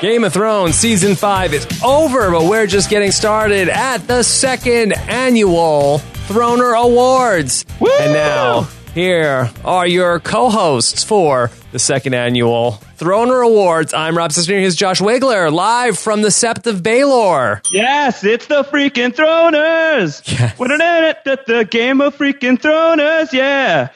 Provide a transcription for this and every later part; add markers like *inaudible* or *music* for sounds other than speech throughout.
Game of Thrones season five is over, but we're just getting started at the second annual Throner Awards. And now, here are your co hosts for the second annual Throner Awards. I'm Rob Sister. Here's Josh Wigler, live from the Sept of Baelor. Yes, it's the freaking Throners. Yes. What an at the game of freaking Throners. Yeah.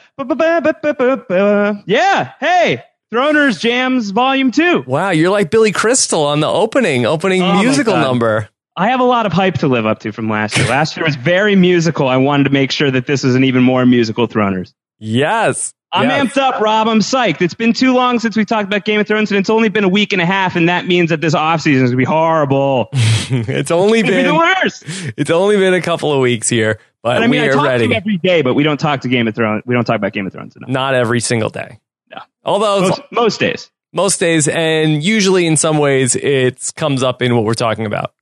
Yeah. Hey, Throners Jams Volume 2. Wow, you're like Billy Crystal on the opening, opening Oh musical number. I have a lot of hype to live up to from last year. Last year was very musical. I wanted to make sure that this was an even more musical Throners. Yes. I'm yes. amped up, Rob. I'm psyched. It's been too long since we talked about Game of Thrones, and it's only been a week and a half, and that means that this offseason is going to be horrible. *laughs* it's only It's to be the worst. it's only been a couple of weeks here, but But I mean, we I are talk ready. every day, but we don't talk to Game of Thrones. We don't talk about Game of Thrones enough. Not every single day. No. Although Most, most days. most days and usually in some ways it comes up in what we're talking about.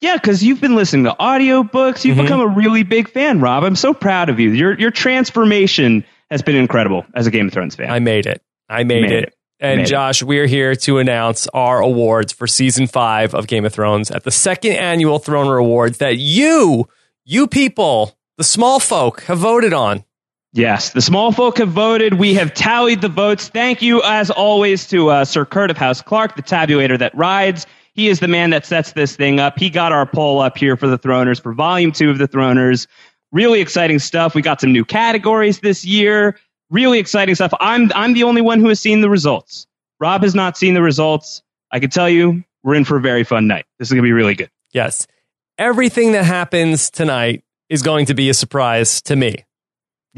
Yeah, because you've been listening to audiobooks. You've Mhm. become a really big fan, Rob. I'm so proud of you. Your your transformation has been incredible as a Game of Thrones fan. I made it. I made, Made it. it. And Made. Josh, we're here to announce our awards for season five of Game of Thrones at the second annual Throner Awards that you, you people, the small folk, have voted on. Yes, the small folk have voted. We have tallied the votes. Thank you, as always, to uh, Sir Kurt of House Clark, the tabulator that rides. He is the man that sets this thing up. He got our poll up here for the Throners for Volume Two of the Throners. Really exciting stuff. We got some new categories this year. Really exciting stuff. I'm I'm the only one who has seen the results. Rob has not seen the results. I can tell you, we're in for a very fun night. This is gonna be really good. Yes. Everything that happens tonight is going to be a surprise to me,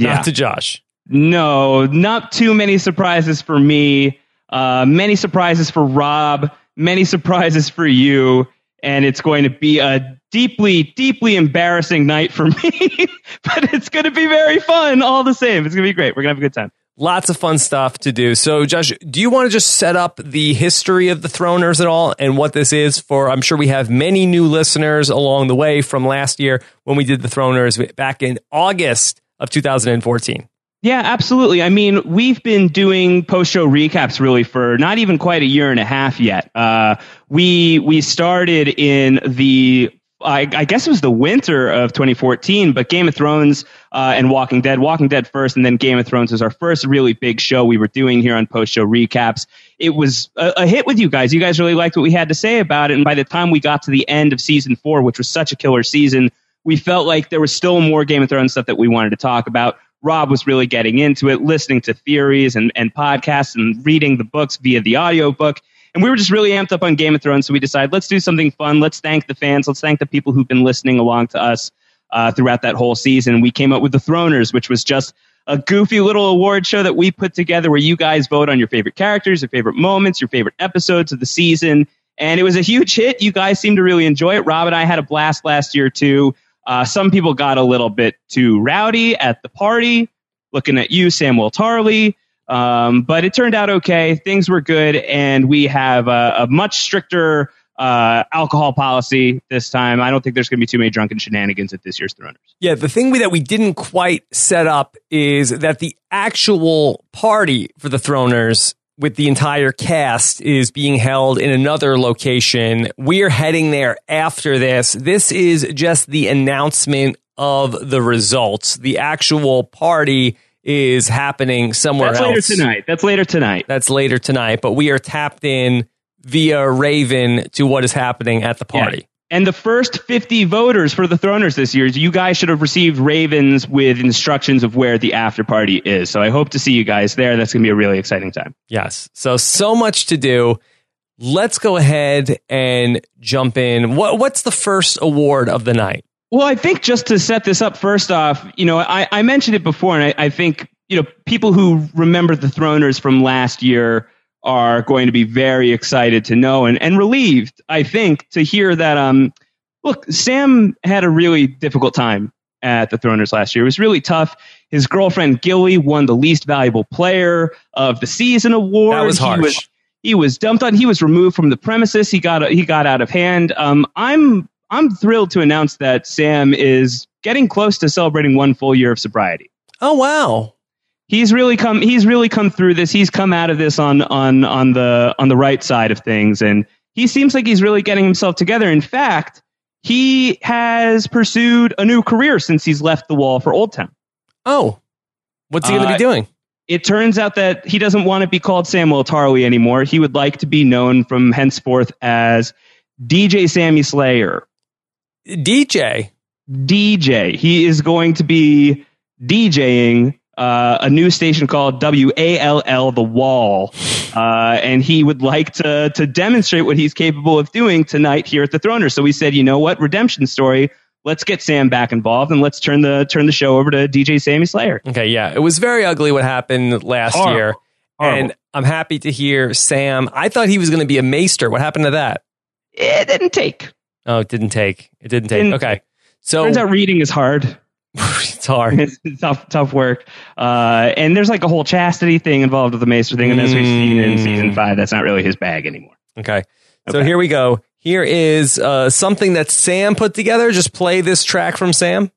Yeah. not to Josh. No, not too many surprises for me. Uh, many surprises for Rob. Many surprises for you. And it's going to be a deeply, deeply embarrassing night for *laughs* me. but it's going to be very fun all the same. It's going to be great. We're going to have a good time. Lots of fun stuff to do. So, Josh, do you want to just set up the history of the Throners at all and what this is for? I'm sure we have many new listeners along the way from last year when we did the Throners back in August of 2014. Yeah, absolutely. I mean, we've been doing post show recaps really for not even quite a year and a half yet. Uh, we we started in the I, I guess it was the winter of 2014, but Game of Thrones uh, and Walking Dead, Walking Dead first, and then Game of Thrones was our first really big show we were doing here on post show recaps. It was a, a hit with you guys. You guys really liked what we had to say about it, and by the time we got to the end of season four, which was such a killer season, we felt like there was still more Game of Thrones stuff that we wanted to talk about. Rob was really getting into it, listening to theories and, and podcasts and reading the books via the audiobook. And we were just really amped up on Game of Thrones. So we decided, let's do something fun. Let's thank the fans. Let's thank the people who've been listening along to us uh, throughout that whole season. We came up with the Throners, which was just a goofy little award show that we put together where you guys vote on your favorite characters, your favorite moments, your favorite episodes of the season. And it was a huge hit. You guys seemed to really enjoy it. Rob and I had a blast last year too. Uh, some people got a little bit too rowdy at the party, looking at you, Samwell Tarly. Um, but it turned out okay. Things were good, and we have a, a much stricter uh, alcohol policy this time. I don't think there's going to be too many drunken shenanigans at this year's Throners. Yeah, the thing that we didn't quite set up is that the actual party for the Throners with the entire cast is being held in another location. We're heading there after this. This is just the announcement of the results. The actual party is happening somewhere That's else. later tonight. That's later tonight. That's later tonight, but we are tapped in via Raven to what is happening at the party. Yeah. And the first 50 voters for the Throners this year, you guys should have received Ravens with instructions of where the after party is. So I hope to see you guys there. That's going to be a really exciting time. Yes. So so much to do. Let's go ahead and jump in. What what's the first award of the night? Well, I think just to set this up, first off, you know, I, I mentioned it before, and I, I think, you know, people who remember the Throners from last year are going to be very excited to know and, and relieved, I think, to hear that, um, look, Sam had a really difficult time at the Throners last year. It was really tough. His girlfriend Gilly won the least valuable player of the season award. That was He was, he was dumped on. He was removed from the premises. He got he got out of hand. Um, I'm I'm thrilled to announce that Sam is getting close to celebrating one full year of sobriety. Oh wow. He's really come he's really come through this. He's come out of this on on on the on the right side of things and he seems like he's really getting himself together. In fact, he has pursued a new career since he's left the wall for Old Town. Oh, what's he going to Uh, be doing? It turns out that he doesn't want to be called Samwell Tarly anymore. He would like to be known from henceforth as DJ Sammy Slayer. DJ. DJ. He is going to be DJing uh, a new station called WALL The Wall. Uh, and he would like to, to demonstrate what he's capable of doing tonight here at the Throner. So we said, you know what? Redemption story. Let's get Sam back involved and let's turn the turn the show over to DJ Sammy Slayer. Okay, yeah, it was very ugly what happened last Horrible. year, Horrible. and I'm happy to hear Sam. I thought he was going to be a maester. What happened to that? It didn't take. Oh, it didn't take. It didn't take. Didn't okay, so Turns out reading is hard. *laughs* it's hard. it's tough, tough work. Uh, and there's like a whole chastity thing involved with the Maester thing, and as we've seen in Mm. season five, that's not really his bag anymore. Okay, so Okay. here we go. Here is uh, something that Sam put together. Just play this track from Sam.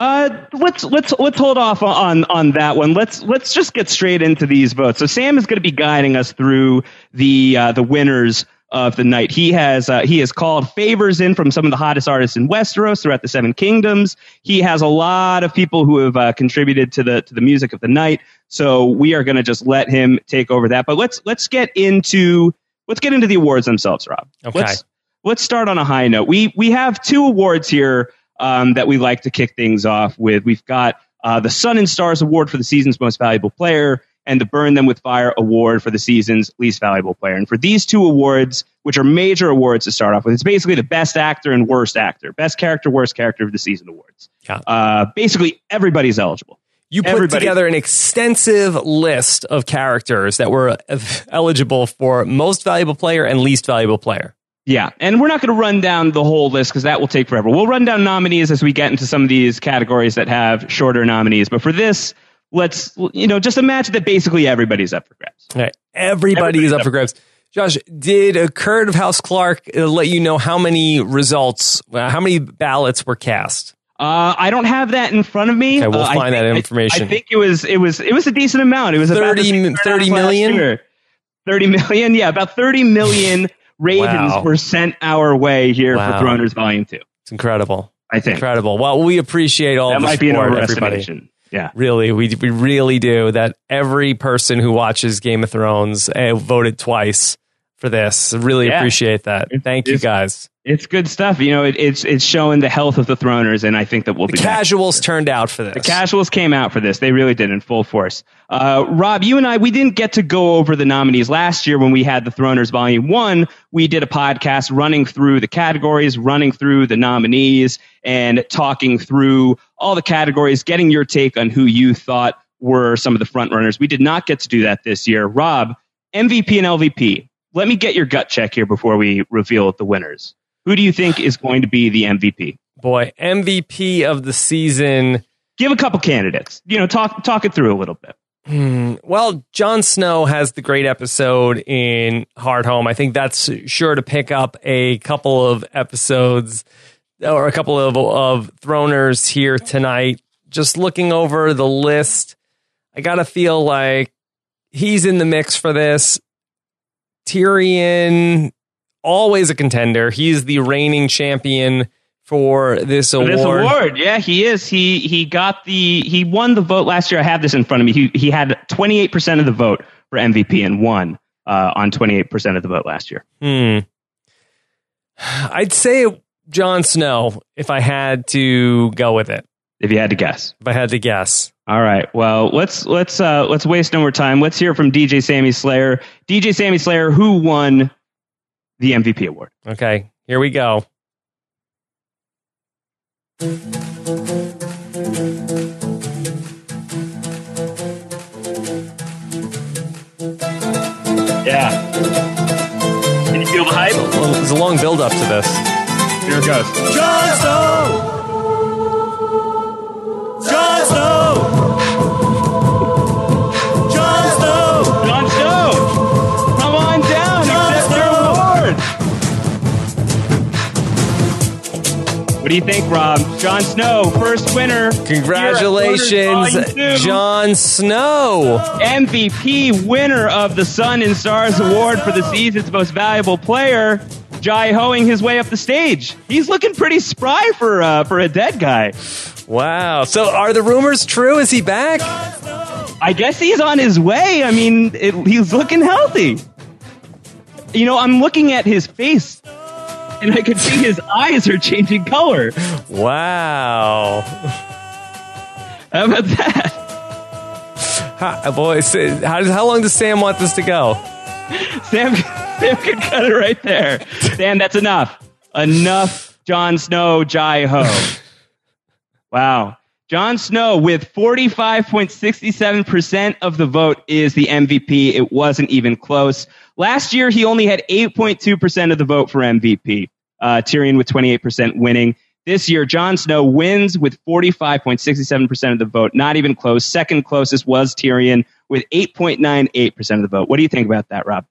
Uh, let's let's let's hold off on on that one. Let's let's just get straight into these votes. So Sam is going to be guiding us through the uh, the winners of the night. He has uh, he has called favors in from some of the hottest artists in Westeros throughout the Seven Kingdoms. He has a lot of people who have uh, contributed to the to the music of the night. So we are going to just let him take over that. But let's let's get into let's get into the awards themselves, Rob. Okay. Let's let's start on a high note. We we have two awards here um, that we like to kick things off with. We've got uh, the Sun and Stars Award for the season's most valuable player, and the Burn Them with Fire Award for the season's least valuable player. And for these two awards, which are major awards to start off with, it's basically the best actor and worst actor, best character, worst character of the season awards. Yeah. Uh, basically, everybody's eligible. You put Everybody- together an extensive list of characters that were eligible for most valuable player and least valuable player. Yeah, and we're not going to run down the whole list because that will take forever. We'll run down nominees as we get into some of these categories that have shorter nominees. But for this, let's you know just imagine that basically everybody's up for grabs. Okay. Everybody is up for grabs. Josh, did a Kurt of House Clark uh, let you know how many results, how many ballots were cast? Uh, I don't have that in front of me. Okay, we'll Uh, I find that think- I- information. I, think it was it was it was a decent amount. It was about the 30 same turnout 30 as last million? year. Thirty million, yeah, about thirty million *laughs* ravens Wow. were sent our way here Wow. for Throners Volume Two. It's incredible. I think Incredible. Well, we appreciate all that the might be an support, everybody. Yeah. Really, we we really do. That every person who watches Game of Thrones uh, voted twice for this. Really Yeah. appreciate that. Thank you it's- guys. It's good stuff. You know, it, it's it's showing the health of the Throners, and I think that we'll The be casuals turned out for this. The casuals came out for this. They really did in full force. Uh, Rob, you and I, we didn't get to go over the nominees last year when we had the Throners Volume 1. We did a podcast running through the categories, running through the nominees, and talking through all the categories, getting your take on who you thought were some of the front runners. We did not get to do that this year. Rob, MVP and LVP. Let me get your gut check here before we reveal the winners. Who do you think is going to be the MVP? Boy, MVP of the season. Give a couple candidates. You know, talk talk it through a little bit. Hmm. Well, Jon Snow has the great episode in Hard Home. I think that's sure to pick up a couple of episodes or a couple of of throners here tonight. Just looking over the list, I gotta feel like he's in the mix for this. Tyrion, always a contender. He's the reigning champion for this For award. This award, yeah, he is. He he got the he won the vote last year. I have this in front of me. He he had 28 percent of the vote for MVP and won uh, on 28 percent of the vote last year. Hmm. *sighs* I'd say Jon Snow if I had to go with it. If you had to guess. If I had to guess. All right. Well, let's let's uh, let's waste no more time. Let's hear from DJ Sammy Slayer. DJ Sammy Slayer, who won the MVP award. Okay, here we go. Yeah. Can you feel the hype? Well, there's a long build up to this. Here it goes. Jon Snow! What do you think, Rob? Jon Snow, first winner. Congratulations, Here at Throners Volume two. Jon Snow. MVP winner of the Sun and Stars Award for the season's most valuable player. jai hoing his way up the stage. He's looking pretty spry for uh, for a dead guy. Wow. So are the rumors true? Is he back? I guess he's on his way. I mean, it, he's looking healthy. You know, I'm looking at his face, and I can see his eyes are changing color. Wow. How about that? How, boy, how, how long does Sam want this to go? Sam, Sam can cut it right there. Sam, that's enough. Enough. Jon Snow, Jai Ho. Wow. Jon Snow with 45.67% of the vote is the MVP. It wasn't even close. Last year, he only had 8.2% of the vote for MVP. Uh, Tyrion with 28% winning. This year, Jon Snow wins with 45.67% of the vote. Not even close. Second closest was Tyrion with 8.98% of the vote. What do you think about that, Rob?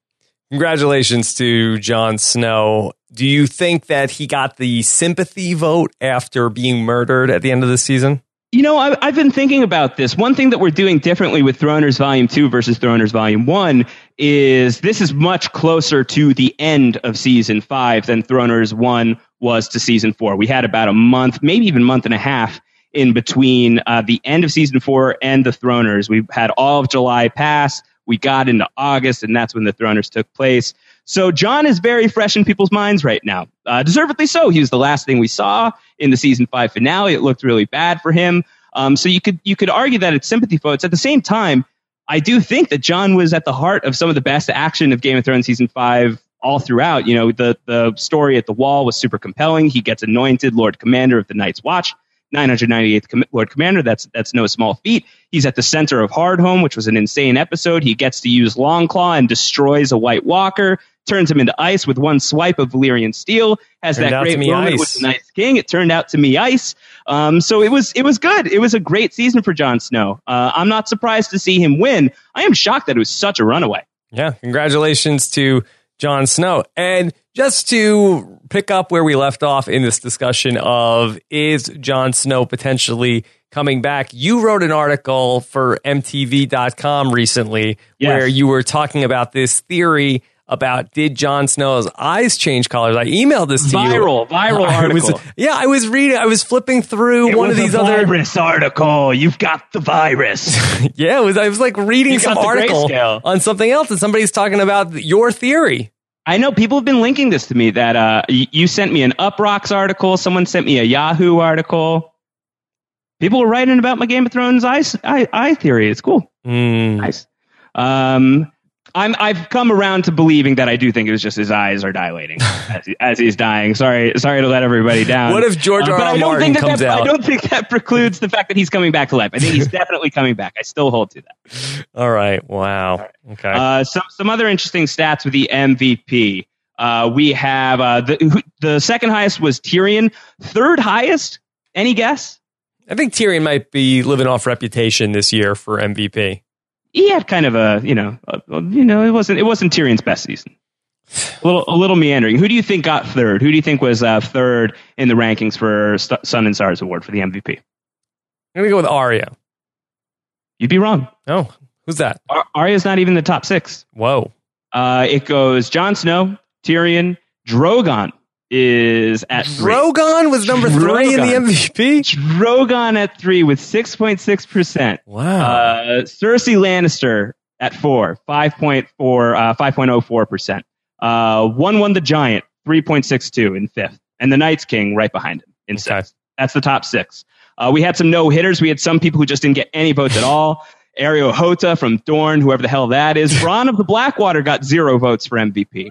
Congratulations to Jon Snow. Do you think that he got the sympathy vote after being murdered at the end of the season? You know, I, have been thinking about this. One thing that we're doing differently with Throners Volume 2 versus Throners Volume 1 is this is much closer to the end of season 5 than Throners 1 was to season 4. We had about a month, maybe even month and a half in between uh, the end of season 4 and the Throners. We had all of July pass. We got into August, and that's when the Throners took place. So Jon is very fresh in people's minds right now. Uh, deservedly so. He was the last thing we saw in the season five finale. It looked really bad for him. Um, so you could you could argue that it's sympathy votes. At the same time, I do think that Jon was at the heart of some of the best action of Game of Thrones season five all throughout. You know, the the story at the wall was super compelling. He gets anointed Lord Commander of the Night's Watch. 998th Lord Commander. That's that's no small feat. He's at the center of Hardhome, which was an insane episode. He gets to use Longclaw and destroys a White Walker turns him into ice with one swipe of Valyrian steel. Has Turned that great moment ice. with the Night King. It turned out to me ice. Um, so it was it was good. It was a great season for Jon Snow. Uh, I'm not surprised to see him win. I am shocked that it was such a runaway. Yeah, congratulations to Jon Snow. And just to pick up where we left off in this discussion of is Jon Snow potentially coming back, you wrote an article for MTV.com recently Yes. where you were talking about this theory about did Jon Snow's eyes change colors? I emailed this to you. Viral, viral I was- article. yeah, I was reading, I was flipping through one of these other. article. You've got the virus. *laughs* Yeah, it was, I was like reading You some article grayscale. on something else, and somebody's talking about your theory. I know people have been linking this to me. That uh, y- you sent me an Uproxx article. Someone sent me a Yahoo article. People were writing about my Game of Thrones eye, eye, eye theory. It's cool. Hmm. Nice. Um, I'm, I've come around to believing that I do think it was just his eyes are dilating *laughs* as, he, as he's dying. Sorry, sorry to let everybody down. What if George Uh, R. R. Martin think that comes that, out? I don't think that precludes the fact that he's coming back to life. I think he's *laughs* definitely coming back. I still hold to that. All right. Wow. Okay. Uh, some some other interesting stats with the MVP. Uh, we have uh, the who- the second highest was Tyrion. Third highest, any guess? I think Tyrion might be living off reputation this year for MVP. He had kind of a you know a, you know it wasn't it wasn't Tyrion's best season. A little a little meandering. Who do you think got third? Who do you think was uh, third in the rankings for St- Sun and Stars Award for the MVP? I'm gonna go with Arya. You'd be wrong. Oh, who's that? Ar- Arya's not even the top six. Whoa. Uh, it goes Jon Snow, Tyrion, Drogon is at three. Drogon was number three in the MVP. Drogon at three with 6.6%. Wow. Uh, Cersei Lannister at four, 5.4, uh, 5.04%. Uh, Wun Wun the Giant, 3.62 in fifth. And the Night's King right behind him in Okay. sixth. That's the top six. Uh, we had some no hitters. We had some people who just didn't get any votes at all. Areo Hotah from Dorne, whoever the hell that is. Bronn of the Blackwater got zero votes for MVP.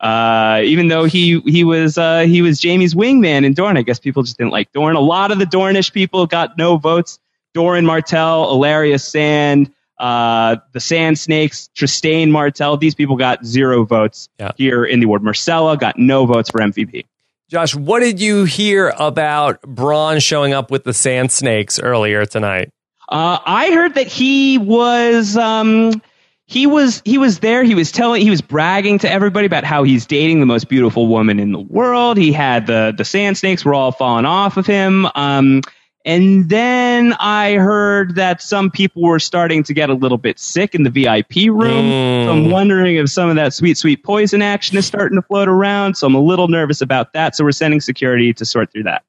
Uh, even though he he was uh, he was Jaime's wingman in Dorne, I guess people just didn't like Dorne. A lot of the Dornish people got no votes. Doran Martell, Ellaria Sand, uh, the Sand Snakes, Trystane Martell. These people got zero votes Yeah. here in the award. Myrcella got no votes for MVP. Josh, what did you hear about Bronn showing up with the Sand Snakes earlier tonight? Uh, I heard that he was um, he was he was there. He was telling he was bragging to everybody about how he's dating the most beautiful woman in the world. He had the the sand snakes were all falling off of him. Um, And then I heard that some people were starting to get a little bit sick in the VIP room. Mm. So I'm wondering if some of that sweet, sweet poison action is starting to float around. So I'm a little nervous about that. So we're sending security to sort through that.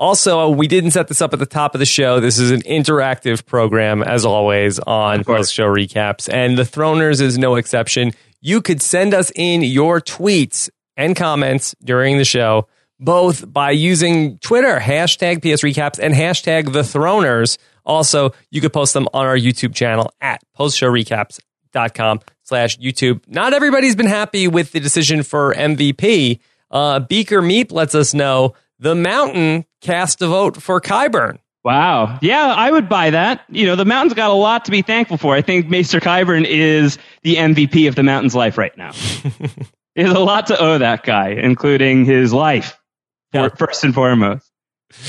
Also, we didn't set this up at the top of the show. This is an interactive program, as always, on post show recaps, and the Throners is no exception. You could send us in your tweets and comments during the show, both by using Twitter, hashtag PS Recaps, and hashtag the Throners. Also, you could post them on our YouTube channel at postshowrecaps.com slash YouTube. Not everybody's been happy with the decision for MVP. Uh, Beaker Meep lets us know the Mountain cast a vote for Qyburn. Wow. Yeah, I would buy that. You know, the Mountain's got a lot to be thankful for. I think Maester Qyburn is the MVP of the Mountain's life right now. *laughs* There's a lot to owe that guy, including his life, Yeah. first and foremost,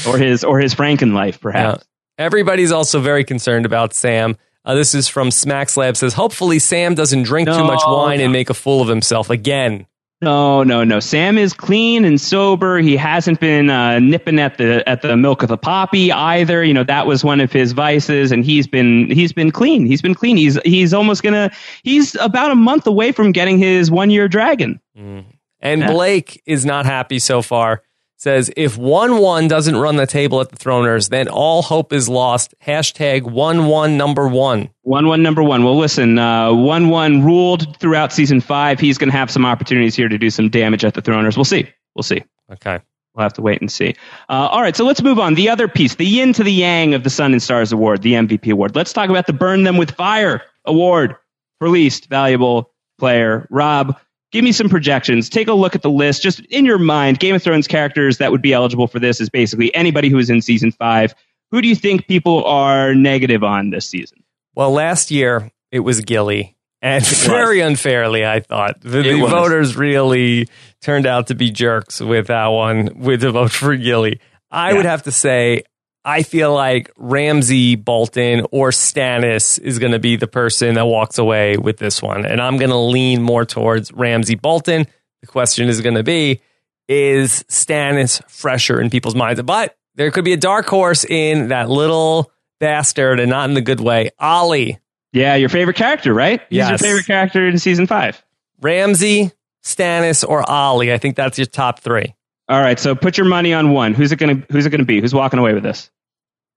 or his or his Franken life, perhaps. Yeah. Everybody's also very concerned about Sam. Uh, this is from Smacks Lab says, hopefully Sam doesn't drink too much wine no. and make a fool of himself again. No, no, no. Sam is clean and sober. He hasn't been uh, nipping at the at the milk of the poppy either. You know that was one of his vices, and he's been he's been clean. He's been clean. He's he's almost gonna. He's about a month away from getting his one year dragon. And Yeah. Blake is not happy so far. Says, if Wun Wun doesn't run the table at the Throners, then all hope is lost. Hashtag Wun Wun number 1. Wun Wun number one. Well, listen, uh, Wun Wun ruled throughout season five. He's going to have some opportunities here to do some damage at the Throners. We'll see. We'll see. Okay. We'll have to wait and see. Uh, all right, so let's move on. The other piece, the yin to the yang of the Sun and Stars Award, the MVP award. Let's talk about the Burn Them with Fire award for least valuable player. Rob, give me some projections. Take a look at the list, just in your mind. Game of Thrones characters that would be eligible for this is basically anybody who is in season five. Who do you think people are negative on this season? Well, last year it was Gilly. And *laughs* very unfairly, I thought. The, the voters really turned out to be jerks with that one, with the vote for Gilly. I Yeah. would have to say, I feel like Ramsay Bolton or Stannis is going to be the person that walks away with this one. And I'm going to lean more towards Ramsay Bolton. The question is going to be, is Stannis fresher in people's minds? But there could be a dark horse in that little bastard and not in the good way. Ollie. Yeah, your favorite character, right? He's your favorite character in season five. Ramsay, Stannis, or Ollie. I think that's your top three. All right, so put your money on one. Who's it gonna Who's it gonna be? Who's walking away with this?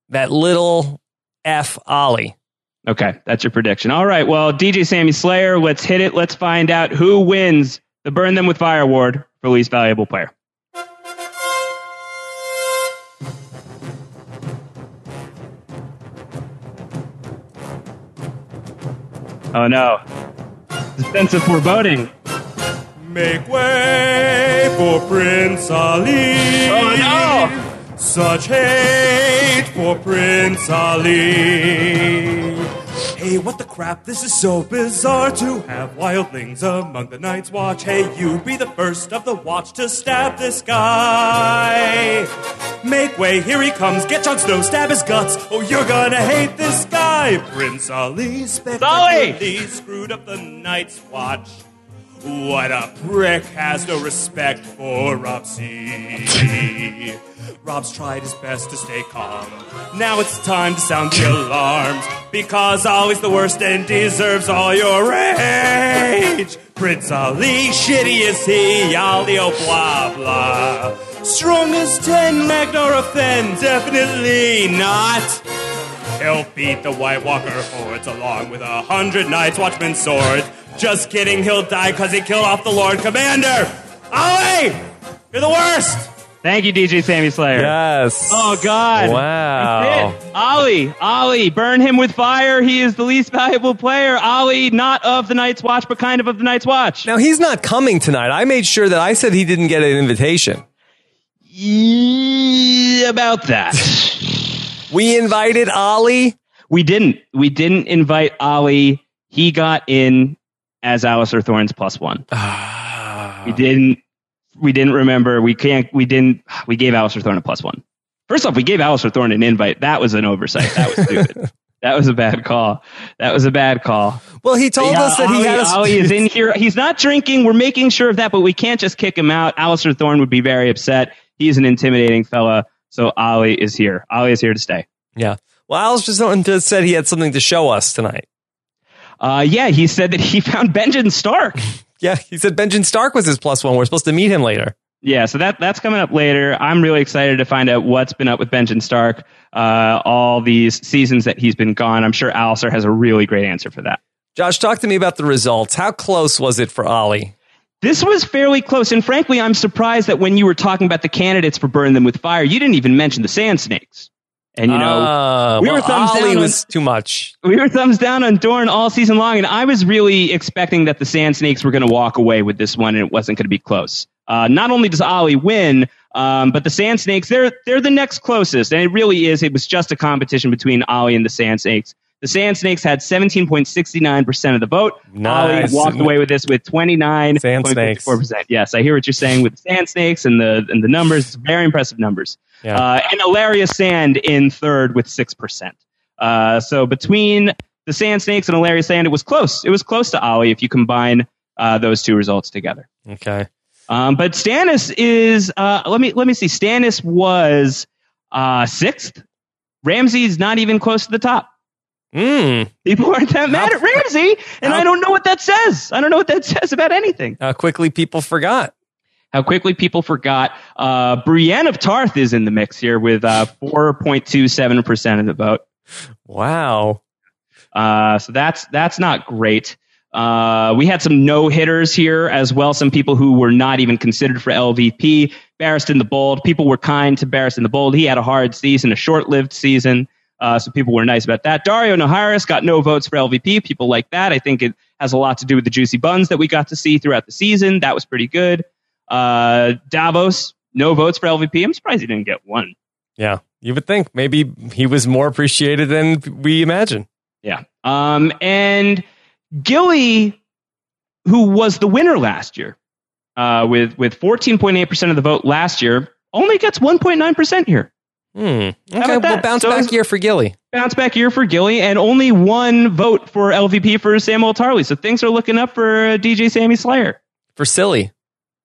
That little F Ollie. Okay, that's your prediction. All right, well, DJ Sammy Slayer, let's hit it. Let's find out who wins the Burn Them with Fire Award for least valuable player. Oh no. The sense of foreboding. Make way for Prince Ali. Oh no! Such hate for Prince Ali. Hey, what the crap? This is so bizarre to have wildlings among the Night's Watch. Hey, you be the first of the watch to stab this guy. Make way, here he comes. Get Jon Snow, stab his guts. Oh, you're gonna hate this guy. Prince Ali spectacularly screwed up the Night's Watch. What a prick has no respect for Rob. Rob's tried his best to stay calm. Now it's time to sound the alarms because Ollie's the worst and deserves all your rage. Prince Ali, shitty is he, Ali, oh blah blah. Strong as ten, Magnar offend, definitely not. He'll beat the White Walker hordes along with a hundred Knights Watchman swords. Just kidding, he'll die because he killed off the Lord Commander. Ollie, you're the worst. Thank you, DJ Sammy Slayer. Yes. Oh God! Wow. That's it. Ollie, Ollie, burn him with fire. He is the least *laughs* valuable player. Ollie, not of the Night's Watch, but kind of of the Night's Watch. Now he's not coming tonight. I made sure that I said he didn't get an invitation. Yeah, about that. We invited Ollie. we didn't. We didn't invite Ollie. He got in as Alliser Thorne's plus one. Ah. we didn't. We didn't remember. We can't. We didn't. We gave Alliser Thorne a plus one. First off, we gave Alliser Thorne an invite. That was an oversight. That was stupid. *laughs* that was a bad call. That was a bad call. Well, he told Yeah, us that he Ollie, had a Ollie is in here. He's not drinking. We're making sure of that, but we can't just kick him out. Alliser Thorne would be very upset. He's an intimidating fella. So Ali is here. Ali is here to stay. Yeah. Well, Al's just just said he had something to show us tonight. Uh, yeah, he said that he *laughs* found Benjamin Stark. Yeah, he said Benjamin Stark was his plus one. We're supposed to meet him later. Yeah, so that that's coming up later. I'm really excited to find out what's been up with Benjamin Stark uh, all these seasons that he's been gone. I'm sure Alliser has a really great answer for that. Josh, talk to me about the results. How close was it for Ali? This was fairly close, and frankly, I'm surprised that when you were talking about the candidates for Burn Them with Fire, you didn't even mention the Sand Snakes. And you know, uh, we well, were thumbs Ali down on- too much. we were thumbs down on Dorne all season long, and I was really expecting that the Sand Snakes were going to walk away with this one, and it wasn't going to be close. Uh, not only does Ollie win, um, but the Sand Snakes they're they're the next closest, and it really is. It was just a competition between Ollie and the Sand Snakes. The Sand Snakes had 17.69% of the vote. Nice. Ollie walked away with this with 29.54%. Yes, I hear what you're saying with the Sand Snakes and the and the numbers. It's very impressive numbers. Yeah. Uh, and Ellaria Sand in third with 6%. Uh, so between the Sand Snakes and Ellaria Sand, it was close. It was close to Ollie if you combine uh, those two results together. Okay. Um, but Stannis is uh, let me let me see. Stannis was uh, sixth. Ramsay's not even close to the top. Mm. People aren't that mad How- at Ramsay, and how- I don't know what that says. I don't know what that says about anything. How quickly people forgot. How quickly people forgot. Uh, Brienne of Tarth is in the mix here with uh, 4.27% of the vote. Wow. Uh, so that's that's not great. Uh, we had some no hitters here as well. Some people who were not even considered for LVP. Barristan the Bold. People were kind to Barristan the Bold. He had a hard season, a short lived season. Uh, so people were nice about that. Daario Naharis got no votes for LVP. People like that. I think it has a lot to do with the juicy buns that we got to see throughout the season. That was pretty good. Uh, Davos, no votes for LVP. I'm surprised he didn't get one. Yeah. You would think maybe he was more appreciated than we imagine. Yeah. Um, and Gilly, who was the winner last year, uh, with with 14.8% of the vote last year, only gets 1.9% here. Hmm. Okay. Well, bounce So back year for Gilly. Bounce back year for Gilly, and only one vote for LVP for Samwell Tarly. So things are looking up for uh, DJ Sammy Slayer. For silly.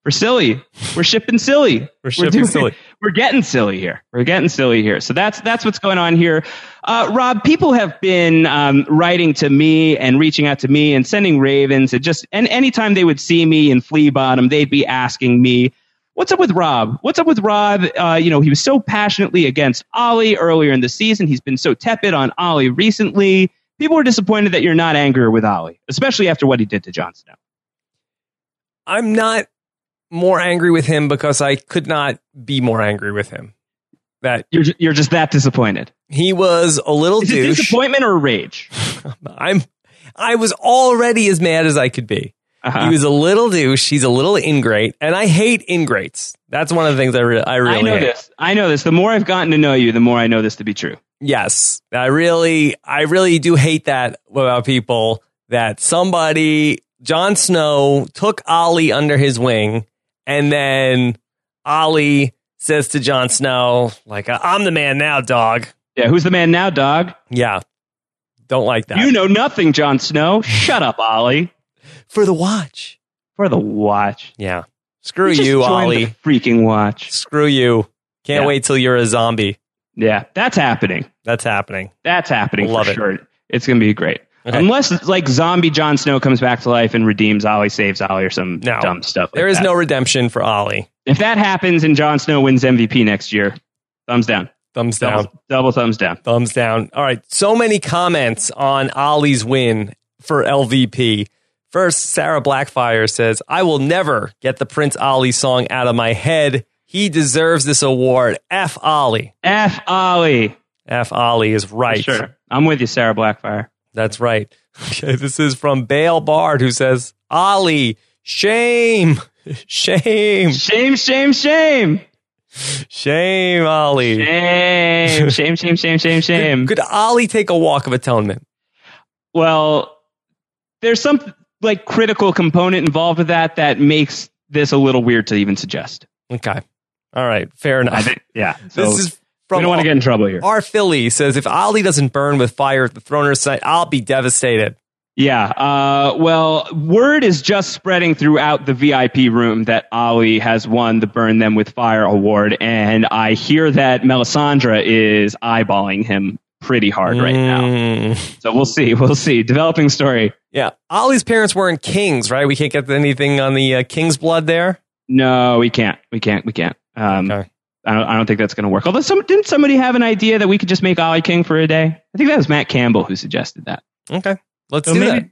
For silly, we're shipping silly. We're shipping silly. *laughs* We're getting silly here. We're getting silly here. So that's that's what's going on here. Uh, Rob, people have been um, writing to me and reaching out to me and sending ravens and just and anytime they would see me in Flea Bottom, they'd be asking me, "What's up with Rob? What's up with Rob?" Uh, you know, he was so passionately against Ollie earlier in the season. He's been so tepid on Ollie recently. People are disappointed that you're not angrier with Ollie, especially after what he did to Jon Snow. I'm not more angry with him because I could not be more angry with him. That You're you're just that disappointed. he was a little Is it douche. disappointment or rage? *laughs* I'm I was already as mad as I could be. Uh-huh. He was a little douche. He's a little ingrate, and I hate ingrates. That's one of the things I, re- I really I know hate. this. I know this. The more I've gotten to know you, the more I know this to be true. Yes, I really, I really do hate that about people. That somebody, Jon Snow, took Ollie under his wing, and then Ollie says to Jon Snow, "Like I'm the man now, dog." Yeah, who's the man now, dog? Yeah, don't like that. You know nothing, Jon Snow. Shut up, Ollie. for the watch. For the watch. Yeah, screw you, Ollie. freaking watch. Screw you. Can't Yeah. wait till you're a zombie. Yeah, that's happening. That's happening. That's happening Love for it. sure. It's gonna be great. Okay. Unless like zombie Jon Snow comes back to life and redeems Ollie, saves Ollie, or some No. dumb stuff. There like is that. no redemption for Ollie. If that happens and Jon Snow wins MVP next year, thumbs down. Thumbs down. Double, double thumbs down. Thumbs down. All right. So many comments on Ollie's win for LVP. First, Sarah Blackfire says, I will never get the Prince Ollie song out of my head. He deserves this award. F Ollie. F Ollie. F Ollie is right. Sure. I'm with you, Sarah Blackfire. That's right. *laughs* Okay, this is from Bale Bard who says, Ollie, shame, *laughs* shame, Shame, shame, shame. shame, Ollie. Shame, *laughs* shame, shame, shame, shame, shame. Could Ollie take a walk of atonement? Well, there's some like critical component involved with that that makes this a little weird to even suggest. Okay. All right. Fair enough. Think, yeah. So this is we don't want to get in trouble here. Our Philly says if Ali doesn't burn with fire at the Throner's site, I'll be devastated. Yeah. Uh, well, word is just spreading throughout the VIP room that Ali has won the Burn Them with Fire award, and I hear that Melisandre is eyeballing him pretty hard right now. Mm. So we'll see. We'll see. Developing story. Yeah. Ollie's parents weren't kings, right? We can't get anything on the uh, king's blood there. No, we can't. We can't. We can't. Um, Okay. I don't, I don't think that's going to work. Although, some, didn't somebody have an idea that we could just make Ollie king for a day? I think that was Matt Campbell who suggested that. Okay. Let's So do maybe-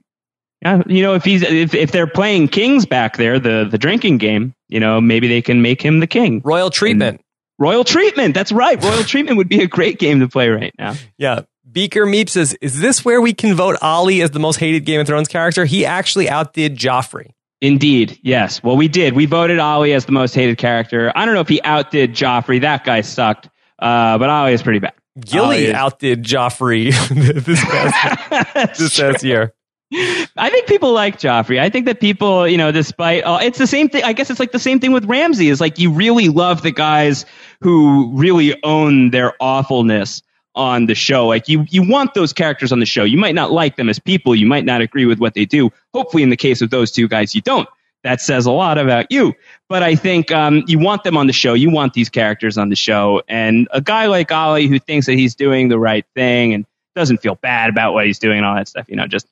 Yeah, you know, if he's if, if they're playing kings back there, the the drinking game, you know, maybe they can make him the king. Royal treatment. Royal treatment. That's right. Royal treatment would be a great game to play right now. Yeah. Beaker Meep says, Is this where we can vote Ollie as the most hated Game of Thrones character? He actually outdid Joffrey. Indeed, yes. Well, we did. We voted Ollie as the most hated character. I don't know if he outdid Joffrey. That guy sucked. Uh, but Ollie is pretty bad. Gilly Ollie is- outdid Joffrey *laughs* this past, *laughs* this past year. I think people like Joffrey. I think that people, you know, despite all, it's the same thing. I guess it's like the same thing with Ramsay. Is like you really love the guys who really own their awfulness on the show. Like you, you want those characters on the show. You might not like them as people. You might not agree with what they do. Hopefully, in the case of those two guys, you don't. That says a lot about you. But I think um, you want them on the show. You want these characters on the show. And a guy like Ollie who thinks that he's doing the right thing and doesn't feel bad about what he's doing and all that stuff, you know, just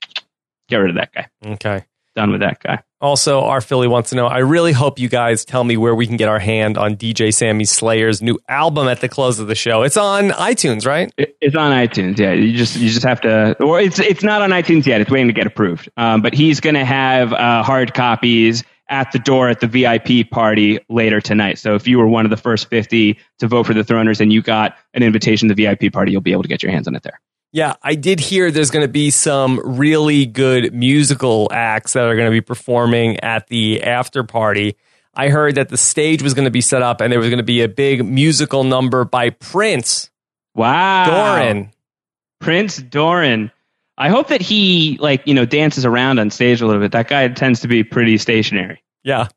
get rid of that guy. Okay. Done with that guy. Also, our Philly wants to know I really hope you guys tell me where we can get our hand on DJ Sammy Slayer's new album at the close of the show. It's on iTunes, right? It's on iTunes. Yeah, you just you just have to, or it's it's not on iTunes yet. It's waiting to get approved. Um, but he's going to have uh, hard copies at the door at the VIP party later tonight. So if you were one of the first fifty to vote for the Throners and you got an invitation to the VIP party, you'll be able to get your hands on it there. Yeah, I did hear there's going to be some really good musical acts that are going to be performing at the after party. I heard that the stage was going to be set up and there was going to be a big musical number by Prince Wow, Doran. Prince Doran. I hope that he like you know dances around on stage a little bit. That guy tends to be pretty stationary. Yeah.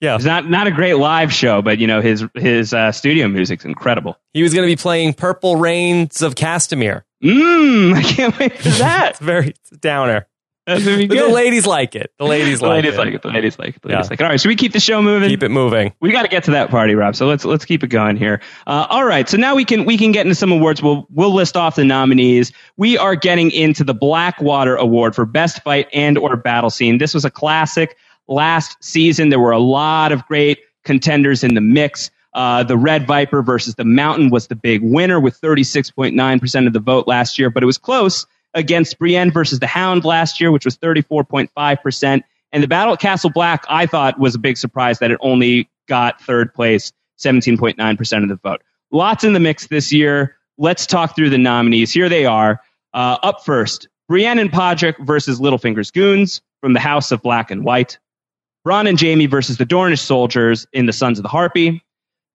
Yeah. It's not not a great live show, but you know his his uh, studio music's incredible. He was going to be playing Purple Rains of Castamere. Mmm, *laughs* I can't wait for *laughs* that. It's very it's downer. That's be good. the ladies like it. The ladies *laughs* The like ladies it. like it. The ladies like it. The ladies Yeah. like it. All right, should we keep the show moving? Keep it moving. we got to get to that party, Rob. So let's let's keep it going here. Uh, all right, so now we can we can get into some awards. We'll we'll list off the nominees. We are getting into the Blackwater Award for Best Fight and or Battle Scene. This was a classic last season. There were a lot of great contenders in the mix. Uh, the Red Viper versus the Mountain was the big winner with 36.9% of the vote last year, but it was close against Brienne versus the Hound last year, which was 34.5%. And the Battle at Castle Black, I thought, was a big surprise that it only got third place, 17.9% of the vote. Lots in the mix this year. Let's talk through the nominees. Here they are. Uh, up first, Brienne and Podrick versus Littlefinger's Goons from the House of Black and White. Bronn and Jaime versus the Dornish soldiers in the Sons of the Harpy.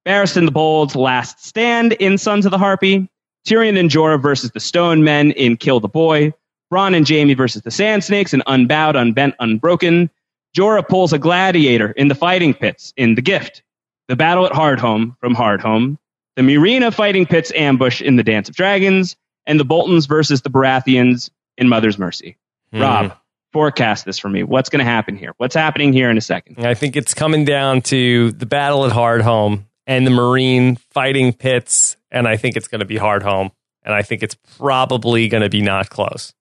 Barristan the Bold's Last Stand in Sons of the Harpy. Tyrion and Jorah versus the Stone Men in Kill the Boy. Bronn and Jaime versus the Sand Snakes in Unbowed, Unbent, Unbroken. Jorah pulls a gladiator in the fighting pits in The Gift. The Battle at Hardhome from Hardhome. The Meereen fighting pits ambush in The Dance of Dragons. And the Boltons versus the Baratheons in Mother's Mercy. Hmm. Rob, forecast this for me. What's going to happen here? What's happening here in a second? I think it's coming down to the battle at Hardhome and the Meereen fighting pits, and I think it's going to be Hardhome, and I think it's probably going to be not close.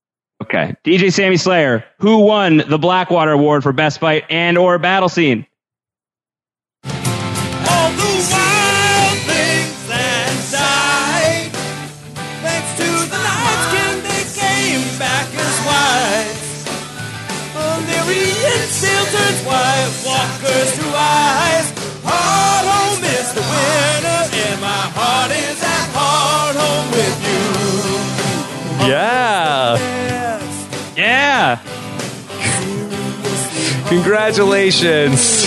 Okay. DJ Sammy Slayer, who won the Blackwater Award for Best Fight and or Battle Scene? Still turns white, walkers eyes. Hard home is the winner, and my heart is at hard home with you. Yeah. Yeah. *laughs* Congratulations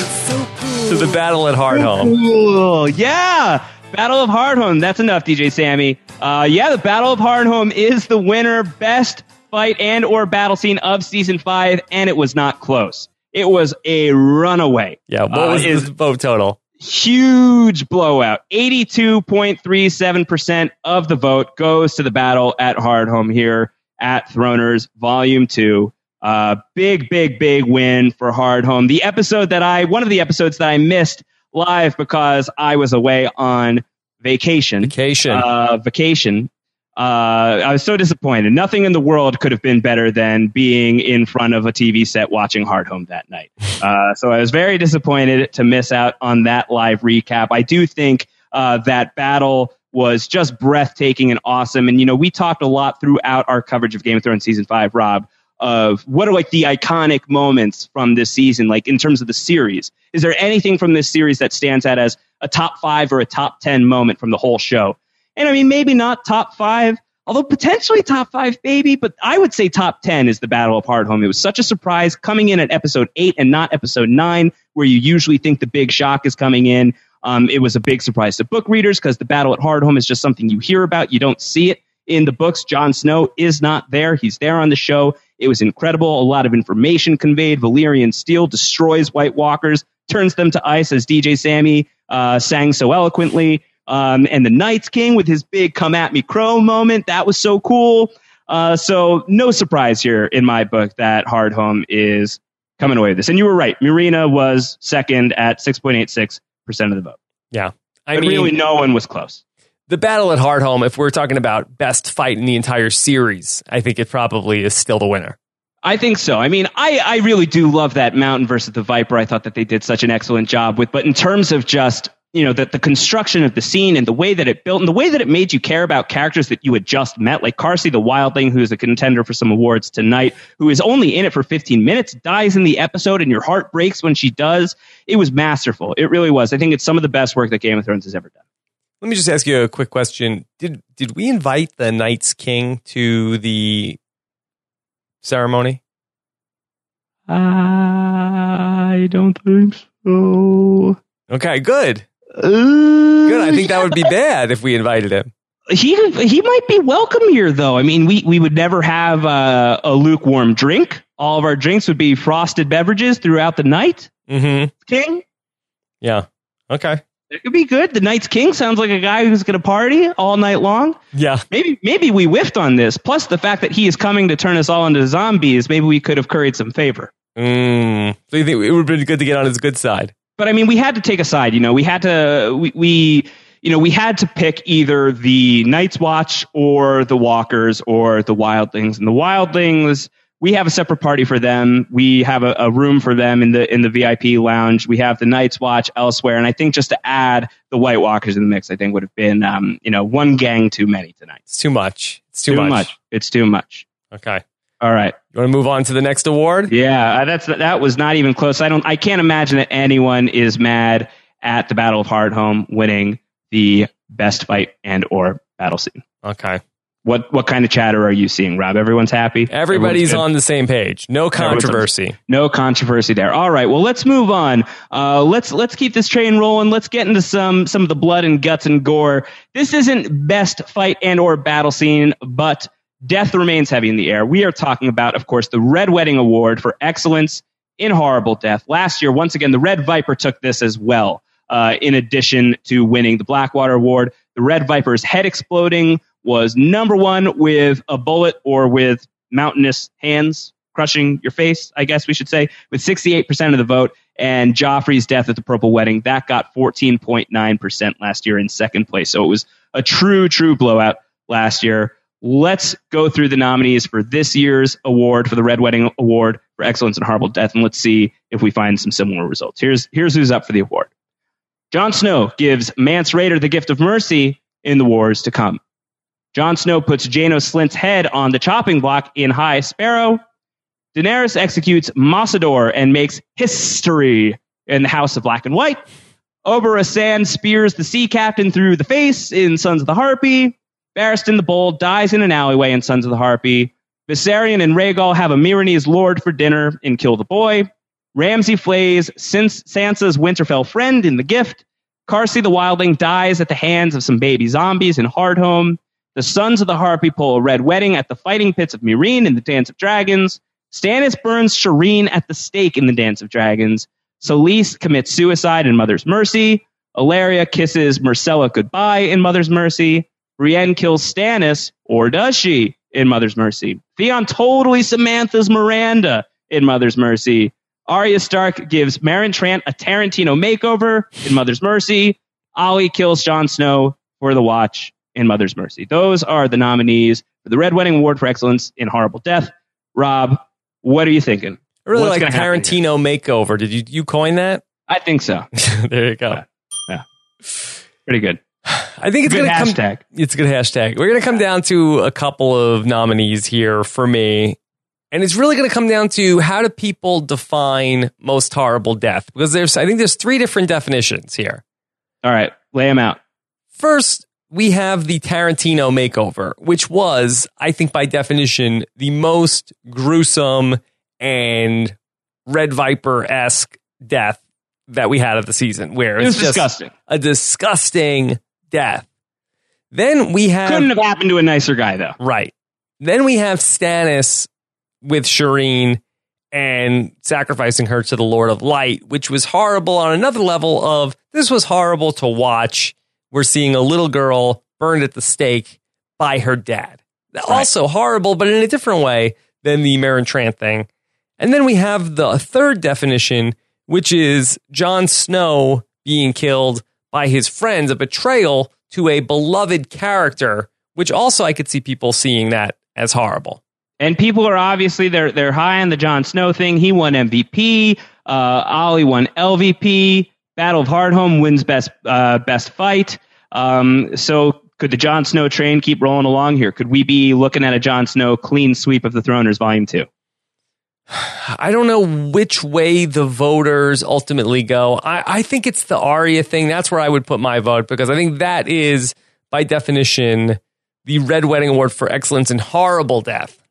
to the battle at Hardhome. Cool. Yeah. Battle of Hardhome. That's enough, DJ Sammy. Uh, yeah, the Battle of Hardhome is the winner, best fight and or battle scene of season five, and it was not close. It was a runaway. Yeah. What Uh, was is- the vote total? huge blowout. 82.37% of the vote goes to the battle at Hardhome here at Throners Volume 2. Uh, big, big, big win for Hardhome. The episode that I, one of the episodes that I missed live because I was away on vacation. Vacation. Uh, vacation. Uh, I was so disappointed. Nothing in the world could have been better than being in front of a TV set watching Hardhome that night. *laughs* Uh, so I was very disappointed to miss out on that live recap. I do think uh, that battle was just breathtaking and awesome. And, you know, we talked a lot throughout our coverage of Game of Thrones season five, Rob, of what are like the iconic moments from this season, like in terms of the series. Is there anything from this series that stands out as a top five or a top 10 moment from the whole show? And I mean, maybe not top five, although potentially top five, maybe, but I would say top 10 is the Battle of Hardhome. It was such a surprise coming in at episode eight and not episode nine, where you usually think the big shock is coming in. Um, it was a big surprise to book readers because the Battle at Hardhome is just something you hear about. You don't see it in the books. Jon Snow is not there. He's there on the show. It was incredible. A lot of information conveyed. Valyrian steel destroys White Walkers, turns them to ice, as DJ Sammy uh, sang so eloquently. Um, and the Night's King with his big come at me crow moment. That was so cool. Uh, so no surprise here in my book that Hardhome is coming away with this. And you were right. Meereen was second at 6.86% of the vote. Yeah. I but mean, really no one was close. the battle at Hardhome, if we're talking about best fight in the entire series, I think it probably is still the winner. I think so. I mean, I, I really do love that Mountain versus the Viper. I thought that they did such an excellent job with, but in terms of just, you know, the, the construction of the scene and the way that it built and the way that it made you care about characters that you had just met, like Karsi the Wildling, who is a contender for some awards tonight, who is only in it for 15 minutes, dies in the episode, and your heart breaks when she does. It was masterful. It really was. I think it's some of the best work that Game of Thrones has ever done. Let me just ask you a quick question. Did did we invite the Night's King to the ceremony? I don't think so. Okay, good. Good. I think that would be bad if we invited him. he he might be welcome here though. I mean, we we would never have uh, a lukewarm drink. All of our drinks would be frosted beverages throughout the night. Mm-hmm. King, Yeah. Okay. it could be good. The Night's King sounds like a guy who's going to party all night long. Yeah. Maybe maybe we whiffed on this. Plus the fact that he is coming to turn us all into zombies. Maybe we could have curried some favor. Mm. So you think it would have been good to get on his good side? But I mean, we had to take a side. You know, we had to we, we you know we had to pick either the Night's Watch or the Walkers or the Wildlings. And the Wildlings, we have a separate party for them. We have a, a room for them in the in the VIP lounge. We have the Night's Watch elsewhere. And I think just to add the White Walkers in the mix, I think would have been um, you know one gang too many tonight. It's too much. It's too, much. It's too much. Okay. All right. You want to move on to the next award? Yeah, uh, that's that was not even close. I don't. I can't imagine that anyone is mad at the Battle of Hardhome winning the best fight and or battle scene. Okay. What what kind of chatter are you seeing, Rob? Everyone's happy. Everybody's Everyone's on the same page. No controversy. No controversy there. All right. Well, let's move on. Uh, let's let's keep this train rolling. Let's get into some some of the blood and guts and gore. This isn't best fight and or battle scene, but death remains heavy in the air. We are talking about, of course, the Red Wedding Award for excellence in horrible death. Last year, once again, the Red Viper took this as well. Uh, in addition to winning the Blackwater Award, the Red Viper's head exploding was number one with a bullet or with mountainous hands crushing your face, I guess we should say, with 68% of the vote. And Joffrey's death at the Purple Wedding, that got 14.9% last year in second place. So it was a true, true blowout last year. Let's go through the nominees for this year's award for the Red Wedding Award for Excellence in Horrible Death, and let's see if we find some similar results. Here's, here's who's up for the award. Jon Snow gives Mance Rayder the gift of mercy in the wars to come. Jon Snow puts Janos Slynt's head on the chopping block in High Sparrow. Daenerys executes Mossador and makes history in the House of Black and White. Obara Sand spears the sea captain through the face in Sons of the Harpy. Barristan the Bold dies in an alleyway in Sons of the Harpy. Viserion and Rhaegal have a Meereenese lord for dinner in Kill the Boy. Ramsay flays Sans- Sansa's Winterfell friend in The Gift. Karsi the Wildling dies at the hands of some baby zombies in Hardhome. The Sons of the Harpy pull a red wedding at the fighting pits of Meereen in the Dance of Dragons. Stannis burns Shireen at the stake in the Dance of Dragons. Selyse commits suicide in Mother's Mercy. Ellaria kisses Myrcella goodbye in Mother's Mercy. Brienne kills Stannis, or does she, in Mother's Mercy. Theon totally Samantha's Myranda in Mother's Mercy. Arya Stark gives Meryn Trant a Tarantino makeover in Mother's Mercy. Olly kills Jon Snow for the Watch in Mother's Mercy. Those are the nominees for the Red Wedding Award for Excellence in Horrible Death. Rob, what are you thinking? I really What's like Tarantino makeover. Did you you coin that? I think so. *laughs* there you go. Yeah. Pretty good. I think it's Good going to come. It's a good hashtag. We're going to come down to a couple of nominees here for me. And it's really going to come down to how do people define most horrible death? Because there's, I think there's three different definitions here. All right, lay them out. First, we have the Tarantino makeover, which was, I think by definition, the most gruesome and Red Viper esque death that we had of the season, where It it's was just disgusting. a disgusting death. Then we have Couldn't have happened to a nicer guy though. Right. Then we have Stannis with Shireen and sacrificing her to the Lord of Light, which was horrible on another level of this was horrible to watch. We're seeing a little girl burned at the stake by her dad. Also horrible, but in a different way than the Meryn Trant thing. And then we have the third definition, which is Jon Snow being killed by his friends, a betrayal to a beloved character, which also I could see people seeing that as horrible. And people are obviously they're they're high on the Jon Snow thing. He won MVP. Uh, Olly won LVP. Battle of Hardhome wins best uh, best fight. Um, so could the Jon Snow train keep rolling along here? Could we be looking at a Jon Snow clean sweep of the Throners Volume Two? I don't know which way the voters ultimately go. I, I think it's the Arya thing. That's where I would put my vote because I think that is, by definition, the Red Wedding Award for Excellence in Horrible Death.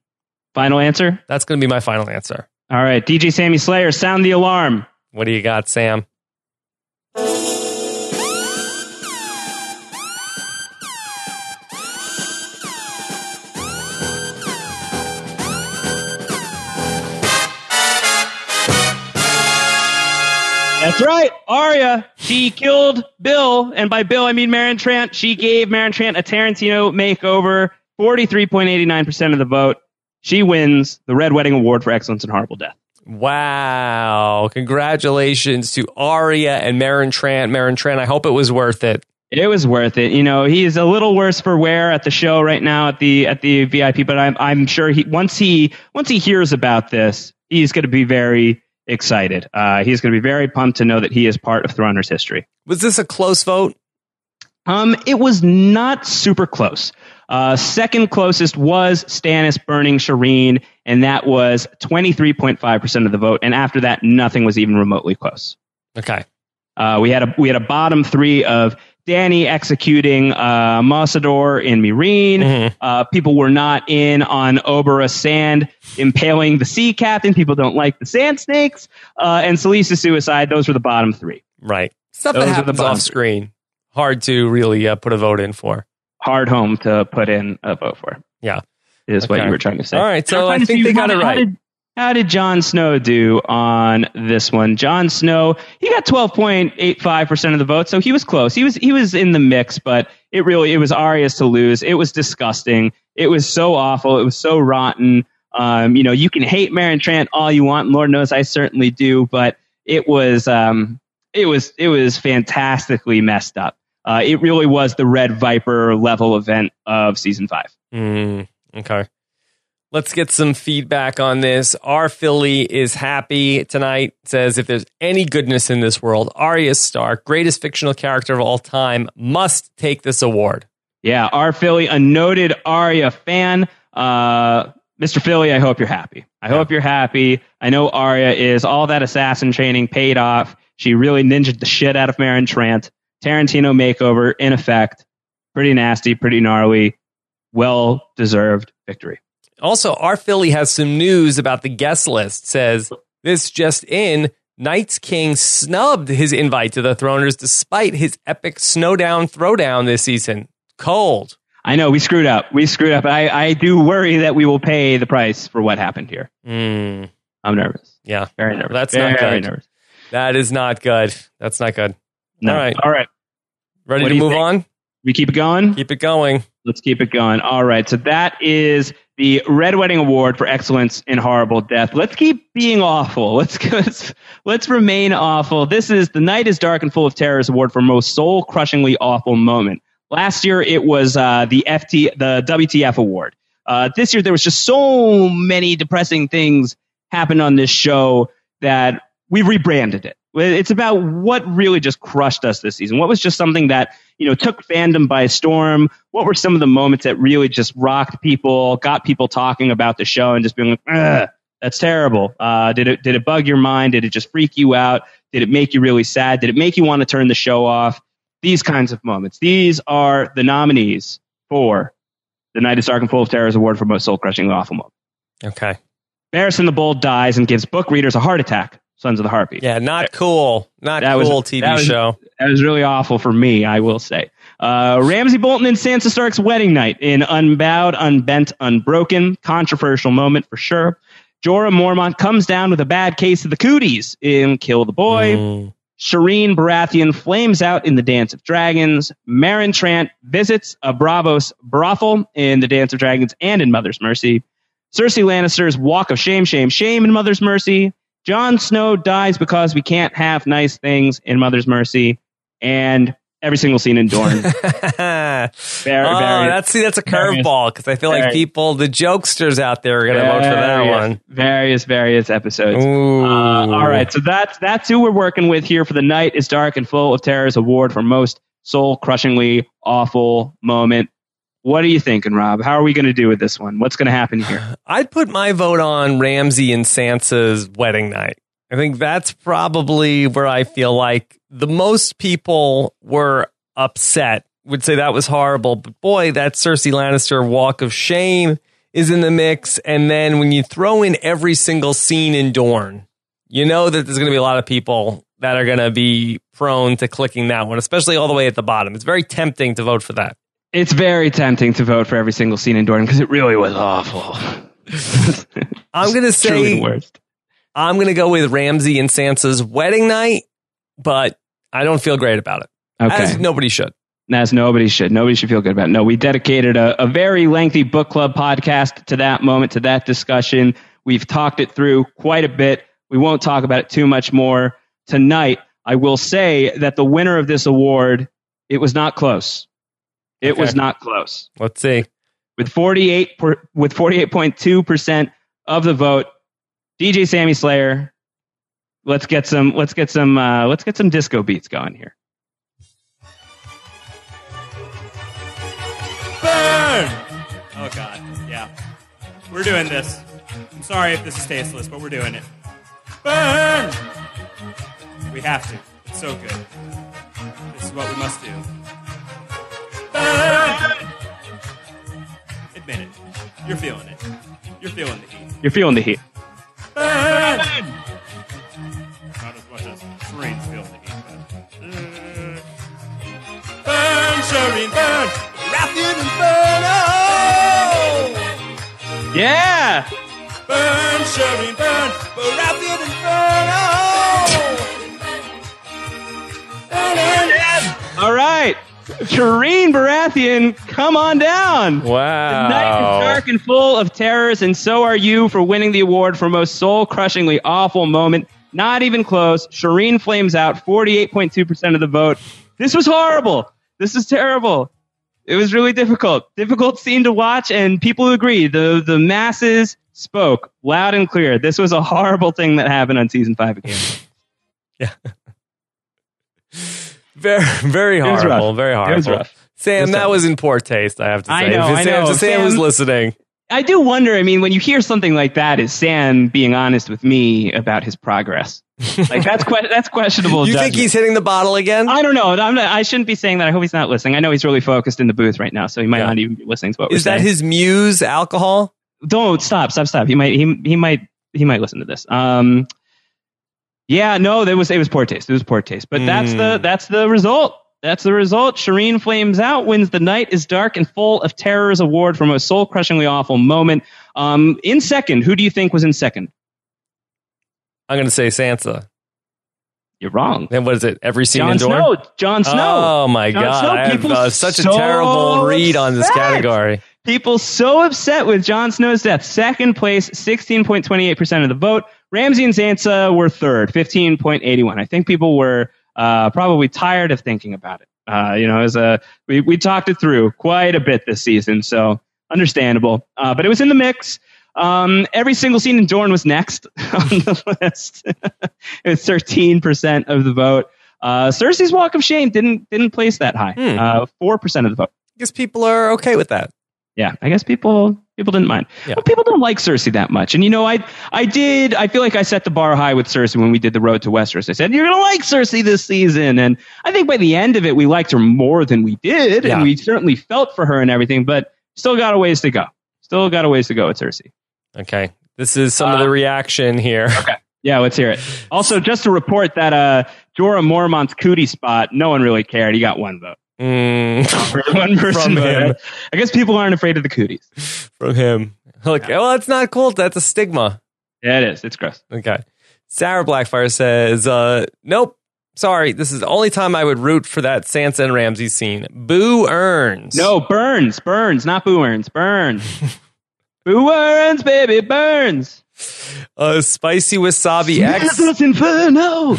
Final answer. That's going to be my final answer. All right, DJ Sammy Slayer, sound the alarm. What do you got, Sam? That's right, Arya. She killed Bill, and by Bill I mean Meryn Trant. She gave Meryn Trant a Tarantino makeover. Forty-three point eighty-nine percent of the vote. She wins the Red Wedding Award for Excellence in Horrible Death. Wow. Congratulations to Arya and Meryn Trant. Meryn Trant, I hope it was worth it. It was worth it. You know, he's a little worse for wear at the show right now at the at the VIP, but I'm I'm sure he once he once he hears about this, he's going to be very excited. Uh, he's going to be very pumped to know that he is part of Throner's history. Was this a close vote? Um, it was not super close. Uh, second closest was Stannis burning Shireen, and that was 23.5% of the vote. And after that, nothing was even remotely close. Okay. Uh, we had a we had a bottom three of Dany executing uh, Mossador in Meereen. Uh, people were not in on Obara Sand impaling the sea captain. People don't like the sand snakes. Uh, and Selyse's suicide. Those were the bottom three. Right. Stuff Those that are the happens off screen. Hard to really uh, put a vote in for. Hard home to put in a vote for. Yeah. Is what you were trying to say. All right, so I'm I think they got it right. How did, how did Jon Snow do on this one? Jon Snow, he got 12.85% of the vote, so he was close. He was he was in the mix, but it really it was Arya's to lose. It was disgusting. It was so awful. It was so rotten. Um, you know, you can hate Meryn Trant all you want, Lord knows I certainly do, but it was um, it was it was fantastically messed up. Uh, it really was the Red Viper level event of season five. Mm, okay. Let's get some feedback on this. Our Philly is happy tonight. Says if there's any goodness in this world, Arya Stark, greatest fictional character of all time, must take this award. Yeah, our Philly, a noted Arya fan. Uh, Mr. Philly, I hope you're happy. I hope you're happy. I know Arya is all that assassin training paid off. She really ninja'd the shit out of Meryn Trant. Tarantino makeover in effect. Pretty nasty, pretty gnarly. Well deserved victory. Also, our Philly has some news about the guest list. Says this just in: Night's King snubbed his invite to the Throners despite his epic snowdown throwdown this season. Cold. I know we screwed up. We screwed up. I, I do worry that we will pay the price for what happened here. Mm, I'm nervous. yeah, Very nervous. That's very, not very good. nervous. that is not good. That's not good. No. All right. All right. Ready What to move think? on? We keep it going? Keep it going. Let's keep it going. All right. So that is the Red Wedding Award for Excellence in Horrible Death. Let's keep being awful. *laughs* Let's let's, let's remain awful. This is the Night is Dark and Full of Terrors Award for most soul crushingly awful moment. Last year it was uh, the FT the WTF Award. Uh, this year there was just so many depressing things happened on this show that we rebranded it. It's about what really just crushed us this season. What was just something that, you know, took fandom by storm? What were some of the moments that really just rocked people, got people talking about the show and just being like, that's terrible. Uh, did it, did it bug your mind? Did it just freak you out? Did it make you really sad? Did it make you want to turn the show off? These kinds of moments. These are the nominees for the Night is Dark and Full of Terrors Award for Most Soul Crushing Awful Moment. Okay. Barristan the Bold dies and gives book readers a heart attack. Sons of the Harpy. Yeah, not cool. Not That cool was- TV that was- show. That was really awful for me, I will say. Uh, Ramsay Bolton and Sansa Stark's wedding night in Unbowed, Unbent, Unbroken. Controversial moment for sure. Jorah Mormont comes down with a bad case of the cooties in Kill the Boy. Mm. Shireen Baratheon flames out in the Dance of Dragons. Meryn Trant visits a Braavos brothel in the Dance of Dragons and in Mother's Mercy. Cersei Lannister's Walk of Shame, Shame, Shame in Mother's Mercy. Jon Snow dies because we can't have nice things in Mother's Mercy. And every single scene in Dorne. *laughs* Very, oh, very, that's see, that's a curveball because I feel like people, the jokesters out there, are going to vote for that one. Various, various episodes. Uh, all right, so that's that's who we're working with here for the night is dark and full of terrors award for most soul crushingly awful moment. What are you thinking, Rob? How are we going to do with this one? What's going to happen here? *sighs* I'd put my vote on Ramsay and Sansa's wedding night. I think that's probably where I feel like the most people were upset. Would say that was horrible, but boy, that Cersei Lannister walk of shame is in the mix. And then when you throw in every single scene in Dorne, you know that there's going to be a lot of people that are going to be prone to clicking that one, especially all the way at the bottom. It's very tempting to vote for that. It's very tempting to vote for every single scene in Dorne because it really was awful. *laughs* I'm going to Truly say the worst. I'm going to go with Ramsay and Sansa's wedding night, but I don't feel great about it. Okay. As nobody should. As nobody should. Nobody should feel good about it. No, we dedicated a, a very lengthy book club podcast to that moment, to that discussion. We've talked it through quite a bit. We won't talk about it too much more tonight. I will say that the winner of this award, it was not close. It Okay. was not close. Let's see. With 48 per, with 48.2% of the vote, DJ Sammy Slayer. Let's get some let's get some uh, let's get some disco beats going here. Burn! Oh god, yeah. We're doing this. I'm sorry if this is tasteless, but we're doing it. Burn! We have to. It's so good. This is what we must do. Admit it. You're feeling it. You're feeling the heat. You're feeling the heat. Burn! Not as much as Shireen's feeling the heat, but. Uh, burn, Shireen, burn! Rathian Inferno! Yeah! Burn, Shireen, burn! Baratheon Inferno! Burn, burn. All right. Shireen Baratheon, come on down. Wow. The night is dark and full of terrors, and so are you for winning the award for most soul crushingly awful moment. Not even close. Shireen flames out 48.2% of the vote. This was horrible. This is terrible. It was really difficult. Difficult scene to watch, and people agree. The, the masses spoke loud and clear. This was a horrible thing that happened on season five of Game Thrones. *laughs* Very, very horrible. Very horrible. Sam, was that was in poor taste, I have to say. I know, I Sam, know. Sam was listening. I do wonder. I mean, when you hear something like that, is Sam being honest with me about his progress? Like that's que- that's questionable. *laughs* You think he's hitting the bottle again? I don't know. I'm not, I shouldn't be saying that. I hope he's not listening. I know he's really focused in the booth right now, so he might Yeah. not even be listening to what Is that saying. his muse alcohol? Don't stop, stop, stop. He might, he, he might, he might listen to this. Um, yeah, no, that was it was poor taste. It was poor taste. But that's Mm. the that's the result. That's the result. Shireen flames out, wins the night is dark and full of terrors award from a soul crushingly awful moment. Um, in second, who do you think was in second? I'm going to say Sansa. You're wrong. Then what is it? Every scene Jon in Jon Snow. Jon Snow. Oh my Jon god! Snow, I have uh, such a so terrible read on this upset. category. People so upset with Jon Snow's death. Second place, 16.28% of the vote. Ramsay and Sansa were third, 15.81. I think people were uh, probably tired of thinking about it. Uh, you know, as a we, we talked it through quite a bit this season, so understandable. Uh, but it was in the mix. Um, every single scene in Dorne was next *laughs* on the list. *laughs* it was 13% of the vote. Uh, Cersei's Walk of Shame didn't didn't place that high. Hmm. Uh, Four percent of the vote. I guess people are okay with that. Yeah, I guess people people didn't mind. Yeah. Well, people don't like Cersei that much. And you know, I I did. I feel like I set the bar high with Cersei when we did the Road to Westeros. I said you're gonna like Cersei this season, and I think by the end of it, we liked her more than we did, Yeah. and we certainly felt for her and everything. But still got a ways to go. Still got a ways to go with Cersei. Okay. This is some of Uh, the reaction here. *laughs* Yeah, let's hear it. Also, just to report that uh, Jorah Mormont's cootie spot, no one really cared. He got one vote. Mm, *laughs* *laughs* One person From him. I guess people aren't afraid of the cooties. from him. Like, oh, that's not cool. That's a stigma. Yeah, it is. It's gross. Okay. Sarah Blackfire says, uh, nope. Sorry, this is the only time I would root for that Sansa and Ramsay scene. Boo earns. No, Burns, Burns, not Boo Earns, Burns. *laughs* Boo Earns, baby, Burns. Uh, spicy wasabi X. Inferno.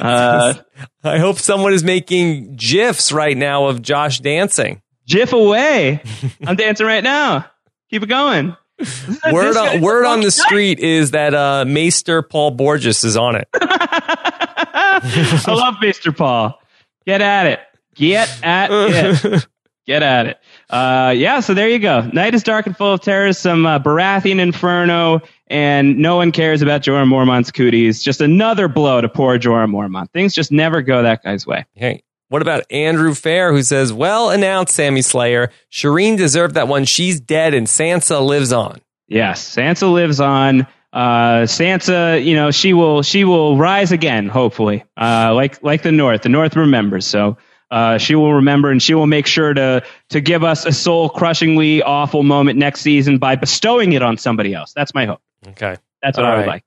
Uh, *laughs* I hope someone is making gifs right now of Josh dancing. Jiff away. I'm dancing right now. Keep it going. *laughs* Word on, word on the street is that uh, Maester Paul Borges is on it. *laughs* I love Mr. Paul. Get at it. Get at it. Get at it. Uh, yeah, so there you go. Night is dark and full of terrors, some uh, Baratheon inferno, and no one cares about Jorah Mormont's cooties. Just another blow to poor Jorah Mormont. Things just never go that guy's way. Hey, what about Andrew Fair, who says, "Well announced, Sammy Slayer. Shireen deserved that one. She's dead, and Sansa lives on." Yes, Sansa lives on. Uh, Sansa, you know, she will she will rise again, hopefully. Uh, like like the North, the North remembers. So uh, she will remember, and she will make sure to to give us a soul crushingly awful moment next season by bestowing it on somebody else. That's my hope. Okay. That's what All I would right. like.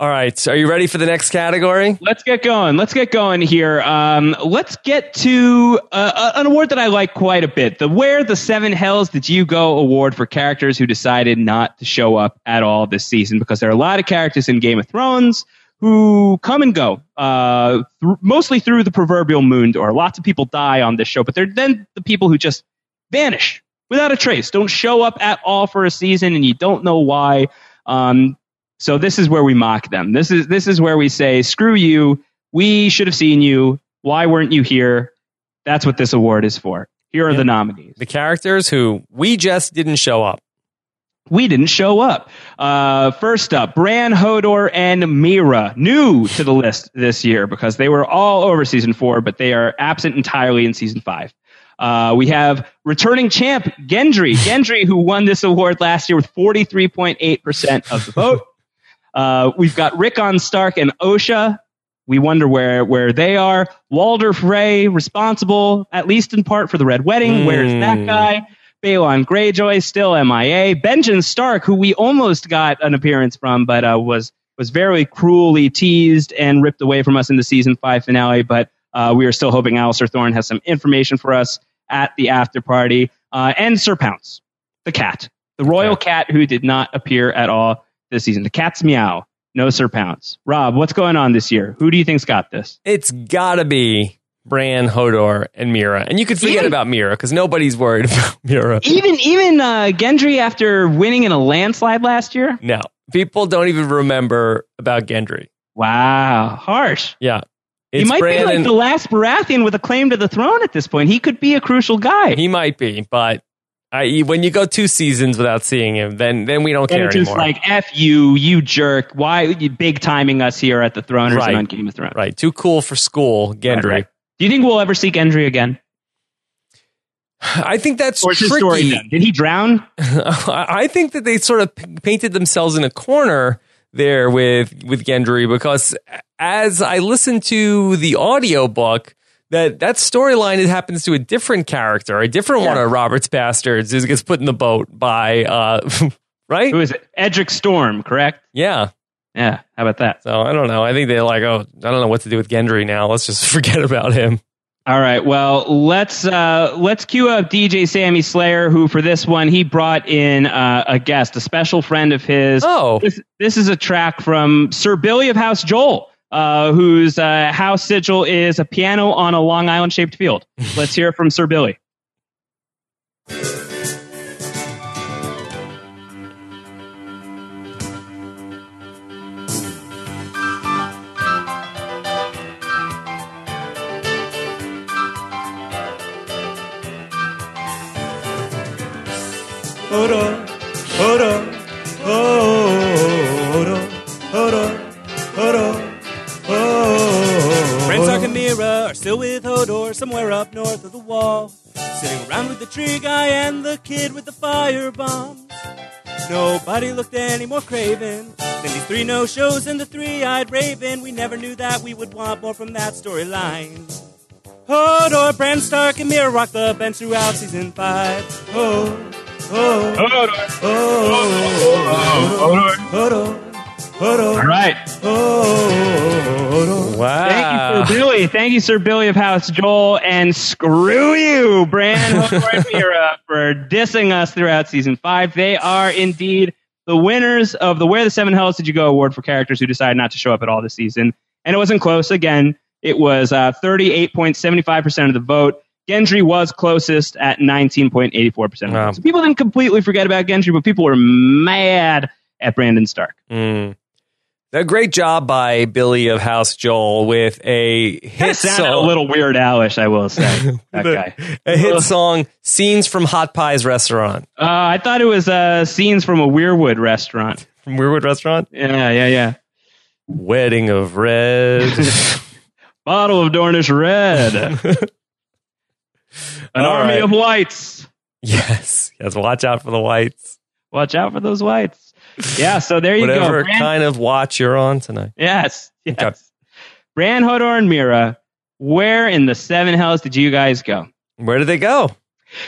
All right. Are you ready for the next category? Let's get going. Let's get going here. Um, let's get to uh, an award that I like quite a bit. The Where the Seven Hells Did You Go award for characters who decided not to show up at all this season because there are a lot of characters in Game of Thrones who come and go, uh, th- mostly through the proverbial moon door. Lots of people die on this show, but they're then the people who just vanish without a trace, don't show up at all for a season, and you don't know why. Um, so this is where we mock them. This is this is where we say, "Screw you! We should have seen you. Why weren't you here?" That's what this award is for. Here are Yeah. the nominees. The characters who we just didn't show up. We didn't show up. Uh, first up, Bran, Hodor, and Meera, new to the list this year because they were all over season four, but they are absent entirely in season five. Uh, we have returning champ Gendry, *laughs* Gendry, who won this award last year with 43.8% of the vote. *laughs* Uh, we've got Rickon Stark and Osha. We wonder where, where they are. Walder Frey, responsible, at least in part, for the Red Wedding. Where's that Hmm. guy? Balon Greyjoy, still MIA. Benjen Stark, who we almost got an appearance from, but uh, was was very cruelly teased and ripped away from us in the season five finale. But uh, we are still hoping Alliser Thorne has some information for us at the after party. Uh, and Sir Pounce, the cat, the royal cat who did not appear at all this season. The cat's meow. No Sir Pounce. Rob, what's going on this year? Who do you think's got this? It's gotta be Bran, Hodor, and Meera. And you could forget Even- about Meera because nobody's worried *laughs* about Meera. Even even uh, Gendry after winning in a landslide last year. No, people don't even remember about Gendry. Wow, harsh. Yeah, he might Bran be like the last Baratheon with a claim to the throne at this point. He could be a crucial guy. He might be, but I, when you go two seasons without seeing him, then then we don't and care it's just anymore. like f you, you jerk. Why you big timing us here at the Throners Right. and on Game of Thrones? right, too cool for school, Gendry. Right, right. Do you think we'll ever see Gendry again? I think that's Or his story tricky. Did he drown? *laughs* I think that they sort of painted themselves in a corner there with with Gendry because as I listened to the audiobook that that storyline it happens to a different character, a different one of Robert's bastards who gets put in the boat by uh *laughs* right? Who is it? Edric Storm, correct? Yeah. Yeah. How about that? So I don't know. I think they're like, oh, I don't know what to do with Gendry now. Let's just *laughs* forget about him. All right. Well, let's uh, let's cue up DJ Sammy Slayer, who for this one he brought in uh, a guest, a special friend of his. Oh. this, this is a track from Sir Billy of House Joel, uh, whose uh, house sigil is a piano on a Long Island shaped field. *laughs* Let's hear it from Sir Billy. Hold on, hold on, hold Friends Archimera are still with Hodor somewhere up north of the wall. Sitting around with the tree guy and the kid with the fire bombs. Nobody looked any more craven than these three no shows and the three eyed raven. We never knew that we would want more from that storyline. Hodor, Bran Stark, and Meera rock the bench throughout season five. Oh, oh, oh, All right. Wow. Thank you, Sir Billy. Thank you, Sir Billy of House Joel, and screw you, Bran Hodor and Meera, for dissing us throughout season five. They are indeed the winners of the Where the Seven Hells Did You Go award for characters who decided not to show up at all this season. And it wasn't close. Again, it was uh, 38.75% of the vote. Gendry was closest at 19.84% Wow. So people didn't completely forget about Gendry, but people were mad at Brandon Stark. Mm. A great job by Billy of House Joel with a It hit sounded a little weird Alish, I will say. *laughs* that guy. a hit song, "Scenes from Hot Pie's Restaurant" Uh, I thought it was uh, scenes from a Weirwood restaurant. *laughs* from Weirwood Restaurant. Yeah, yeah, yeah. Wedding of Red. *laughs* Bottle of Dornish Red. An All army right. of whites. *laughs* yes, yes. Watch out for the whites. Watch out for those whites. Yeah, so there you Whatever go. Bran- kind of watch you're on tonight. yes, yes. Okay. Bran, Hodor, and Meera, where in the seven hells did you guys go? Where did they go?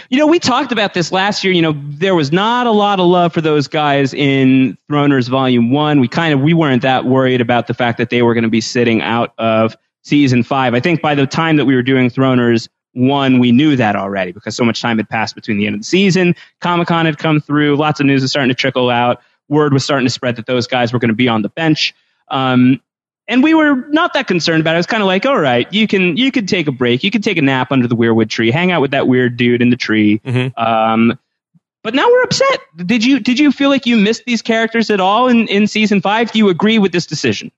You know, we talked about this last year. You know, there was not a lot of love for those guys in Throners Volume One. We kind of we weren't that worried about the fact that they were going to be sitting out of season five. I think by the time that we were doing Throners One, we knew that already because so much time had passed between the end of the season. Comic Con had come through. Lots of news was starting to trickle out. Word was starting to spread that those guys were going to be on the bench. Um, and we were not that concerned about it. It was kind of like, all right, you can you could take a break, you could take a nap under the weirwood tree, hang out with that weird dude in the tree. Mhm. Um, but now we're upset. Did you did you feel like you missed these characters at all in, in season five? Do you agree with this decision?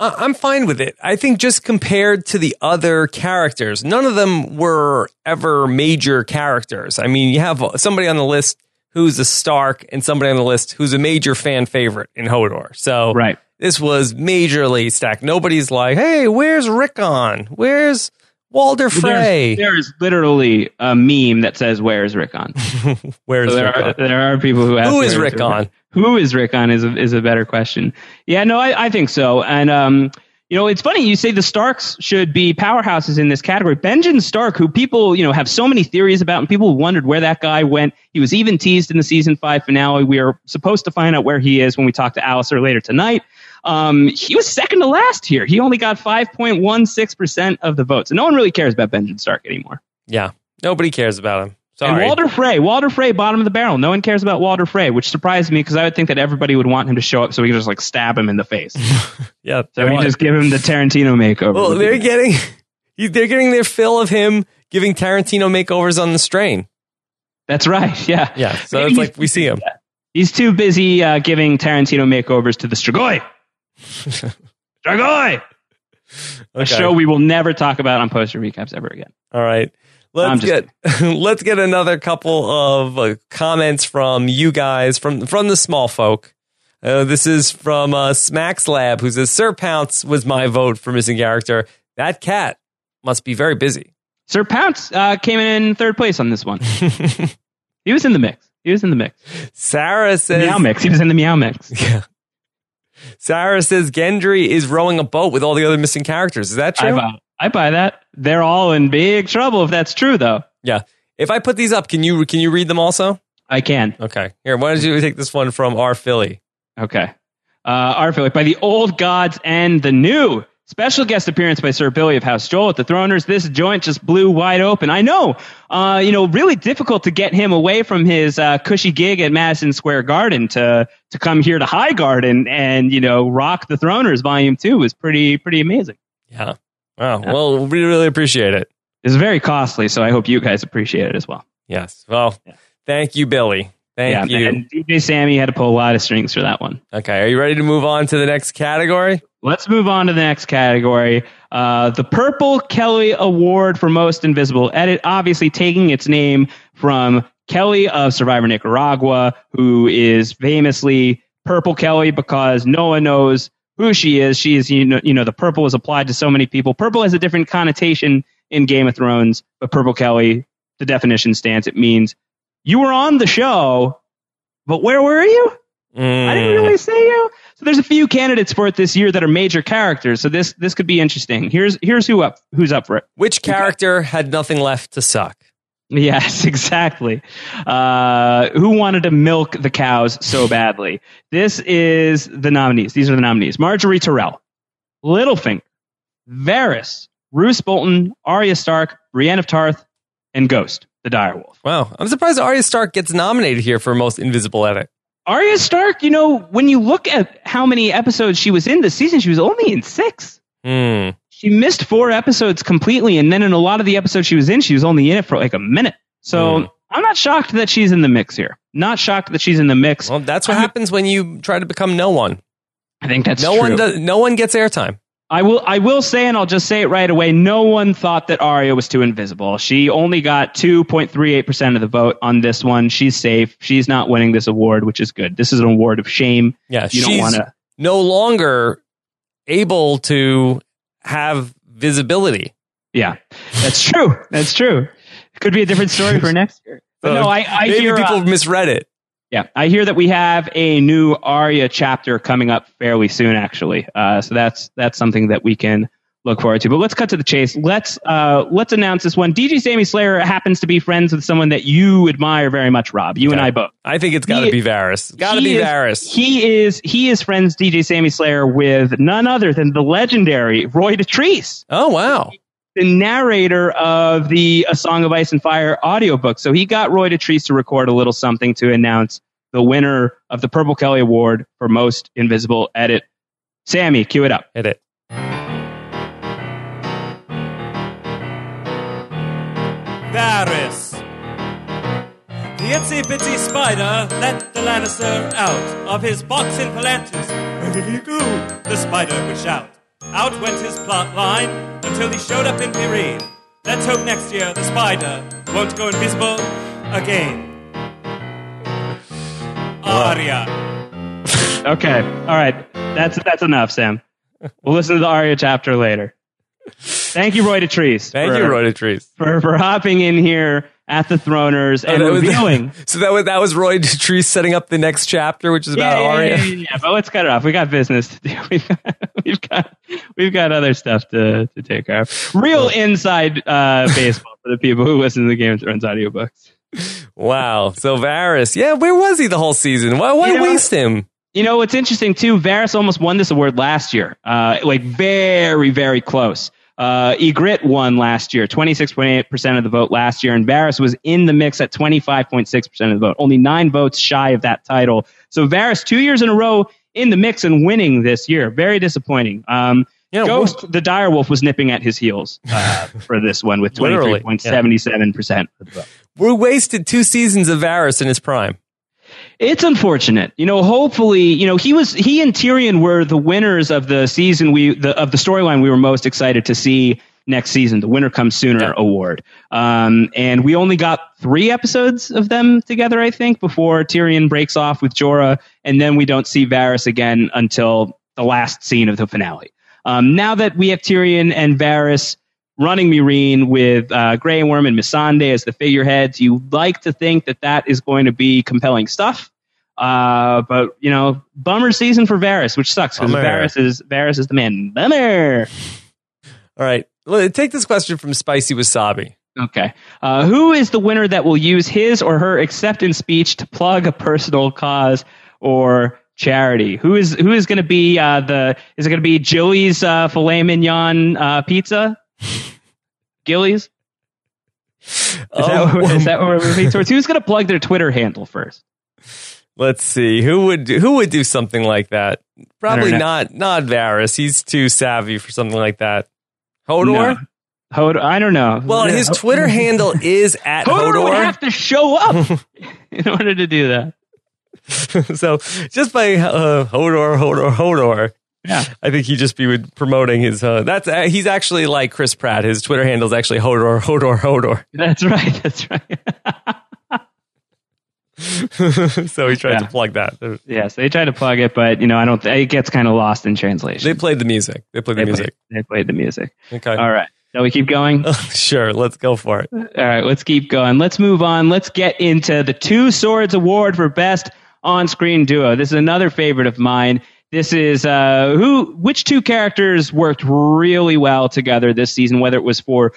I'm fine with it. I think just compared to the other characters, none of them were ever major characters. I mean, you have somebody on the list who's a Stark and somebody on the list who's a major fan favorite in Hodor. So Right. this was majorly stacked. Nobody's like, hey, where's Rickon? Where's Walder Frey? There's, there's literally a meme that says, "Where's Rickon?" *laughs* where's So there are Rickon? there are people who ask, Who is "Where's Rickon?" Who is Rickon is a, is a better question. Yeah, no, I, I think so. And um, you know, it's funny you say the Starks should be powerhouses in this category. Benjen Stark, who people you know have so many theories about, and people wondered where that guy went. He was even teased in the season five finale. We are supposed to find out where he is when we talk to Alliser later tonight. Um, he was second to last here. He only got 5.16% of the votes. And no one really cares about Benjen Stark anymore. Yeah, nobody cares about him. Sorry. And Walder Frey, Walder Frey, bottom of the barrel. No one cares about Walder Frey, which surprised me because I would think that everybody would want him to show up so we could just like stab him in the face. *laughs* yeah, So we just give him the Tarantino makeover. Well, they're getting *laughs* they're getting their fill of him giving Tarantino makeovers on the strain. That's right. *laughs* Yeah. Yeah, so Maybe it's like we see him. He's too busy uh, giving Tarantino makeovers to the Strigoi. Strigoi! A show we will never talk about on poster recaps ever again. All right. I'm Let's just get *laughs* let's get another couple of uh, comments from you guys from from the small folk. Uh, this is from uh, Smacks Lab, who says Sir Pounce was my vote for missing character. That cat must be very busy. Sir Pounce uh, came in third place on this one. *laughs* he was in the mix. He was in the mix. Sarah says Meow mix. He was in the meow mix. *laughs* Yeah. Sarah says Gendry is rowing a boat with all the other missing characters. Is that I true? buy, I buy that. They're all in big trouble if that's true, though. Yeah. If I put these up, can you can you read them also? I can. Okay. Here, why don't you take this one from our Philly? Okay. Uh, our Philly by the old gods and the new, Special guest appearance by Sir Billy of House Joel at the Throners. This joint just blew wide open. I know, uh, you know, really difficult to get him away from his uh, cushy gig at Madison Square Garden to to come here to High Garden and you know rock the Throners Volume Two was pretty pretty amazing. Yeah. Wow. Well, we really appreciate it. It's very costly, so I hope you guys appreciate it as well. Yes. Well, thank you, Billy. Thank yeah, you. And DJ Sammy had to pull a lot of strings for that one. Okay. Are you ready to move on to the next category? Let's move on to the next category. Uh, the Purple Kelly Award for Most Invisible Edit, obviously taking its name from Kelly of Survivor Nicaragua, who is famously Purple Kelly because no one knows who she is. She is, you know, you know, the purple is applied to so many people. Purple has a different connotation in Game of Thrones, but Purple Kelly, the definition stands. It means you were on the show, but where were you? Mm. I didn't really see you. So there's a few candidates for it this year that are major characters. So this this could be interesting. Here's here's who up who's up for it. Which character had nothing left to suck? Yes, *laughs* exactly. Uh, who wanted to milk the cows so badly? This is the nominees. These are the nominees: Margaery Tyrell, Littlefinger, Varys, Roose Bolton, Arya Stark, Brienne of Tarth, and Ghost, the direwolf. Wow. I'm surprised Arya Stark gets nominated here for most invisible edit. Arya Stark, you know, when you look at how many episodes she was in this season, she was only in six. Hmm. She missed four episodes completely, and then in a lot of the episodes she was in, she was only in it for like a minute. So Hmm. I'm not shocked that she's in the mix here. Not shocked that she's in the mix. Well, that's what I'm- happens when you try to become no one. I think that's no true. one does. No one gets airtime. I will. I will say, and I'll just say it right away. No one thought that Arya was too invisible. She only got 2.38 percent of the vote on this one. She's safe. She's not winning this award, which is good. This is an award of shame. Yeah, You don't she's want to. no longer able to have visibility. Yeah, that's true. That's true. Could be a different story for next year. But So no, I, I maybe hear. people uh, misread it. Yeah, I hear that we have a new Arya chapter coming up fairly soon, actually. Uh, so that's that's something that we can look forward to. But let's cut to the chase. Let's uh, let's announce this one. DJ Sammy Slayer happens to be friends with someone that you admire very much, Rob. You and I both. I think it's got to be Varys. Got to be is- Varys. He is he is friends DJ Sammy Slayer with none other than the legendary Roy Dotrice. Oh wow. the narrator of the A Song of Ice and Fire audiobook. So he got Roy Dotrice to record a little something to announce the winner of the Purple Kelly Award for Most Invisible Edit. Sammy, cue it up. Hit it. Varys. The itsy bitsy spider let the Lannister out of his box in Palantis. Where did he go? The spider would shout. Out went his plot line until he showed up in Meereen. Let's hope next year the spider won't go invisible again. Arya. *laughs* Okay. All right. That's that's enough, Sam. We'll listen to the Arya chapter later. Thank you, Roy Dotrice. Thank for, you, Roy Dotrice. for for hopping in here at the Throners and Oh, was- *laughs* revealing. So that was that was Roy Dotrice setting up the next chapter, which is about yeah, Arya. Yeah, yeah, yeah, but let's cut it off. We got business to do. *laughs* We've got we've got, we've got other stuff to, to take care of. Real inside uh, baseball for the people who listen to the Game of Thrones audiobooks. Wow. So Varys, yeah, where was he the whole season? Why, why You know- waste him? You know what's interesting too? Varys almost won this award last year. Uh, like very very close. Uh, Ygritte won last year, 26.8% of the vote last year, and Varys was in the mix at 25.6% of the vote, only nine votes shy of that title. So Varys, two years in a row in the mix and winning this year. Very disappointing. Um, Yeah, Ghost, the direwolf, was nipping at his heels uh, *laughs* for this one with Literally, 23.77% of the vote. We wasted two seasons of Varys in his prime. It's unfortunate. You know, hopefully, you know, he was he and Tyrion were the winners of the season we the of the storyline we were most excited to see next season, the Winter Comes Sooner Yeah. award. Um, and we only got three episodes of them together, I think, before Tyrion breaks off with Jorah, and then we don't see Varys again until the last scene of the finale. Um, now that we have Tyrion and Varys running Meereen with uh, Grey Worm and Missandei as the figureheads, you like to think that that is going to be compelling stuff. Uh, but you know, bummer season for Varys, which sucks because Varys is Varys is the man. Bummer. All right. Take this question from Spicy Wasabi. Okay. Uh, who is the winner that will use his or her acceptance speech to plug a personal cause or charity. Who is who is going to be uh, the? Is it going to be Jilly's uh, filet mignon uh, pizza? *laughs* Gillies. Is, that, Um, is that what we're moving towards? Who's going to plug their Twitter handle first? Let's see who would who would do something like that. Probably not not Varys. He's too savvy for something like that. Hodor. No. Hodor. I don't know. Well, his Twitter handle *laughs* is at Hodor, would have to show up *laughs* in order to do that. so just by uh, Hodor, Hodor, Hodor, Yeah. I think he'd just be promoting his. Uh, that's uh, he's actually like Chris Pratt. His Twitter handle is actually Hodor, Hodor, Hodor. *laughs* That's right. That's right. *laughs* so he tried Yeah. to plug that. yes, they tried to plug it, but you know, I don't. Th- it gets kind of lost in translation. They played the music. They played the They music. Played, they played the music. Okay. All right. So we keep going. *laughs* sure. Let's go for it. All right, let's keep going. Let's move on. Let's get into the Two Swords Award for Best On-Screen Duo. This is another favorite of mine. This is uh, who, which two characters worked really well together this season, whether it was for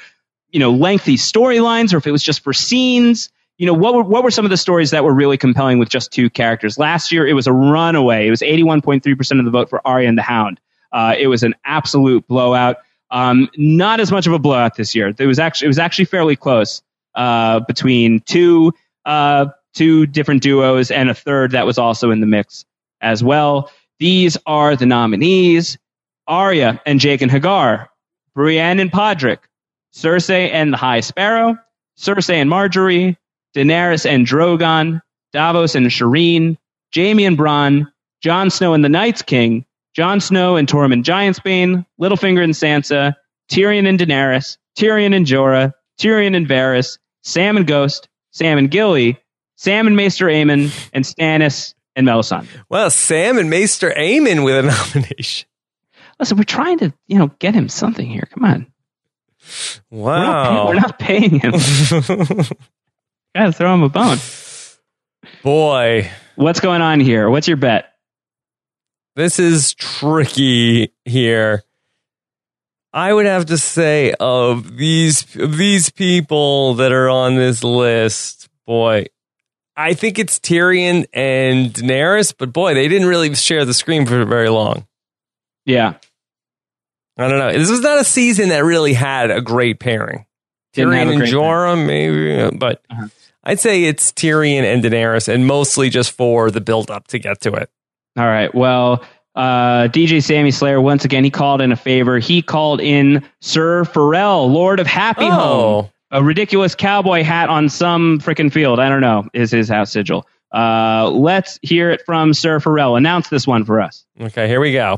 you know lengthy storylines or if it was just for scenes. You know what were what were some of the stories that were really compelling with just two characters? Last year, it was a runaway. It was 81.3 percent of the vote for Arya and the Hound. Uh, it was an absolute blowout. Um, not as much of a blowout this year. It was actually it was actually fairly close uh, between two uh, two different duos and a third that was also in the mix as well. These are the nominees: Arya and Jaqen H'ghar, Brienne and Podrick, Cersei and the High Sparrow, Cersei and Margaery, Daenerys and Drogon, Davos and Shireen, Jaime and Bronn, Jon Snow and the Night's King, Jon Snow and Tormund Giantsbane, Littlefinger and Sansa, Tyrion and Daenerys, Tyrion and Jorah, Tyrion and Varys, Sam and Ghost, Sam and Gilly, Sam and Maester Aemon, and Stannis and Melisandre. Well, Sam and Maester Aemon with a *laughs* nomination. Listen, we're trying to, you know, get him something here. Come on. We're not, pay- Wow. we're not paying him. *laughs* Gotta throw him a bone. Boy, What's going on here? What's your bet? this is tricky here. I would have to say of these of these people that are on this list, boy, I think it's Tyrion and Daenerys, but boy, they didn't really share the screen for very long. Yeah. I don't know. This was not a season that really had a great pairing. Didn't Tyrion and Jorah, maybe, but Uh-huh. I'd say it's Tyrion and Daenerys, and mostly just for the build up to get to it. All right. Well, uh, DJ Sammy Slayer, once again, he called in a favor. He called in Sir Pharrell, Lord of Happy Home. A ridiculous cowboy hat on some freaking field. I don't know, is his house sigil. Uh, let's hear it from Sir Pharrell. Announce this one for us. okay. Here we go.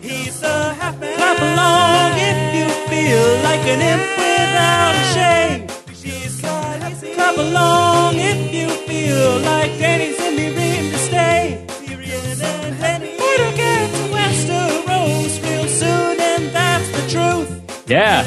He's a happy Clap along if you feel like an imp without a shame. He's a happy Clap along if you feel like Danny's in me ready to stay. We're to Yeah.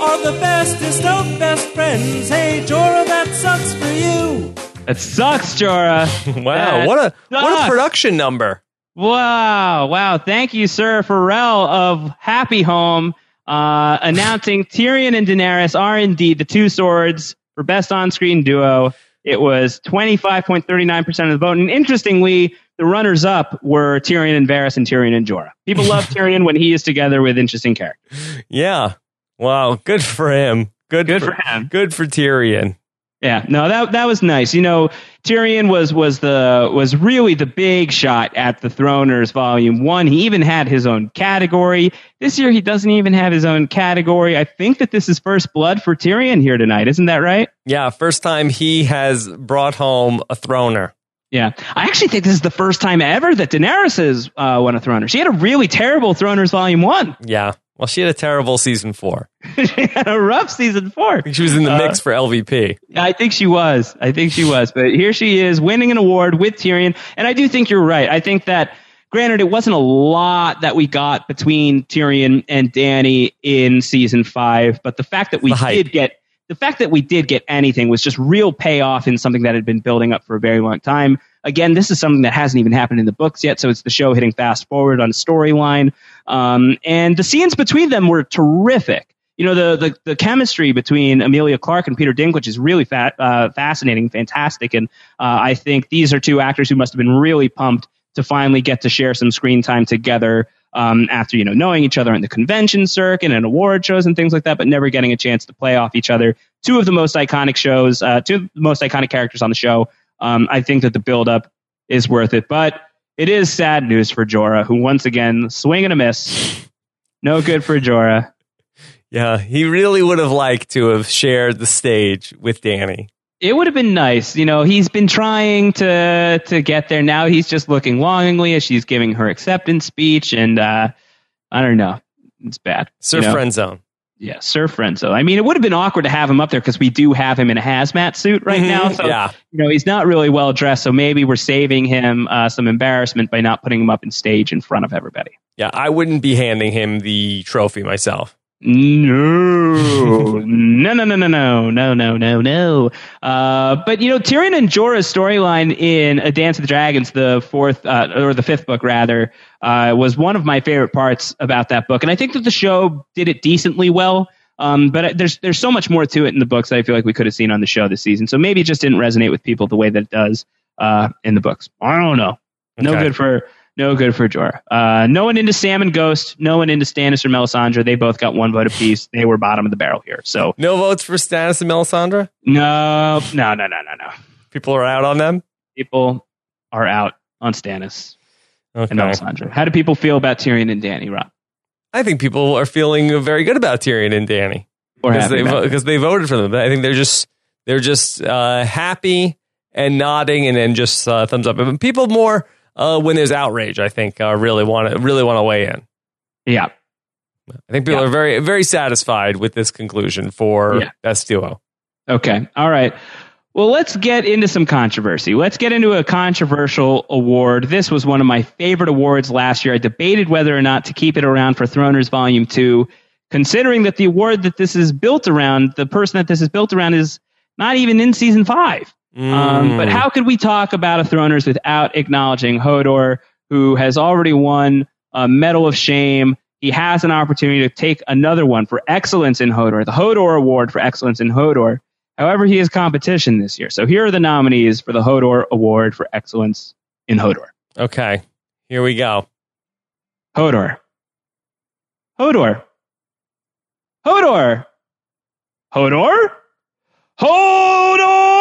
Are the bestest of best friends. Hey, Jorah, that sucks for you. It sucks, Jorah. *laughs* Wow, That what a what a production number. Wow, wow. Thank you, Sir Pharrell of Happy Home, uh, announcing Tyrion and Daenerys are indeed the two swords for best on screen duo. It was 25.39% of the vote. And interestingly, the runners up were Tyrion and Varys and Tyrion and Jorah. People love *laughs* Tyrion when he is together with interesting characters. Yeah. Wow. Good for him. Good, Good for him. Good for Tyrion. Yeah, no, that that was nice. You know, Tyrion was was the was really the big shot at the Throners Volume One. He even had his own category. This year, he doesn't even have his own category. I think that this is first blood for Tyrion here tonight. Isn't that right? Yeah. First time he has brought home a throner. Yeah, I actually think this is the first time ever that Daenerys has uh, won a Throner. She had a really terrible Throners Volume One. Yeah. Well, she had a terrible season four. *laughs* she had a rough season four. I think she was in the Uh, mix for LVP. I think she was. I think she was. But here she is winning an award with Tyrion. And I do think you're right. I think that, granted, it wasn't a lot that we got between Tyrion and Dany in season five, but the fact that we did get. The fact that we did get anything was just real payoff in something that had been building up for a very long time. Again, this is something that hasn't even happened in the books yet, so it's the show hitting fast forward on storyline. Um, and the scenes between them were terrific you know the the, the chemistry between Emilia Clarke and Peter Dinklage is really fat, uh, fascinating, fantastic, and uh, I think these are two actors who must have been really pumped to finally get to share some screen time together. Um, after you know knowing each other in the convention circuit and award shows and things like that, but never getting a chance to play off each other. Two of the most iconic shows, uh, two of the most iconic characters on the show. Um, I think that the build up is worth it, but it is sad news for Jorah, who once again swing and a miss. No good for Jorah. Yeah, he really would have liked to have shared the stage with Dany. It would have been nice. You know, he's been trying to to get there. Now he's just looking longingly as she's giving her acceptance speech, and uh, I don't know. It's bad. Sir you know? friend zone. Yeah, Sir Frenzo. I mean, it would have been awkward to have him up there because we do have him in a hazmat suit right now. So, yeah. you know, he's not really well dressed. So maybe we're saving him uh, some embarrassment by not putting him up in stage in front of everybody. Yeah, I wouldn't be handing him the trophy myself. No, *laughs* no, no, no, no, no, no, no, no, no. Uh, but you know, Tyrion and Jorah's storyline in A Dance of the Dragons, the fourth uh, or the fifth book rather, uh, was one of my favorite parts about that book, and I think that the show did it decently well. Um, but there's there's so much more to it in the books that I feel like we could have seen on the show this season. So maybe it just didn't resonate with people the way that it does uh, in the books. I don't know. No Okay. good for no good for Jorah. Uh, no one into Sam and Ghost. No one into Stannis or Melisandre. They both got one vote apiece. They were bottom of the barrel here. So No votes for Stannis and Melisandre? no, no, no, no, no, no. People are out on them? People are out on Stannis Okay. and Melisandre. How do people feel about Tyrion and Dany, Rob? I think people are feeling very good about Tyrion and Dany because they, because they voted for them. I think they're just they're just uh, happy and nodding and then just uh, thumbs up. And people more uh, when there's outrage. I think uh, really want to really want to weigh in. Yeah. I think people Yeah. are very very satisfied with this conclusion for Yeah. best duo. Okay. All right. Well, let's get into some controversy. Let's get into a controversial award. This was one of my favorite awards last year. I debated whether or not to keep it around for Throners Volume 2, considering that the award that this is built around, the person that this is built around, is not even in season five. Um, but Mm. how could we talk about a Throners without acknowledging Hodor, who has already won a Medal of Shame? He has an opportunity to take another one for excellence in Hodor, the Hodor Award for excellence in Hodor. However, he has competition this year. So here are the nominees for the Hodor Award for excellence in Hodor. Okay, here we go. Hodor. Hodor. Hodor. Hodor. Hodor.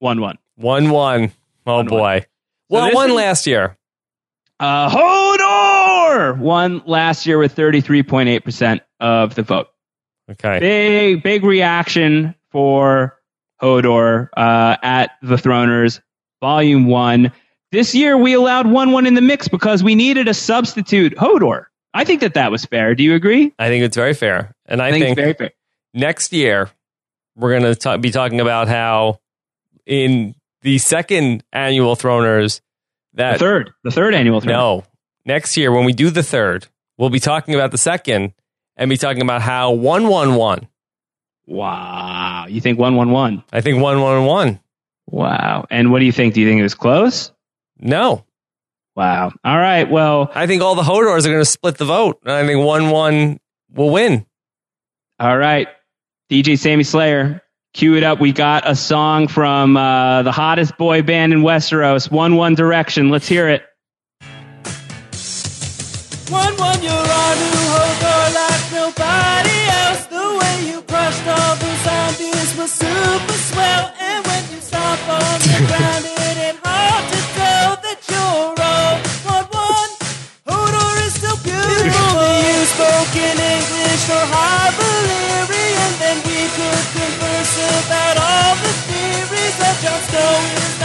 Wun Wun. Wun Wun. Oh One, boy. Well, this one is- last year. Uh, Hodor won last year with 33.8% of the vote. Okay. Big, big reaction for Hodor uh, at the Throners, Volume 1. This year we allowed Wun Wun in the mix because we needed a substitute Hodor. I think that that was fair. Do you agree? I think it's very fair, and I, I think, think very fair. next year we're going to be talking about how in the second annual Throners The that third, the third annual Throners. no next year when we do the third we'll be talking about the second and be talking about how one one one. Wow. You think 1 1 1? I think one one one. Wow. And what do you think? Do you think it was close? No, Wow. All right. Well, I think all the Hodors are going to split the vote, and I think Wun Wun will win. All right. DJ Sammy Slayer, cue it up. We got a song from uh, the hottest boy band in Westeros, One One Direction. Let's hear it. One one, you're our new Hodor like nobody else. The way you crushed all the zombies was super swell. And when you stomp on the *laughs* ground,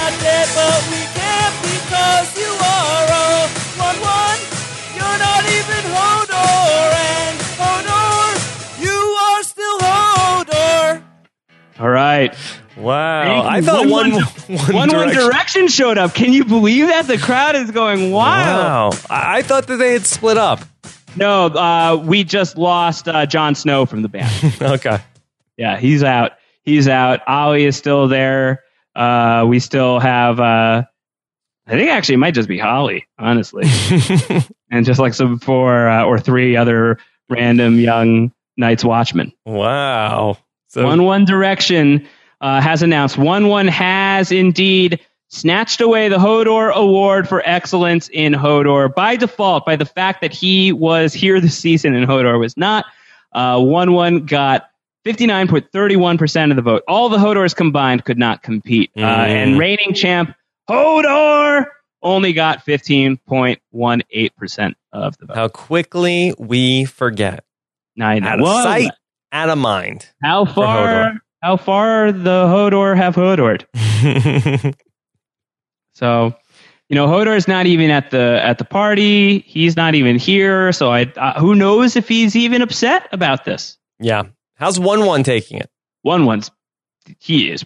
not dead, but we can't because you are all one one. You're not even Hodor, and Hodor, you are still Hodor. All right. Wow, I thought one One *laughs* one, One One direction. Direction showed up. Can you believe that? The crowd is going wild. Wow, I, I thought that they had split up. No, uh, we just lost uh, Jon Snow from the band. *laughs* Okay. yeah, he's out. He's out. Olly is still there. Uh, we still have. Uh, I think actually it might just be Holly, honestly, *laughs* *laughs* and just like some four uh, or three other random young Night's Watchmen. Wow. So One One Direction uh, has announced Wun Wun has indeed snatched away the Hodor Award for excellence in Hodor by default by the fact that he was here this season and Hodor was not. Uh, Wun Wun got 59.31% of the vote. All the Hodors combined could not compete. Uh, Mm. and reigning champ Hodor only got 15.18% of the vote. how quickly we forget. I know. Out of sight, out of mind. How far? How far the Hodor have Hodored? *laughs* So, you know, Hodor's not even at the at the party. He's not even here. So, I uh, who knows if he's even upset about this. yeah. How's Wun Wun taking it? Wun Wun's he is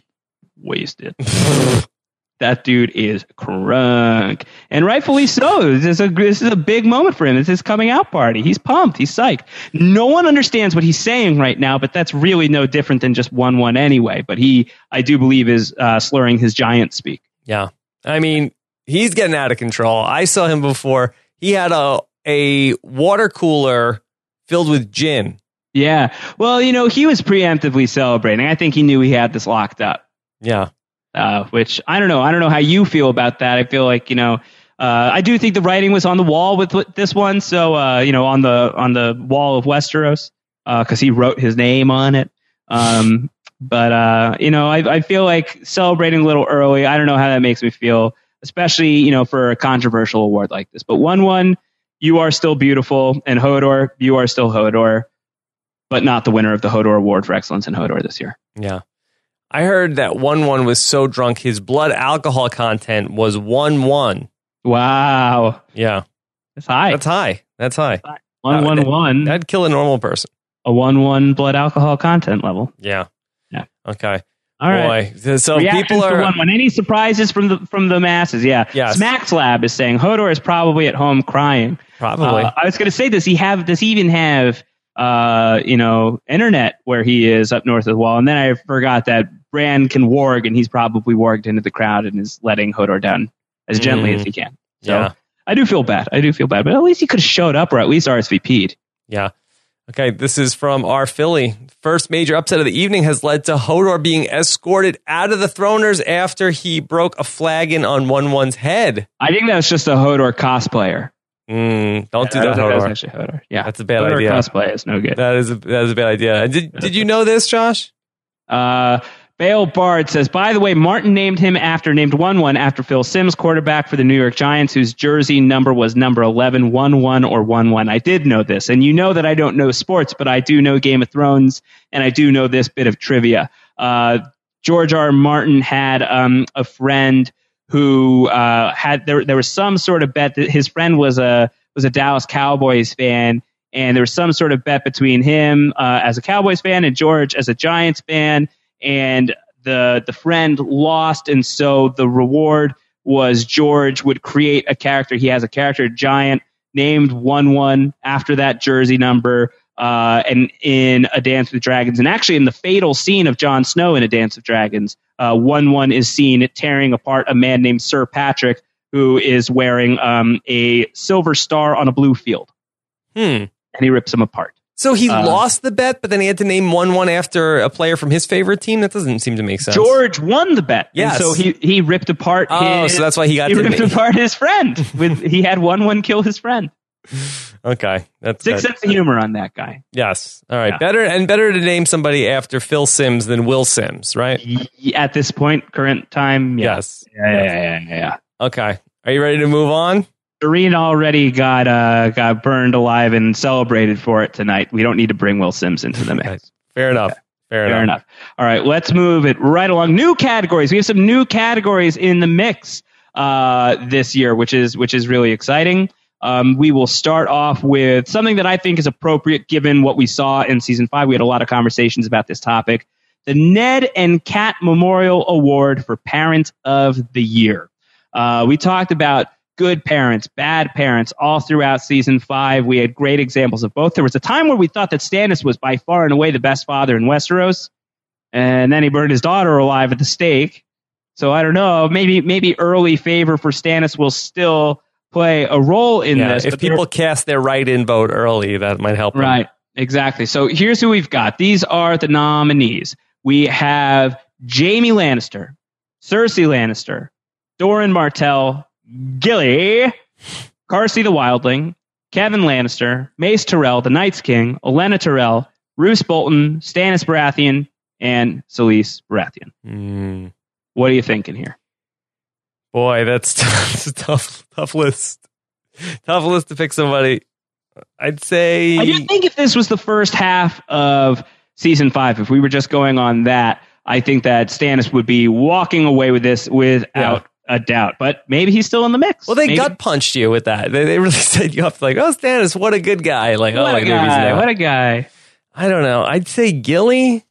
wasted. *laughs* that dude is crunk, and rightfully so. This is a this is a big moment for him. It's his coming out party. He's pumped. He's psyched. No one understands what he's saying right now, but that's really no different than just Wun Wun anyway. But he, I do believe, is uh, slurring his giant speak. Yeah. I mean, he's getting out of control. I saw him before. He had a a water cooler filled with gin. Yeah. Well, you know, he was preemptively celebrating. I think he knew he had this locked up. Yeah. Uh, which I don't know. I don't know how you feel about that. I feel like you know. Uh, I do think the writing was on the wall with with this one. So uh, you know, on the on the wall of Westeros, because he wrote his name on it. Um, but uh, you know, I, I feel like celebrating a little early. I don't know how that makes me feel, especially you know for a controversial award like this. But Wun Wun, you are still beautiful, and Hodor, you are still Hodor, but not the winner of the Hodor Award for excellence in Hodor this year. Yeah. I heard that Wun Wun was so drunk his blood alcohol content was one one. Wow, Yeah. that's high. That's high. That's high. one one one. That'd kill a normal person. a one one blood alcohol content level. Yeah. Yeah. Okay. All right. Boy. So Reactions people are one one. Any surprises from the from the masses? Yeah. Yes. Smacks Lab is saying Hodor is probably at home crying. probably. Uh, I was going to say, does he have? Does he even have? Uh, you know, internet where he is up north of the wall, and then I forgot that Bran can warg, and he's probably warged into the crowd and is letting Hodor down as gently Mm. as he can. So yeah. I do feel bad. I do feel bad, but at least he could have showed up or at least RSVP'd. Yeah. Okay, this is from our Philly. First major upset of the evening has led to Hodor being escorted out of the Throners after he broke a flagon on Wun Wun's head. I think that was just a Hodor cosplayer. Mm, don't do that. That's actually Hodor. Yeah, That's a bad Hodor idea. cosplay is no good. That is a that is a bad idea. Did did you know this, Josh? Uh, Bale Bard says, by the way, Martin named him after, named Wun Wun after Phil Simms, quarterback for the New York Giants, whose jersey number was number 11, 1 1 or 1 1. I did know this. And you know that I don't know sports, but I do know Game of Thrones, and I do know this bit of trivia. Uh, George R. R. Martin had um, a friend who uh, had there. There was some sort of bet that his friend was a was a Dallas Cowboys fan, and there was some sort of bet between him uh, as a Cowboys fan and George as a Giants fan, and the the friend lost, and so the reward was George would create a character. He has a character giant named Wun Wun after that jersey number. Uh, and in A Dance with Dragons, and actually in the fatal scene of Jon Snow in A Dance with Dragons, uh, Wun Wun is seen tearing apart a man named Sir Patrick, who is wearing um, a silver star on a blue field, Hmm. and he rips him apart. So he Uh, lost the bet, but then he had to name Wun Wun after a player from his favorite team. That doesn't seem to make sense. George won the bet. Yes. And so he, he ripped apart Oh, his, so that's why he got he to ripped name- apart his friend with he had Wun Wun kill his friend. *laughs* Okay, that's Six that- sense of humor on that guy. Yes. All right. Yeah. Better and better to name somebody after Phil Simms than Will Sims, right? At this point, current time, yeah. Yes. Yeah, yeah, yeah, yeah, yeah. Okay. Are you ready to move on? Doreen already got uh got burned alive and celebrated for it tonight. We don't need to bring Will Sims into the *laughs* mix. Fair enough. Fair, Fair enough. enough. All right, let's move it right along. New categories. We have some new categories in the mix uh, this year, which is which is really exciting. Um, we will start off with something that I think is appropriate given what we saw in season five. We had a lot of conversations about this topic. The Ned and Cat Memorial Award for Parent of the Year. Uh, we talked about good parents, bad parents, all throughout season five. We had great examples of both. There was a time where we thought that Stannis was by far and away the best father in Westeros, and then he burned his daughter alive at the stake. So I don't know. Maybe maybe early favor for Stannis will still play a role in Yeah, this. if people cast their write-in vote early, that might help. them. right, Exactly. So here's who we've got. These are the nominees. We have Jaime Lannister, Cersei Lannister, Doran Martell, Gilly, Karsi the Wildling, Kevan Lannister, Mace Tyrell, the Night's King, Olenna Tyrell, Roose Bolton, Stannis Baratheon, and Selyse Baratheon. Mm. What are you thinking here? Boy, that's, *laughs* that's a tough, tough list. Tough list to pick somebody. I'd say. I do think if this was the first half of season five, if we were just going on that, I think that Stannis would be walking away with this without a doubt. But maybe he's still in the mix. Well, they Maybe- gut punched you with that. They, they really *laughs* set you up like, oh, Stannis, what a good guy. Like, oh, What like a guy! What a guy! I don't know. I'd say Gilly.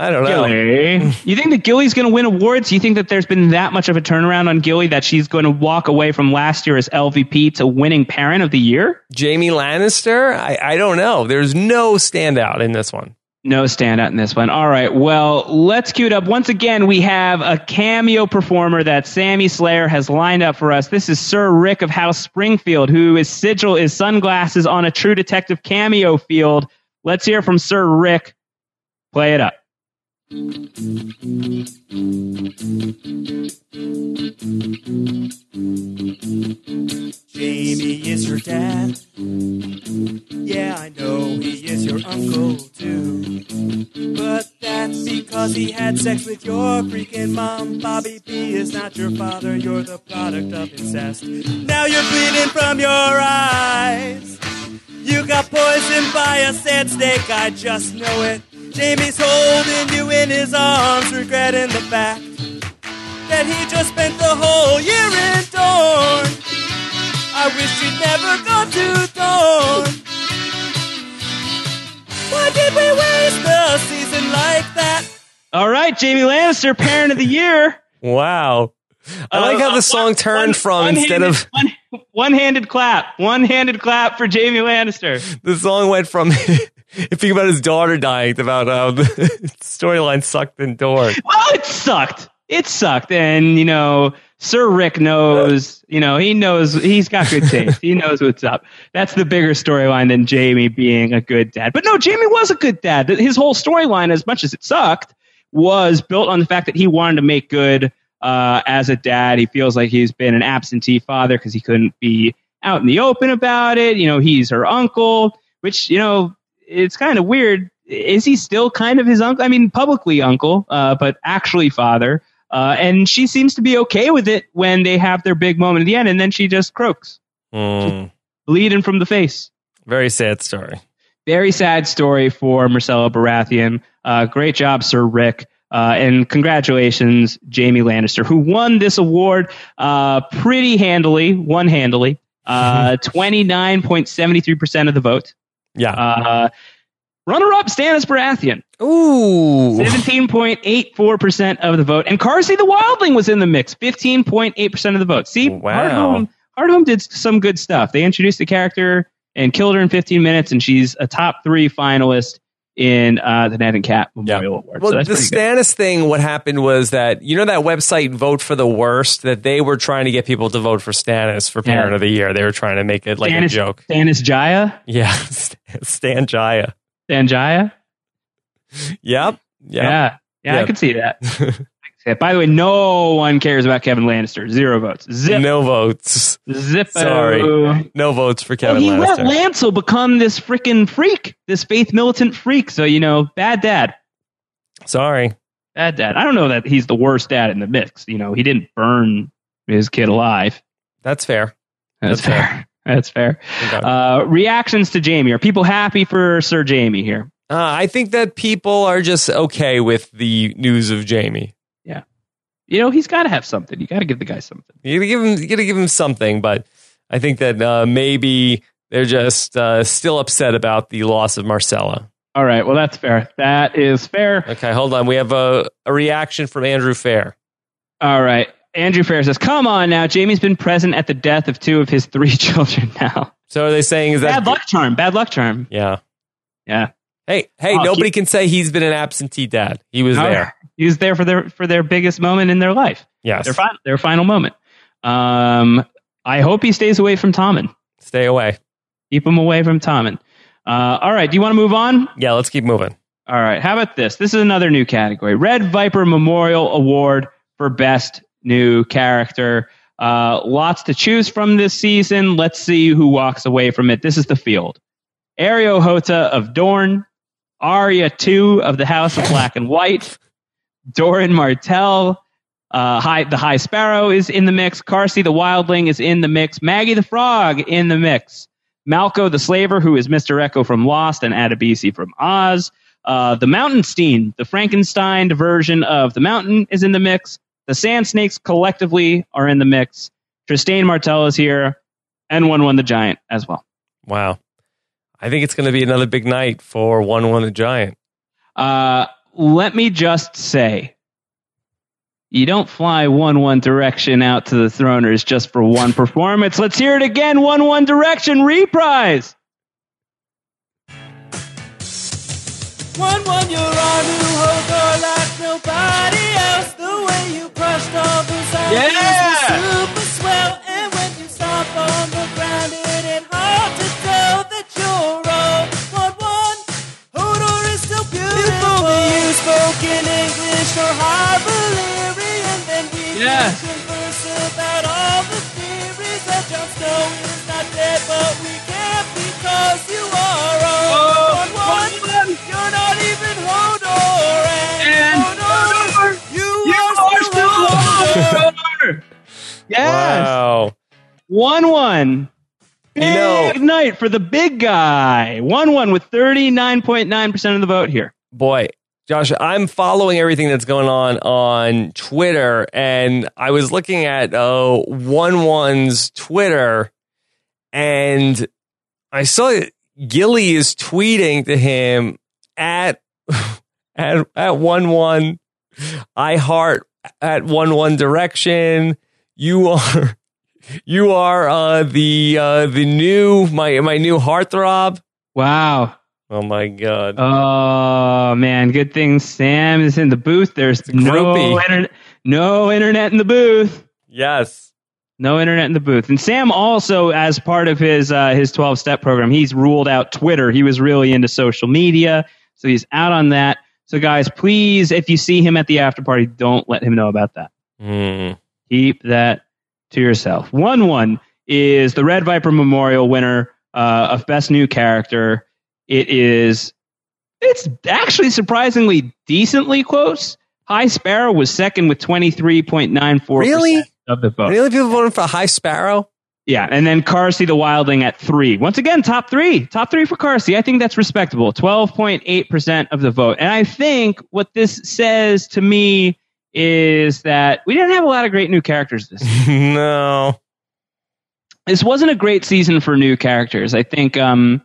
I don't know. Gilly. you think that Gilly's going to win awards? You think that there's been that much of a turnaround on Gilly that she's going to walk away from last year as LVP to winning Parent of the Year? Jaime Lannister? I, I don't know. There's no standout in this one. No standout in this one. All right. Well, let's cue it up. Once again, we have a cameo performer that Sammy Slayer has lined up for us. This is Sir Rick of House Springfield, who is sigil is sunglasses on a True Detective cameo field. Let's hear from Sir Rick. Play it up. Jaime is your dad. Yeah, I know he is your uncle too. But that's because he had sex with your freaking mom. Bobby B is not your father, you're the product of incest. Now you're bleeding from your eyes. You got poisoned by a sand snake, I just know it. Jaime's holding you in his arms, regretting the fact that he just spent the whole year in Dorne. I wish you'd never gone to Dorne. Why did we waste the season like that? All right, Jaime Lannister, Parent of the Year. Wow. I like how Uh, the song one- turned one- from instead of one, one-handed clap, one-handed clap for Jaime Lannister. the song went from *laughs* thinking about his daughter dying about the *laughs* storyline sucked in Dorne. Well, it sucked. It sucked, and you know, Sir Rick knows. You know, he knows. He's got good taste. he knows what's up. That's the bigger storyline than Jaime being a good dad. But no, Jaime was a good dad. His whole storyline, as much as it sucked, was built on the fact that he wanted to make good uh, as a dad. He feels like he's been an absentee father because he couldn't be out in the open about it. You know, he's her uncle, which you know, it's kind of weird. Is he still kind of his uncle? I mean, publicly uncle, uh, but actually father. Uh, and she seems to be okay with it when they have their big moment at the end, and then she just croaks, Hmm. bleeding from the face. Very sad story. Very sad story for Myrcella Baratheon. Uh, great job, Sir Rick. Uh, and congratulations, Jaime Lannister, who won this award uh, pretty handily, one handily, uh, *laughs* 29.73% of the vote. Yeah. Uh, runner up, Stannis Baratheon, Ooh. 17.84% of the vote. And Karsi the Wildling was in the mix, 15.8% of the vote. See, Wow. Hardhome, Hardhome did some good stuff. They introduced the character and killed her in 15 minutes, and she's a top three finalist in uh, the Ned and Cat Memorial Award. Well, so the pretty good. Thing, what happened was that, you know, that website Vote for the Worst, that they were trying to get people to vote for Stannis for Parent Yeah. of the Year. They were trying to make it like a joke. Stannis Jaya? Yeah. *laughs* Stan Jaya. Stan Jaya? Yep. Yep. Yeah. Yeah, I Yeah. could see that. I could see that. By the way, no one cares about Kevan Lannister. Zero votes. Zip. No votes. Zip. Sorry. No votes for Kevin Well, he let Lannister. Lancel become this freaking freak, this faith militant freak. So, you know, bad dad. Sorry. Bad dad. I don't know that he's the worst dad in the mix. You know, he didn't burn his kid alive. That's fair. That's, That's fair. *laughs* That's fair. Okay. Uh, reactions to Jaime. Are people happy for Sir Jaime here? Uh, I think that people are just okay with the news of Jamie. You know, he's got to have something. You got to give the guy something. You gotta give him, you gotta give him something, but I think that uh, maybe they're just uh, still upset about the loss of Myrcella. All right. Well, that's fair. That is fair. Okay, hold on. We have a, a reaction from Andrew Fair. All right. Andrew Fair says, "Come on now, Jaime's been present at the death of two of his three *laughs* children now. So are they saying is that Bad luck charm. Bad luck charm. Yeah. Yeah. Hey, hey, Oh, nobody keep- can say he's been an absentee dad. He was Oh, there. He was there for their for their biggest moment in their life. Yes. Their final their final moment. Um, I hope he stays away from Tommen. Stay away. Keep him away from Tommen. Uh, all right. Do you want to move on? Yeah, let's keep moving. All right. How about this? This is another new category Red Viper Memorial Award for Best New Character. Uh, lots to choose from this season. Let's see who walks away from it. This is the field. Areo Hotah of Dorne, Arya 2 of the House of Black and White, Doran Martell, uh, High, the High Sparrow is in the mix, Karsi the Wildling is in the mix, Maggie the Frog in the mix, Malko the Slaver, who is Mr. Eko from Lost, and Adebisi from Oz. Uh, the Mountainstein, the Frankenstein version of the Mountain, is in the mix. The Sand Snakes collectively are in the mix. Trystane Martell is here, and Wun Wun the Giant as well. Wow. I think it's going to be another big night for Wun Wun the Giant. Uh, let me just say, you don't fly one one direction out to the throners just for one performance. Let's hear it again. One one direction reprise. One one, you're on New Hodor like nobody else. The way you crushed all the zombies Yeah! was super swell. And when you stomp on the ground, English or high Valyrian, then we Yeah. can converse about all the theories that Jon Snow is not dead, but we can't because you are all Oh, one one. one. You're not even Hodor, and, And Hodor, you, are, still, Hodor. Yes. Wow. One one. Big You know- night for the big guy. Wun Wun with thirty nine point nine percent of the vote here. Boy, Josh, I'm following everything that's going on on Twitter, and I was looking at uh, Wun Wun's Twitter, and I saw Gilly is tweeting to him at *laughs* at at One One. I heart at One One Direction. You are *laughs* you are uh, the uh, the new my my new heartthrob. Wow. Oh my god. Oh man, good thing Sam is in the booth. There's no internet, no internet in the booth. yes. No internet in the booth. And Sam also, as part of his uh, his twelve step program, he's ruled out Twitter. He was really into social media, so he's out on that. So guys, please, if you see him at the after party, don't let him know about that. Hmm. Keep that to yourself. Wun Wun is the Red Viper Memorial winner uh, of Best New Character. It is. It's actually surprisingly decently close. High Sparrow was second with twenty three point nine four Really? of the vote. Really, people voting for High Sparrow? Yeah, and then Karsi the Wildling at three. Once again, top three. Top three for Karsi. I think that's respectable. 12.8% of the vote. And I think what this says to me is that we didn't have a lot of great new characters this season. *laughs* no. this wasn't a great season for new characters. I think, um,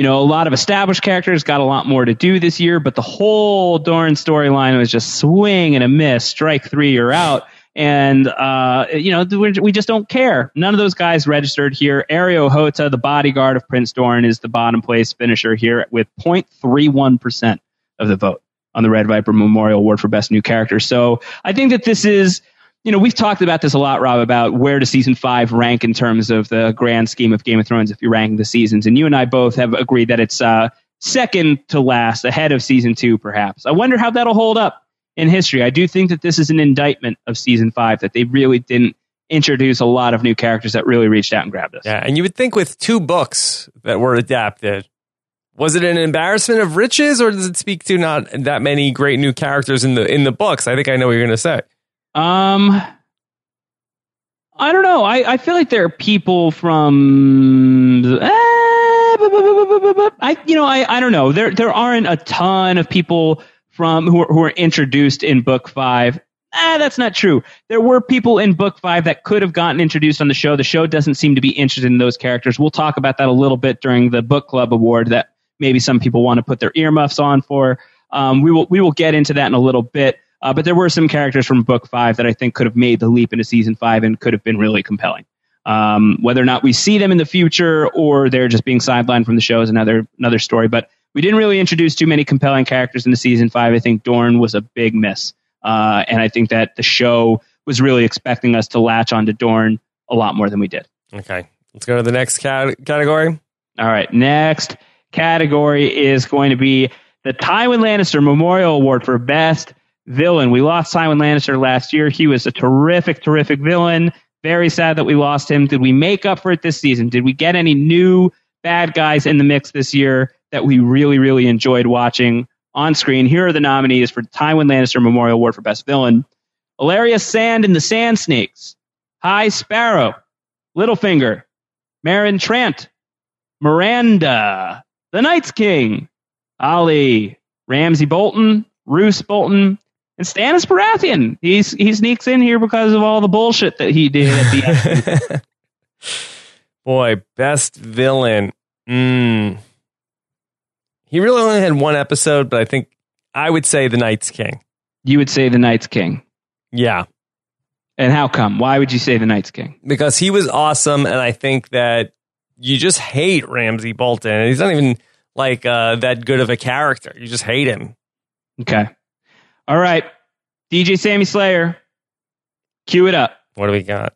you know, a lot of established characters got a lot more to do this year, but the whole Dorne storyline was just swing and a miss, strike three, you're out. And, uh, you know, we just don't care. None of those guys registered here. Areo Hotah, the bodyguard of Prince Dorn, is the bottom place finisher here with 0.31% of the vote on the Red Viper Memorial Award for Best New Character. So I think that this is, you know, we've talked about this a lot, Rob, about where does season five rank in terms of the grand scheme of Game of Thrones if you're ranking the seasons. And you and I both have agreed that it's uh, second to last, ahead of season two, perhaps. I wonder how that'll hold up in history. I do think that this is an indictment of season five, that they really didn't introduce a lot of new characters that really reached out and grabbed us. Yeah, and you would think with two books that were adapted, was it an embarrassment of riches, or does it speak to not that many great new characters in the in the books? I think I know what you're going to say. Um, I don't know. I, I feel like there are people from. eh, I you know I, I don't know. There there aren't a ton of people from who are, who are introduced in book five. Ah, that's not true. There were people in book five that could have gotten introduced on the show. The show doesn't seem to be interested in those characters. We'll talk about that a little bit during the book club award that maybe some people want to put their earmuffs on for. Um, we will we will get into that in a little bit. Uh, but there were some characters from book five that I think could have made the leap into season five and could have been really compelling. Um, whether or not we see them in the future or they're just being sidelined from the show is another another story. But we didn't really introduce too many compelling characters in the season five. I think Dorne was a big miss, uh, and I think that the show was really expecting us to latch onto Dorne a lot more than we did. Okay, let's go to the next cat- category. All right, next category is going to be the Tywin Lannister Memorial Award for Best Villain. We lost Tywin Lannister last year. He was a terrific, terrific villain. Very sad that we lost him. Did we make up for it this season? Did we get any new bad guys in the mix this year that we really, really enjoyed watching on screen? Here are the nominees for Tywin Lannister Memorial Award for Best Villain. Ellaria Sand and the Sand Snakes, High Sparrow, Littlefinger, Meryn Trant, Myranda, The Night's King, Olly, Ramsay Bolton, Roose Bolton, and Stannis Baratheon. He's he sneaks in here because of all the bullshit that he did at the end. *laughs* Boy, best villain. Mm. He really only had one episode, but I think I would say the Night's King. you would say The Night's King. Yeah, And how come? Why would you say The Night's King? because he was awesome, and I think that you just hate Ramsay Bolton. He's not even like uh, that good of a character. You just hate him. Okay. All right. DJ Sammy Slayer. Cue it up. What do we got?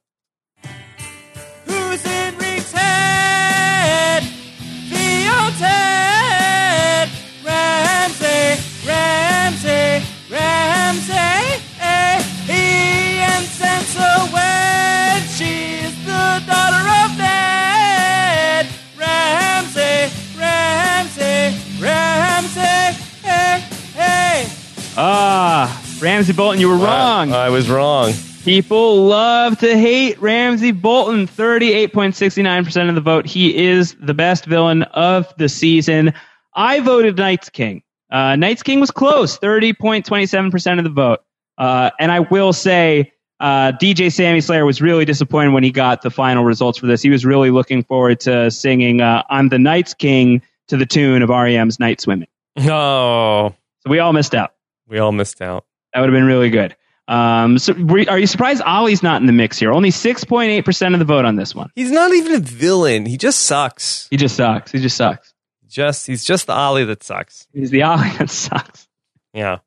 Ramsay Bolton, you were wrong. I was wrong. People love to hate Ramsay Bolton. 38.69% of the vote. He is the best villain of the season. I voted Night's King. Uh, Night's King was close, 30.27% of the vote. Uh, and I will say, uh, DJ Sammy Slayer was really disappointed when he got the final results for this. He was really looking forward to singing uh, I'm the Night's King to the tune of REM's Night Swimming. *laughs* Oh, So we all missed out. we all missed out. That would have been really good. Um, so were, are you surprised Olly's not in the mix here? Only 6.8% of the vote on this one. He's not even a villain. He just sucks. He just sucks. He just sucks. Just he's just the Olly that sucks. He's the Olly that sucks. Yeah.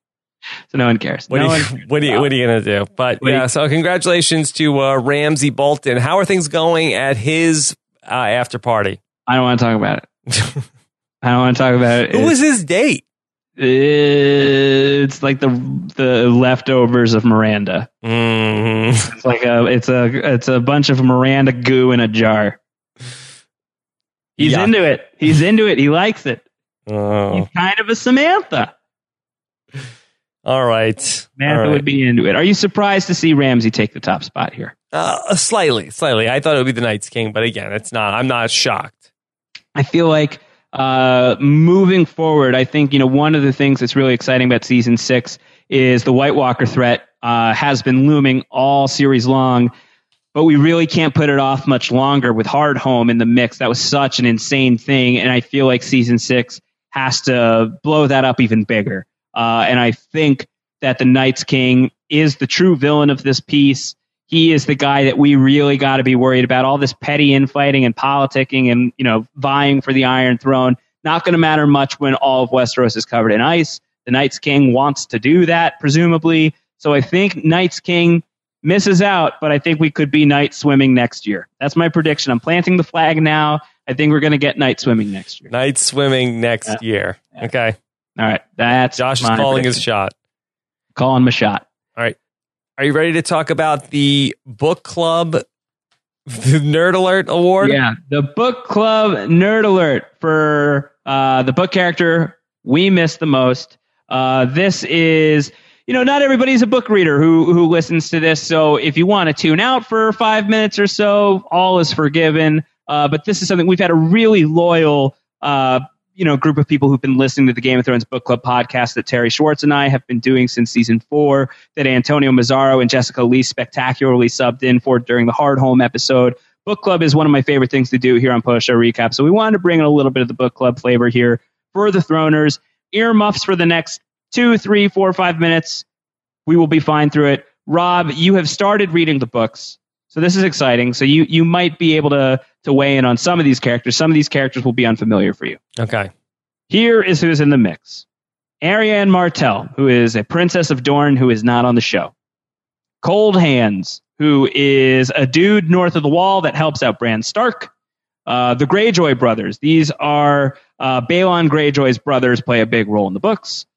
So no one cares. What no are one you, *laughs* cares what are you what are you gonna do? But What yeah, you- so congratulations to uh, Ramsay Bolton. How are things going at his uh, after party? I don't want to talk about it. *laughs* I don't want to talk about it. Who was his date? It's like the the leftovers of Myranda. Mm, It's like a it's a it's a bunch of Myranda goo in a jar. He's Yuck. into it. He's into it. He likes it. oh, He's kind of a Samantha. all right. Samantha All right. would be into it. Are you surprised to see Ramsay take the top spot here? Uh, slightly, slightly. I thought it would be the Night's King, but again, it's not. I'm not shocked. I feel like uh, moving forward, I think you know one of the things that's really exciting about season six is the White Walker threat uh, has been looming all series long, but we really can't put it off much longer with Hardhome in the mix. That was such an insane thing, and I feel like season six has to blow that up even bigger. Uh, and I think that the Night's King is the true villain of this piece. He is the guy that we really got to be worried about. All this petty infighting and politicking and, you know, vying for the Iron Throne. Not going to matter much when all of Westeros is covered in ice. The Night's King wants to do that, presumably. So I think Night's King misses out, but I think we could be night swimming next year. That's my prediction. I'm planting the flag now. I think we're going to get night swimming next year. Night swimming next Yeah. year. Yeah. Okay. All right. That's Josh is calling his shot. Calling my shot. Are you ready to talk about the book club Nerd Alert Award? Yeah, the book club nerd alert for uh, the book character we miss the most. Uh, this is, you know, not everybody's a book reader who who listens to this. So if you want to tune out for five minutes or so, all is forgiven. Uh, but this is something we've had a really loyal, uh, you know, group of people who've been listening to the Game of Thrones book club podcast that Terry Schwartz and I have been doing since season four. That Antonio Mazzaro and Jessica Lee spectacularly subbed in for during the Hardhome episode. Book club is one of my favorite things to do here on Post Show Recap. So we wanted to bring in a little bit of the book club flavor here for the Throners. Earmuffs for the next two, three, four, five minutes. We will be fine through it. Rob, you have started reading the books. So this is exciting. So you, you might be able to, to weigh in on some of these characters. Some of these characters will be unfamiliar for you. Okay. Here is who's in the mix. Arianne Martell, who is a princess of Dorne who is not on the show. Coldhands, who is a dude north of the wall that helps out Bran Stark. Uh, the Greyjoy brothers. These are uh, Balon Greyjoy's brothers. Play a big role in the books.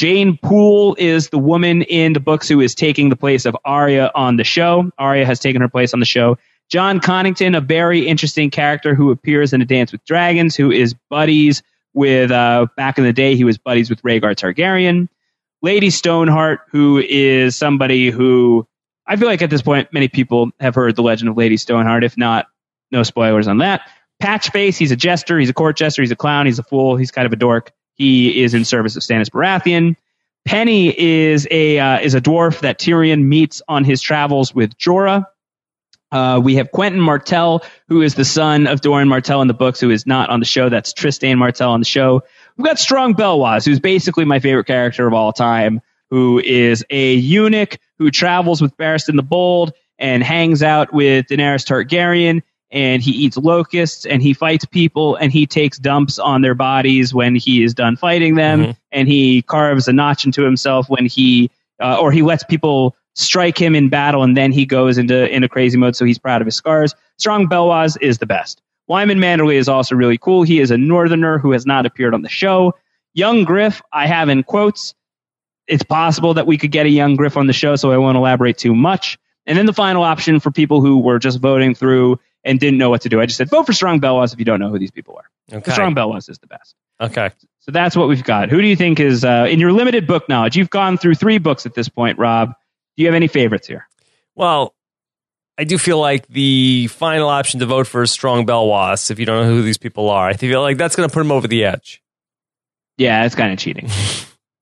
Jeyne Poole is the woman in the books who is taking the place of Arya on the show. Arya has taken her place on the show. Jon Connington, a very interesting character who appears in A Dance with Dragons, who is buddies with, uh, back in the day, he was buddies with Rhaegar Targaryen. Lady Stoneheart, who is somebody who I feel like at this point, many people have heard the legend of Lady Stoneheart. If not, no spoilers on that. Patchface, he's a jester, he's a court jester, he's a clown, he's a fool, he's kind of a dork. He is in service of Stannis Baratheon. Penny is a uh, is a dwarf that Tyrion meets on his travels with Jorah. Uh, we have Quentyn Martell, who is the son of Doran Martell in the books, who is not on the show. That's Trystane Martell on the show. We've got Strong Belwas, who's basically my favorite character of all time, who is a eunuch who travels with Barristan the Bold and hangs out with Daenerys Targaryen. And he eats locusts and he fights people and he takes dumps on their bodies when he is done fighting them. Mhm. And he carves a notch into himself when he, uh, or he lets people strike him in battle and then he goes into, into crazy mode. So he's proud of his scars. Strong Belwas is the best. Wyman Manderley is also really cool. He is a northerner who has not appeared on the show. Young Griff, I have in quotes. It's possible that we could get a young Griff on the show, so I won't elaborate too much. And then the final option for people who were just voting through and didn't know what to do. I just said vote for Strong Belwas if you don't know who these people are. Okay. Strong Belwas is the best. Okay. So that's what we've got. Who do you think is uh, in your limited book knowledge? You've gone through three books at this point, Rob. Do you have any favorites here? Well, I do feel like the final option to vote for is Strong Belwas. If you don't know who these people are, I feel like that's going to put him over the edge. Yeah, it's kind of cheating.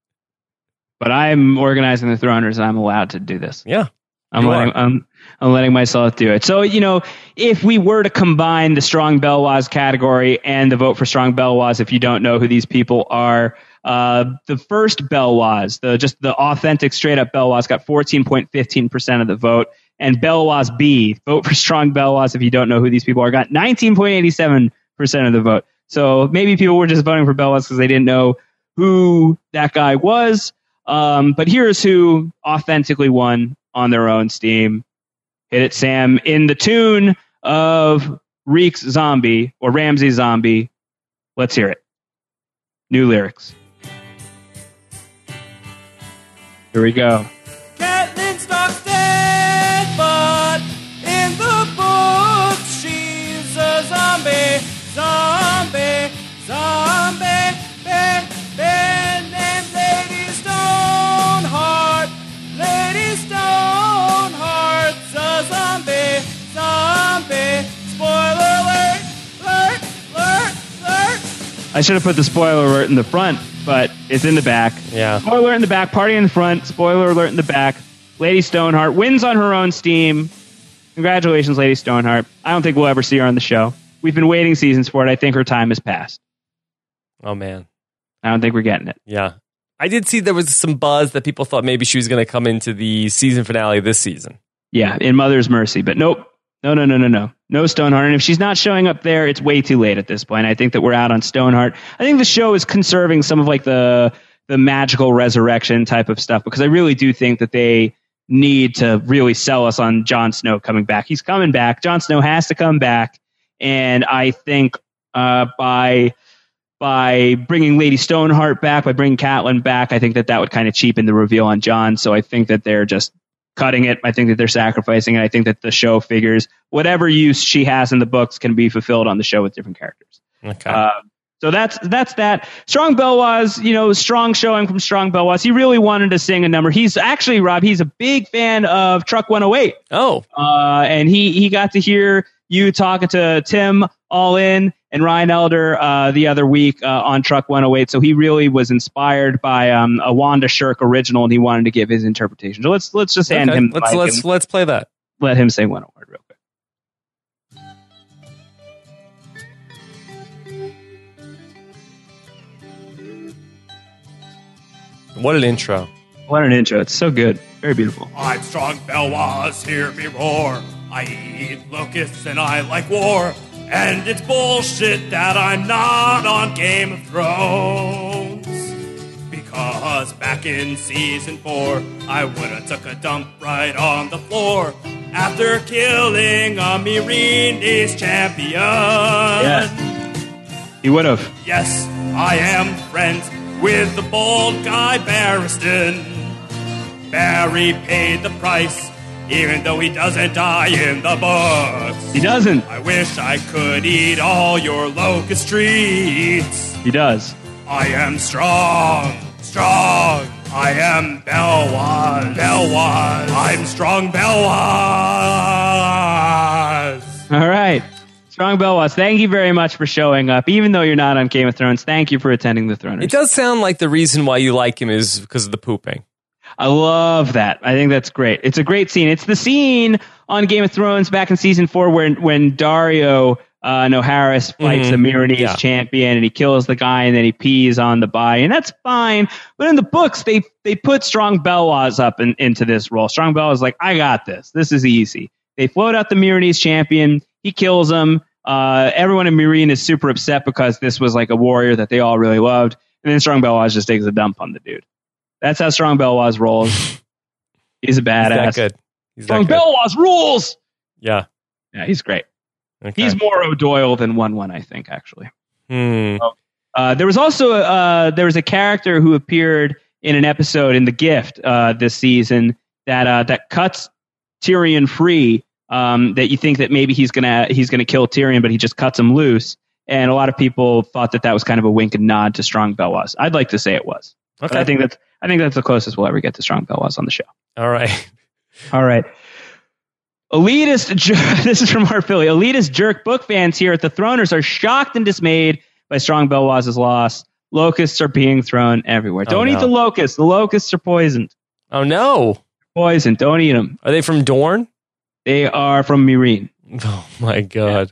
*laughs* but I'm organizing the Throners, and I'm allowed to do this. Yeah. I'm You letting. I'm, I'm letting myself do it. So, you know, if we were to combine the Strong Belwas category and the vote for Strong Belwas, if you don't know who these people are, uh, the first Belwas, the just the authentic, straight up Belwas, got 14.15% of the vote. And Belwas B, vote for Strong Belwas if you don't know who these people are, got 19.87% of the vote. So maybe people were just voting for Belwas because they didn't know who that guy was. Um, but here's who authentically won on their own steam. Hit it, Sam, in the tune of Reek's Zombie or Ramsay Zombie. Let's hear it. New lyrics. Here we go. I should have put the spoiler alert in the front, but it's in the back. Yeah. Spoiler alert in the back, party in the front, spoiler alert in the back. Lady Stoneheart wins on her own steam. Congratulations, Lady Stoneheart. I don't think we'll ever see her on the show. We've been waiting seasons for it. I think her time has passed. Oh man. I don't think we're getting it. Yeah. I did see there was some buzz that people thought maybe she was going to come into the season finale this season. Yeah, in Mother's Mercy, but nope. No, no, no, no, no. No Stoneheart. And if she's not showing up there, it's way too late at this point. I think that we're out on Stoneheart. I think the show is conserving some of like the the magical resurrection type of stuff because I really do think that they need to really sell us on Jon Snow coming back. He's coming back. Jon Snow has to come back, and I think uh, by by bringing Lady Stoneheart back, by bringing Catelyn back, I think that that would kind of cheapen the reveal on Jon. So I think that they're just cutting it. I think that they're sacrificing it. I think that the show figures whatever use she has in the books can be fulfilled on the show with different characters. Okay. Uh, so that's that's that. Strong Belwas, you know, strong showing from Strong Belwas. He really wanted to sing a number. He's actually Rob. He's a big fan of Truck 108 oh, uh, and he he got to hear you talking to Tim All In and Ryan Elder uh, the other week uh, on Truck 108. So he really was inspired by um, a Wanda Shirk original, and he wanted to give his interpretation. So let's let's just hand okay. him let's let's and let's play that. let him say one word real quick. What an intro. What an intro! It's so good, very beautiful. I'm strong, Belwas, hear me roar. I eat locusts and I like war. And it's bullshit that I'm not on Game of Thrones. Because back in season four, I would've took a dump right on the floor. after killing a Meereenese champion. Yeah. He would have. Yes, I am friends with the bald guy Barristan. Barry paid the price, even though he doesn't die in the books. He doesn't. I wish I could eat all your locust treats. He does. I am strong, strong. I am Belwas, Belwas. I'm strong Belwas. All right. Strong Belwas, thank you very much for showing up. Even though you're not on Game of Thrones, thank you for attending the Throners. It does sound like the reason why you like him is because of the pooping. I love that. I think that's great. It's a great scene. It's the scene on Game of Thrones back in season four when when Daario uh, Naharis fights Mhm. the Meereenese Yeah. champion and he kills the guy and then he pees on the body and that's fine. But in the books they they put Strong Belwas up in, into this role. Strong Belwas is like I got this. This is easy. They float out the Meereenese champion. He kills him. Uh, everyone in Meereen is super upset because this was like a warrior that they all really loved. And then Strong Belwas just takes a dump on the dude. That's how Strong Belwas rolls. *laughs* He's a He's badass. that good. He's Strong good. Belwas rules. Yeah. Yeah, he's great. Okay. He's more O'Doyle than Wun Wun, I think, actually. Hmm. Uh, there was also uh, there was a character who appeared in an episode in The Gift uh, this season that uh, that cuts Tyrion free. Um, that you think that maybe he's gonna he's gonna kill Tyrion, but he just cuts him loose. And a lot of people thought that that was kind of a wink and nod to Strong Belwas. I'd like to say it was. Okay. I think that's I think that's the closest we'll ever get to Strong Belwas on the show. All right. *laughs* All right. Elitist, jer- *laughs* this is from our Philly. Elitist jerk book fans here at the Throners are shocked and dismayed by Strong Belwas's loss. Locusts are being thrown everywhere. Oh, Don't no. eat the locusts. The locusts are poisoned. Oh no. Poison. Don't eat them. Are they from Dorne? They are from Meereen. *laughs* Oh my god.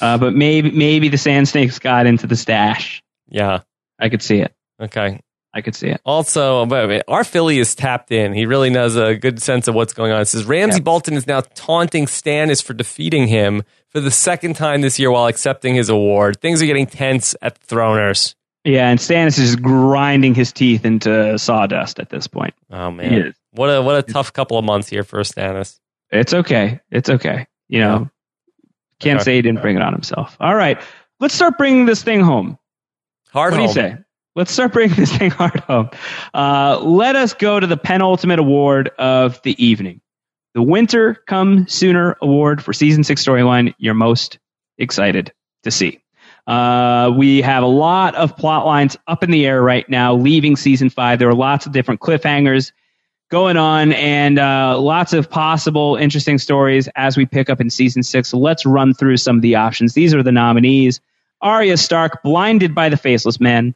Uh, but maybe maybe the sand snakes got into the stash. Yeah. I could see it. Okay. I could see it. Also, our Philly is tapped in. He really knows a good sense of what's going on. It says Ramsay Yeah. Bolton is now taunting Stannis for defeating him for the second time this year while accepting his award. Things are getting tense at the Throners. Yeah, and Stannis is grinding his teeth into sawdust at this point. Oh man, what a what a tough couple of months here for Stannis. It's okay. It's okay. You know, can't Okay. say he didn't bring it on himself. All right, let's start bringing this thing home. Hard what do home. you say? Let's start bringing *laughs* this thing hard home. Uh, let us go to the penultimate award of the evening. The Winter Come Sooner Award for Season 6 storyline you're most excited to see. Uh, we have a lot of plot lines up in the air right now, leaving Season 5. There are lots of different cliffhangers going on and uh, lots of possible interesting stories as we pick up in Season 6. So let's run through some of the options. These are the nominees. Arya Stark, blinded by the Faceless Man.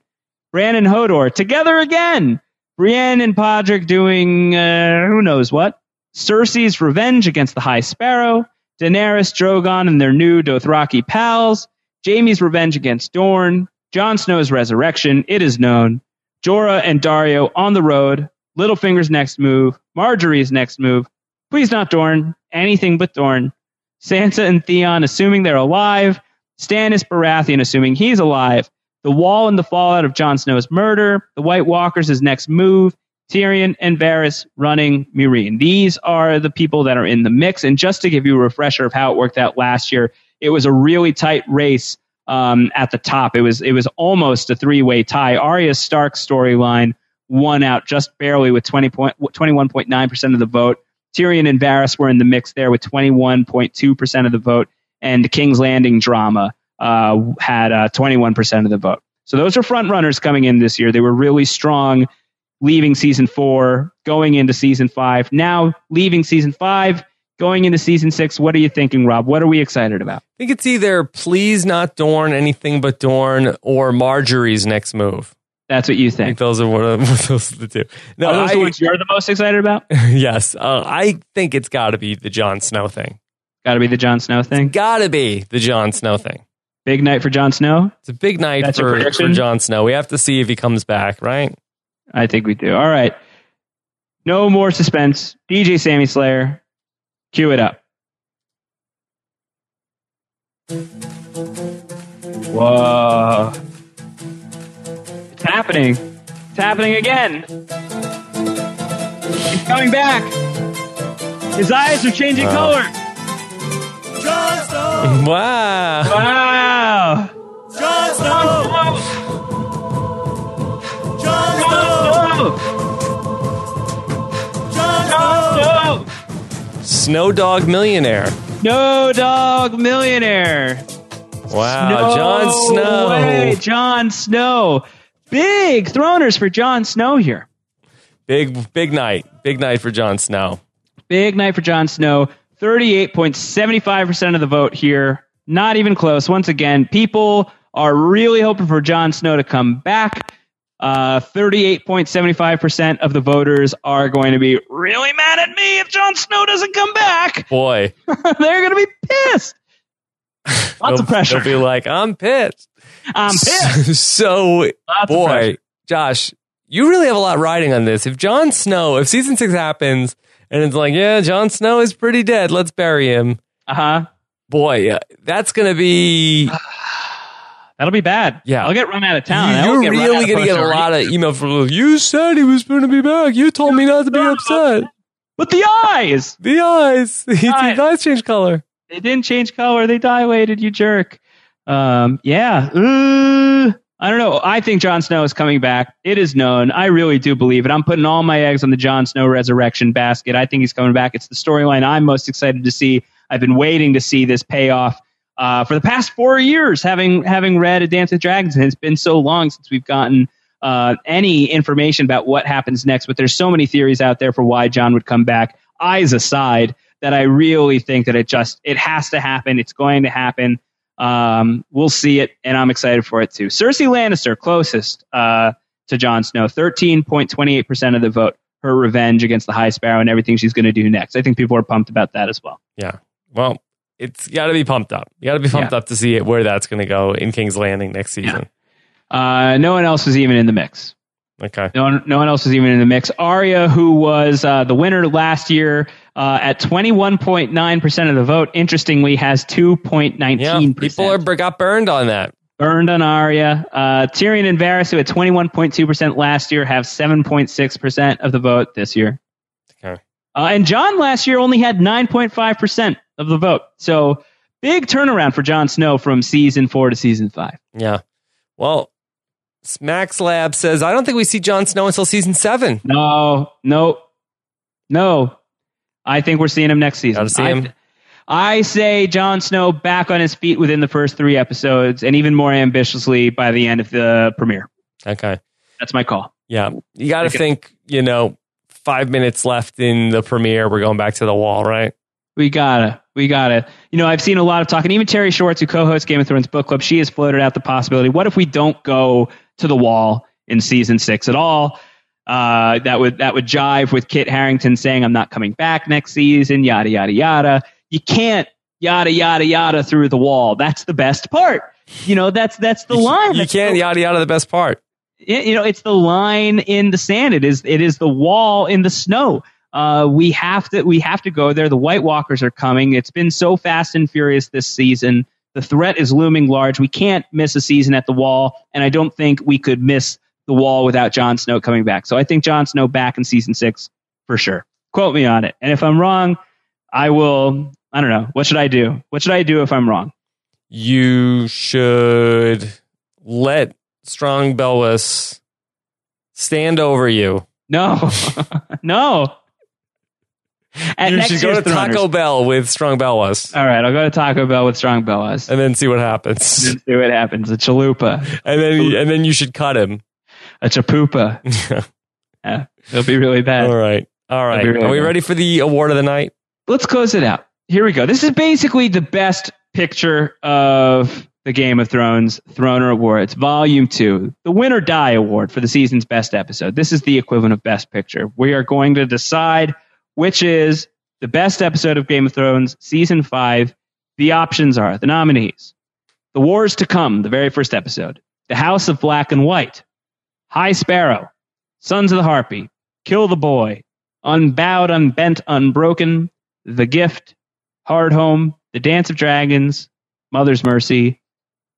Bran and Hodor, together again. Brienne and Podrick doing uh, who knows what. Cersei's revenge against the High Sparrow. Daenerys, Drogon, and their new Dothraki pals. Jaime's revenge against Dorne. Jon Snow's resurrection. It is known. Jorah and Daario on the road. Littlefinger's next move. Margaery's next move. Please not Dorne. Anything but Dorne. Sansa and Theon assuming they're alive. Stannis Baratheon assuming he's alive. The Wall and the fallout of Jon Snow's murder. The White Walkers' next move. Tyrion and Varys running Meereen. These are the people that are in the mix. And just to give you a refresher of how it worked out last year, it was a really tight race um, at the top. It was it was almost a three way tie. Arya Stark's storyline won out just barely with 20 point, 21.9% of the vote. Tyrion and Varys were in the mix there with 21.2% of the vote. And the King's Landing drama uh, had uh, 21% of the vote. So those are front runners coming in this year. They were really strong leaving season four, going into season five. Now leaving season five, going into season six. What are you thinking, Rob? What are we excited about? I think it's either please not Dorne, anything but Dorne, or Margaery's next move. That's what you I think think. those are one of *laughs* those are the two. No, are those I, the ones you're the most excited about? *laughs* yes, uh, I think it's got to be the Jon Snow thing. Got to be the Jon Snow thing. Got to be the Jon Snow thing. Big night for Jon Snow. It's a big night That's for, for? Jon Snow. We have to see if he comes back, right? I think we do. All right. No more suspense. DJ Sammy Slayer, cue it up. Whoa. It's happening. It's happening again. He's coming back. His eyes are changing color. Jon Snow. Wow. Wow. Jon Snow. Jon Snow. Jon Snow. Snow Dog Millionaire. Snow dog millionaire. Wow. No Jon Snow. way, Jon Snow. Big throners for Jon Snow here. Big, big night. Big night for Jon Snow. Big night for Jon Snow. 38.75% of the vote here. Not even close. Once again, people are really hoping for Jon Snow to come back. Uh, 38.75% of the voters are going to be really mad at me if Jon Snow doesn't come back. *laughs* Boy. They're going to be pissed. *laughs* Lots They'll- of pressure. They'll be like, I'm pissed. I'm pissed. *laughs* so, Lots boy. Josh, you really have a lot riding on this. If Jon Snow, if season six happens and it's like, yeah, Jon Snow is pretty dead, let's bury him. Uh huh. Boy, uh, that's going to be. *sighs* That'll be bad. Yeah. I'll get run out of town. You're get really going to get a lot of email from you said he was going to be back. You told me not to be upset. But the eyes. The eyes. His Eyes. eyes change color. They didn't change color. They dilated, you jerk. Um, yeah. I don't know. I think Jon Snow is coming back. It is known. I really do believe it. I'm putting all my eggs on the Jon Snow resurrection basket. I think he's coming back. It's the storyline I'm most excited to see. I've been waiting to see this payoff uh, for the past four years, having having read A Dance with Dragons, and it's been so long since we've gotten uh, any information about what happens next. But there's so many theories out there for why Jon would come back. Eyes aside, that I really think that it just it has to happen. It's going to happen. Um, we'll see it, and I'm excited for it too. Cersei Lannister, closest uh, to Jon Snow, 13.28 percent of the vote. Her revenge against the High Sparrow and everything she's going to do next. I think people are pumped about that as well. Yeah. Well, it's got to be pumped up. You got to be pumped Yeah. up to see it where that's going to go in King's Landing next season. Uh, no one else was even in the mix. Okay. No one, no one else was even in the mix. Arya, who was uh, the winner last year uh, at 21.9% of the vote, interestingly has 2.19%. Yeah. People are got burned on that. burned on Arya. Uh, Tyrion and Varys, who had 21.2% last year, have 7.6% of the vote this year. Okay. Uh, and Jon last year only had 9.5% of the vote. So big turnaround for Jon Snow from season four to season five. Yeah. Well, Max Lab says I don't think we see Jon Snow until season seven. No, no, no. I think we're seeing him next season. Gotta see I- him. I say Jon Snow back on his feet within the first three episodes, and even more ambitiously by the end of the premiere. Okay. That's my call. Yeah. You got to think, you know, five minutes left in the premiere. We're going back to the wall, right? We gotta, we gotta. You know, I've seen a lot of talk, and even Terri Schwartz, who co-hosts Game of Thrones Book Club, she has floated out the possibility: what if we don't go to the wall in season six at all? Uh, that would that would jive with Kit Harington saying, "I'm not coming back next season." Yada yada yada. You can't yada yada yada through the wall. That's the best part. You know, that's that's the line. You That's can't the- yada yada the best part. it- you know it's the line in the sand it is it is the wall in the snow uh, we have to we have to go there the white walkers are coming it's been so fast and furious this season the threat is looming large. We can't miss a season at the wall and i don't think we could miss the wall without Jon Snow coming back. So i think Jon Snow back in season 6 for sure. Quote me on it. And if i'm wrong i will i don't know. What should i do? What should i do if i'm wrong? You should let Strong Belwas stand over you. no. *laughs* No At you next should go to Taco Throners. Bell with Strong Belwas All right, I'll go to Taco Bell with strong Belwas. and then see what happens. and see what happens. A chalupa, and then and then you should cut him. a chapupa. *laughs* Yeah, it'll be really bad. All right. All right. Really Are we good. ready for the award of the night? Let's close it out. Here we go. This is basically the best picture of the Game of Thrones Throner Awards, Volume 2, the Win or Die Award for the season's best episode. This is the equivalent of Best Picture. We are going to decide which is the best episode of Game of Thrones, Season 5. The options are the nominees The Wars to Come, the very first episode, The House of Black and White, High Sparrow, Sons of the Harpy, Kill the Boy, Unbowed, Unbent, Unbroken, The Gift, Hardhome, The Dance of Dragons, Mother's Mercy.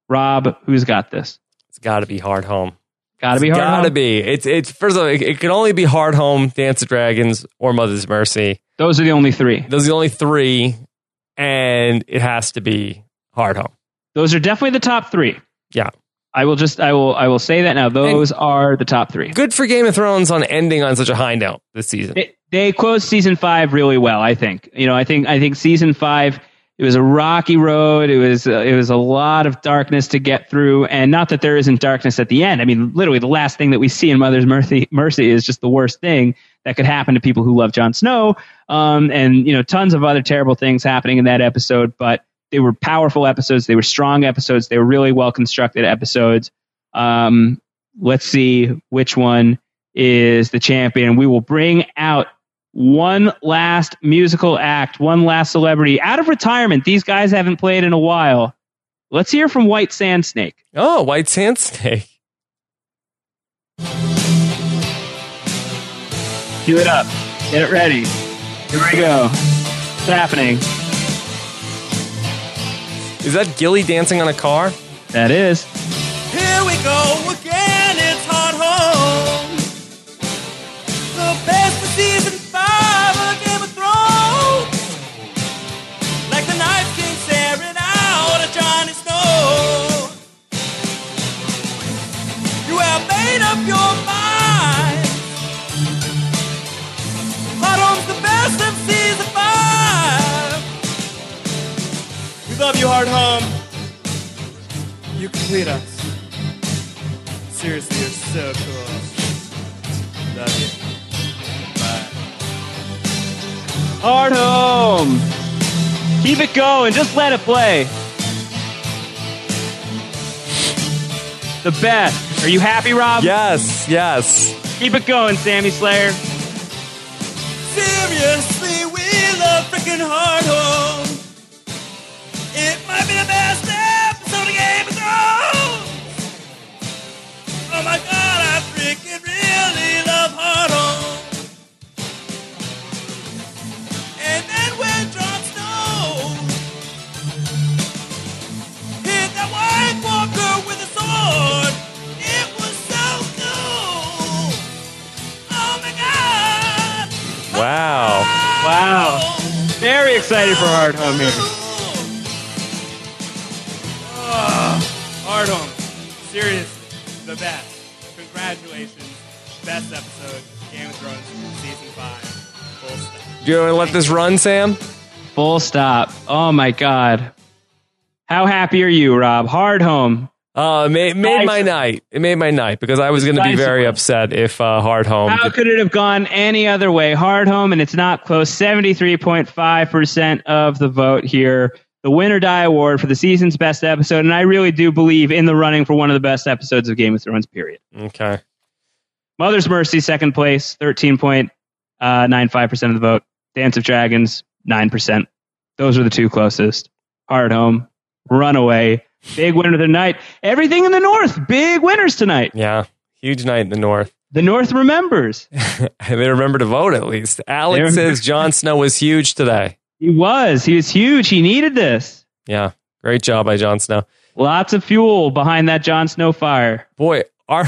Rob, who's got this? It's got to be Hardhome. Gotta be hard. Gotta home. be. It's it's first of all, it, it can only be Hardhome, Dance of Dragons, or Mother's Mercy. Those are the only three. Those are the only three, and it has to be Hardhome. Those are definitely the top three. Yeah. I will just I will I will say that now. Those are the top three. Good for Game of Thrones on ending on such a high note this season. They, they closed season five really well. I think. You know, I think I think season five. It was a rocky road. It was uh, it was a lot of darkness to get through, and not that there isn't darkness at the end. I mean, literally, the last thing that we see in Mother's Mercy, Mercy is just the worst thing that could happen to people who love Jon Snow, um, and you know, tons of other terrible things happening in that episode. But they were powerful episodes. They were strong episodes. They were really well constructed episodes. Um, let's see which one is the champion. We will bring out one last musical act, one last celebrity out of retirement. These guys haven't played in a while. Let's hear from White Sand Snake. Oh, White Sand Snake. Cue it up. Get it ready. Here we go. What's happening? Is that Gilly dancing on a car? That is. Here we go again, the best five. We love you, Hardhome. You complete us. Seriously, you're so cool. Love you. Bye. Hardhome. Keep it going. Just let it play. The best. Are you happy, Rob? Yes, yes. Keep it going, Sammy Slayer. Seriously, we love freaking hard Very excited for Hardhome here. Ah, Hardhome. Seriously, the best. Congratulations. Best episode, Game of Thrones, season five. Full stop. Do you want to let this run, Sam? Full stop. Oh my God. How happy are you, Rob? Hardhome. Uh, it made, made my night. It made my night because I was going to be very upset if uh, Hardhome. How did- could it have gone any other way? Hardhome, and it's not close. 73.5% of the vote here. The Win or Die Award for the season's best episode. And I really do believe in the running for one of the best episodes of Game of Thrones, period. Okay. Mother's Mercy, second place, 13.95% of the vote. Dance of Dragons, 9%. Those are the two closest. Hardhome, runaway, big winner tonight. Everything in the North, big winners tonight. Yeah. Huge night in the North. The North remembers. *laughs* they remember to vote at least. Alex says Jon Snow was huge today. He was. He was huge. He needed this. Yeah. Great job by Jon Snow. Lots of fuel behind that Jon Snow fire. Boy, our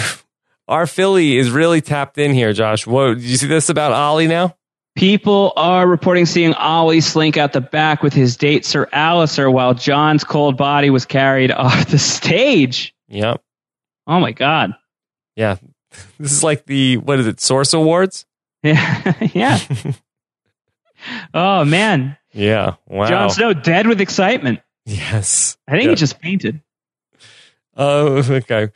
our Philly is really tapped in here, Josh. Whoa, did you see this about Olly now? People are reporting seeing Olly slink out the back with his date Sir Alliser while Jon's cold body was carried *laughs* off the stage. Yep. Oh my god. Yeah. *laughs* This is like the what is it, Source Awards? *laughs* Yeah. yeah. oh man. Yeah. Wow. Jon Snow dead with excitement. Yes. I think Yeah. he just fainted. Oh, okay.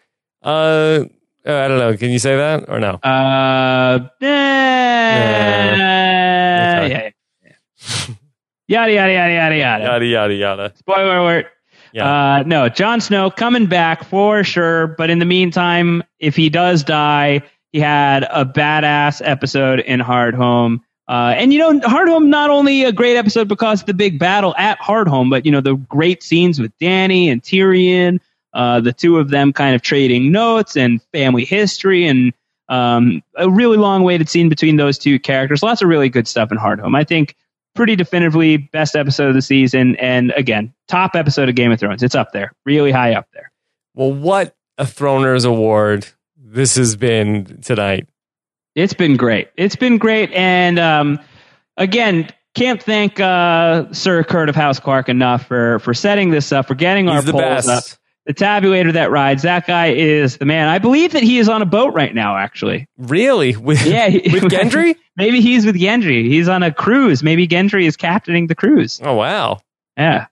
Uh, I don't know. Can you say that or no? Uh, eh, Okay. yeah, yeah. Yada yada yada yada yada. Yada yada yada. Spoiler alert. Yeah. Uh, no, Jon Snow coming back for sure. But in the meantime, if he does die, he had a badass episode in Hardhome. Uh, and you know, Hardhome not only a great episode because of the big battle at Hardhome, but you know the great scenes with Dany and Tyrion, uh, the two of them kind of trading notes and family history, and um, a really long waited scene between those two characters. Lots of really good stuff in Hardhome. I think pretty definitively best episode of the season, and again, top episode of Game of Thrones. It's up there, really high up there. Well, what a Throners Award this has been tonight. It's been great. It's been great, and um, again, can't thank uh, Sir Kurt of House Clark enough for for setting this up, for getting our He's the polls best. up. The tabulator that rides, that guy is the man. I believe that he is on a boat right now. Actually, Really? With, yeah, he- with *laughs* Gendry? Maybe he's with Gendry. He's on a cruise. Maybe Gendry is captaining the cruise. Oh, wow. Yeah.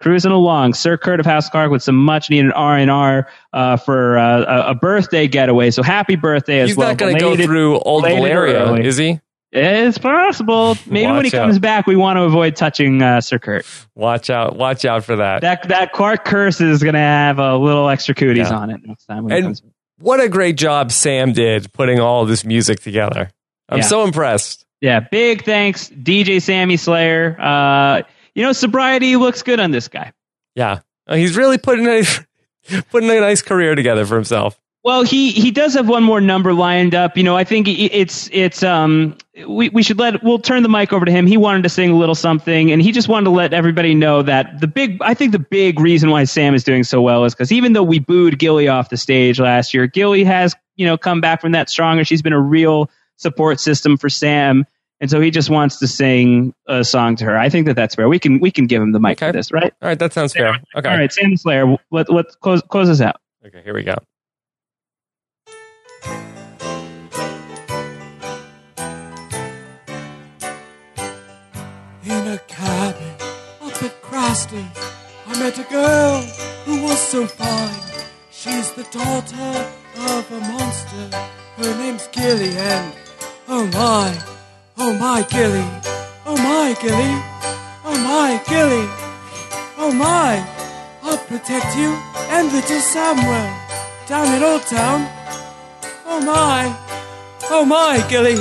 Cruising along, Sir Kurt of House Clark with some much needed R and R uh, for uh, a, a birthday getaway. So happy birthday as He's well! not going to go through Old Valyria, early. is he? It's possible. Maybe when he out. comes back, we want to avoid touching uh, Sir Kurt. Watch out. Watch out for that. That that Clark curse is going to have a little extra cooties Yeah. on it next time. And what a great job Sam did putting all this music together. I'm Yeah. so impressed. Yeah, big thanks, DJ Sammy Slayer. Uh, you know, sobriety looks good on this guy. Yeah. Uh, He's really putting a, *laughs* putting a nice career together for himself. Well, he he does have one more number lined up. You know, I think it's it's um we we should let we'll turn the mic over to him. He wanted to sing a little something, and he just wanted to let everybody know that the big I think the big reason why Sam is doing so well is because even though we booed Gilly off the stage last year, Gilly has you know come back from that stronger. She's been a real support system for Sam, and so he just wants to sing a song to her. I think that that's fair. We can we can give him the mic Okay. for this, right? All right. That sounds fair. Okay. All right, Sam Slayer, let let's close close us out. Okay. Here we go. Cabin up at Craster's, I met a girl who was so fine. She's the daughter of a monster. Her name's Gilly, and oh my, oh my Gilly, oh my Gilly, oh my Gilly, oh my. I'll protect you and little Samuel down in Oldtown. Oh my, oh my Gilly,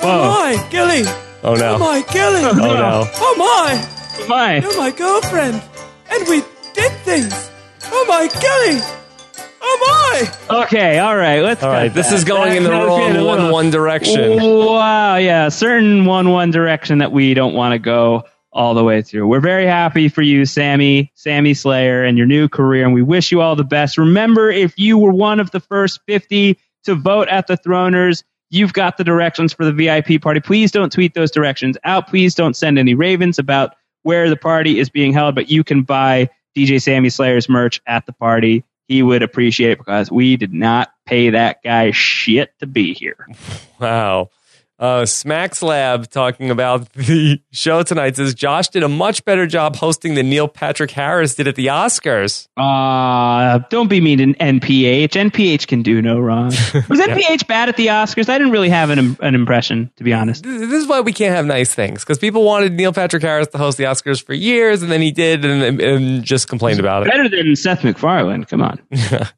oh Whoa. my Gilly. Oh, no. Oh my, Gilly! Oh, no. Oh my! My. You're my girlfriend! And we did things! Oh my, Gilly! Oh my! Okay, all right. Let's. All cut right. This that. is going in the wrong that's one a- one direction. Wow, yeah, certain one one direction that we don't want to go all the way through. We're very happy for you, Sammy, Sammy Slayer, and your new career, and we wish you all the best. Remember, if you were one of the first fifty to vote at the Throners. You've got the directions for the VIP party. Please don't tweet those directions out. Please don't send any ravens about where the party is being held, but you can buy DJ Sammy Slayer's merch at the party. He would appreciate it because we did not pay that guy shit to be here. *laughs* Wow. Uh, Smacks Lab talking about *laughs* the show tonight says Josh did a much better job hosting than Neil Patrick Harris did at the Oscars. Uh, don't be mean to NPH. NPH can do no wrong. *laughs* Was NPH bad at the Oscars? I didn't really have an, an impression, to be honest. This this is why we can't have nice things because people wanted Neil Patrick Harris to host the Oscars for years, and then he did, and, and just complained about it. Better than Seth MacFarlane. Come on. *laughs*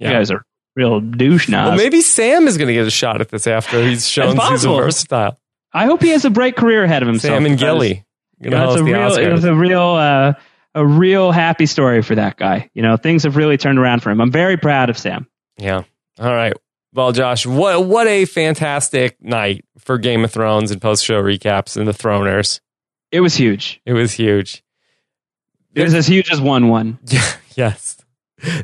Yeah. You guys are real douche now. Well, maybe Sam is going to get a shot at this after he's shown he's versatile. I hope he has a bright career ahead of himself. Sam and because, Gilly. You know, it's a real, Oscars. it's a real, uh, a real happy story for that guy. You know, things have really turned around for him. I'm very proud of Sam. Yeah. All right. Well, Josh, what what a fantastic night for Game of Thrones and post show recaps and the Throners. It was huge. It was huge. It was as huge as Wun Wun. *laughs* yes.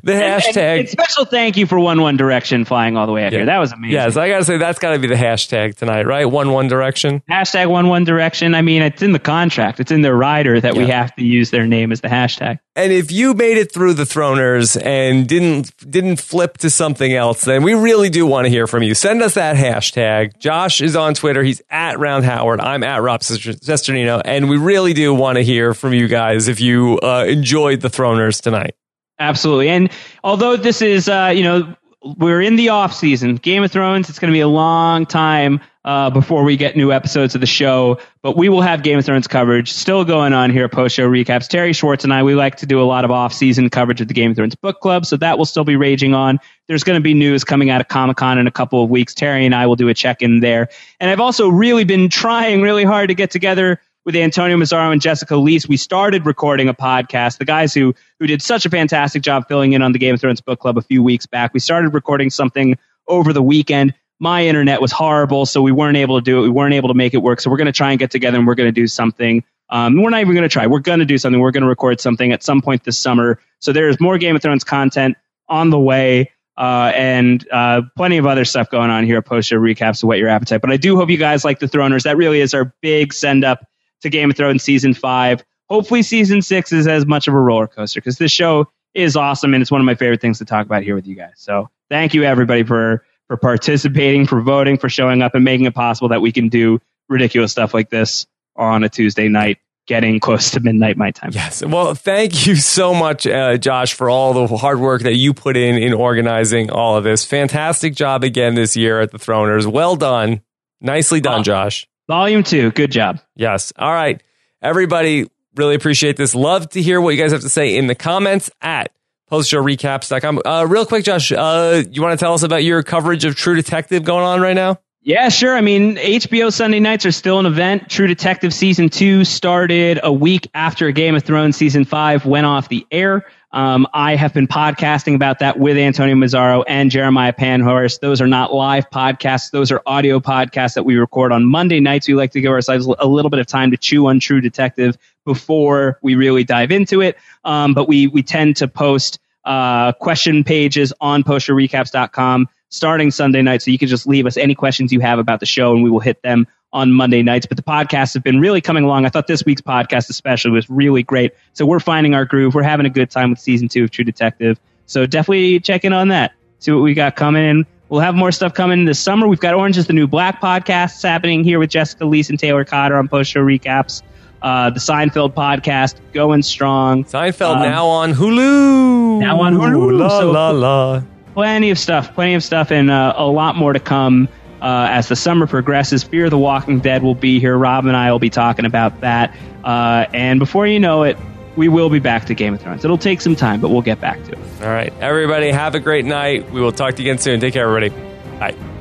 The And- and- hashtag. and special thank you for one one direction flying all the way out Yeah. here. That was amazing. yes, I got to say that's got to be the hashtag tonight, right? One One Direction. hashtag one one direction. I mean, it's in the contract. It's in their rider that we have to use their name as the hashtag. And if you made it through the Throners and didn't didn't flip to something else, then we really do want to hear from you. Send us that hashtag. Josh is on Twitter. He's at Round Howard. I'm at Rob Cesternino, and we really do want to hear from you guys if you uh, enjoyed the Throners tonight. Absolutely. And although this is, uh, you know, we're in the off season, Game of Thrones, it's going to be a long time uh, before we get new episodes of the show, but we will have Game of Thrones coverage still going on here, post show recaps. Terri Schwartz and I, we like to do a lot of off season coverage of the Game of Thrones book club, so that will still be raging on. There's going to be news coming out of Comic Con in a couple of weeks. Terri and I will do a check in there. And I've also really been *laughs* trying really hard to get together with Antonio Mazzaro and Jessica Liese. We started recording a podcast. The guys who who did such a fantastic job filling in on the Game of Thrones book club a few weeks back. We started recording something over the weekend. My internet was horrible, so we weren't able to do it. We weren't able to make it work. So we're going to try and get together and we're going to do something. Um, we're not even going to try. We're going to do something. We're going to record something at some point this summer. So there's more Game of Thrones content on the way. uh, and uh, plenty of other stuff going on here post show recaps of Whet Your Appetite. But I do hope you guys like the Throners. That really is our big send up to Game of Thrones season five. Hopefully, season six is as much of a roller coaster because this show is awesome and it's one of my favorite things to talk about here with you guys. So thank you everybody for for participating, for voting, for showing up and making it possible that we can do ridiculous stuff like this on a Tuesday night getting close to midnight my time. Yes. Well, thank you so much, uh, Josh, for all the hard work that you put in in organizing all of this. Fantastic job again this year at the Throners. Well done. Nicely done, Josh. Volume two. Good job. Yes. All right. Everybody, really appreciate this. Love to hear what you guys have to say in the comments at postshowrecaps.com. Uh, real quick, Josh, uh, you want to tell us about your coverage of True Detective going on right now? Yeah, sure. I mean, HBO Sunday nights are still an event. True Detective season two started a week after Game of Thrones season five went off the air. Um, I have been podcasting about that with Antonio Mazzaro and Jeremiah Panhorst. Those are not live podcasts; those are audio podcasts that we record on Monday nights. We like to give ourselves a little bit of time to chew on True Detective before we really dive into it. Um, but we we tend to post uh, question pages on postshowrecaps.com starting Sunday night. So you can just leave us any questions you have about the show and we will hit them on Monday nights. But the podcasts have been really coming along. I thought this week's podcast especially was really great. So we're finding our groove. We're having a good time with season two of True Detective. So definitely check in on that. See what we got coming. We'll have more stuff coming this summer. We've got Orange is the New Black podcasts happening here with Jessica Liese and Taylor Cotter on post show recaps. Uh, the Seinfeld podcast going strong. Seinfeld um, now on Hulu. Now on Hulu. La so, la la plenty of stuff, plenty of stuff, and uh, a lot more to come uh, as the summer progresses. Fear the Walking Dead will be here. Rob and I will be talking about that. Uh, and before you know it, we will be back to Game of Thrones. It'll take some time, but we'll get back to it. All right. Everybody, have a great night. We will talk to you again soon. Take care, everybody. Bye.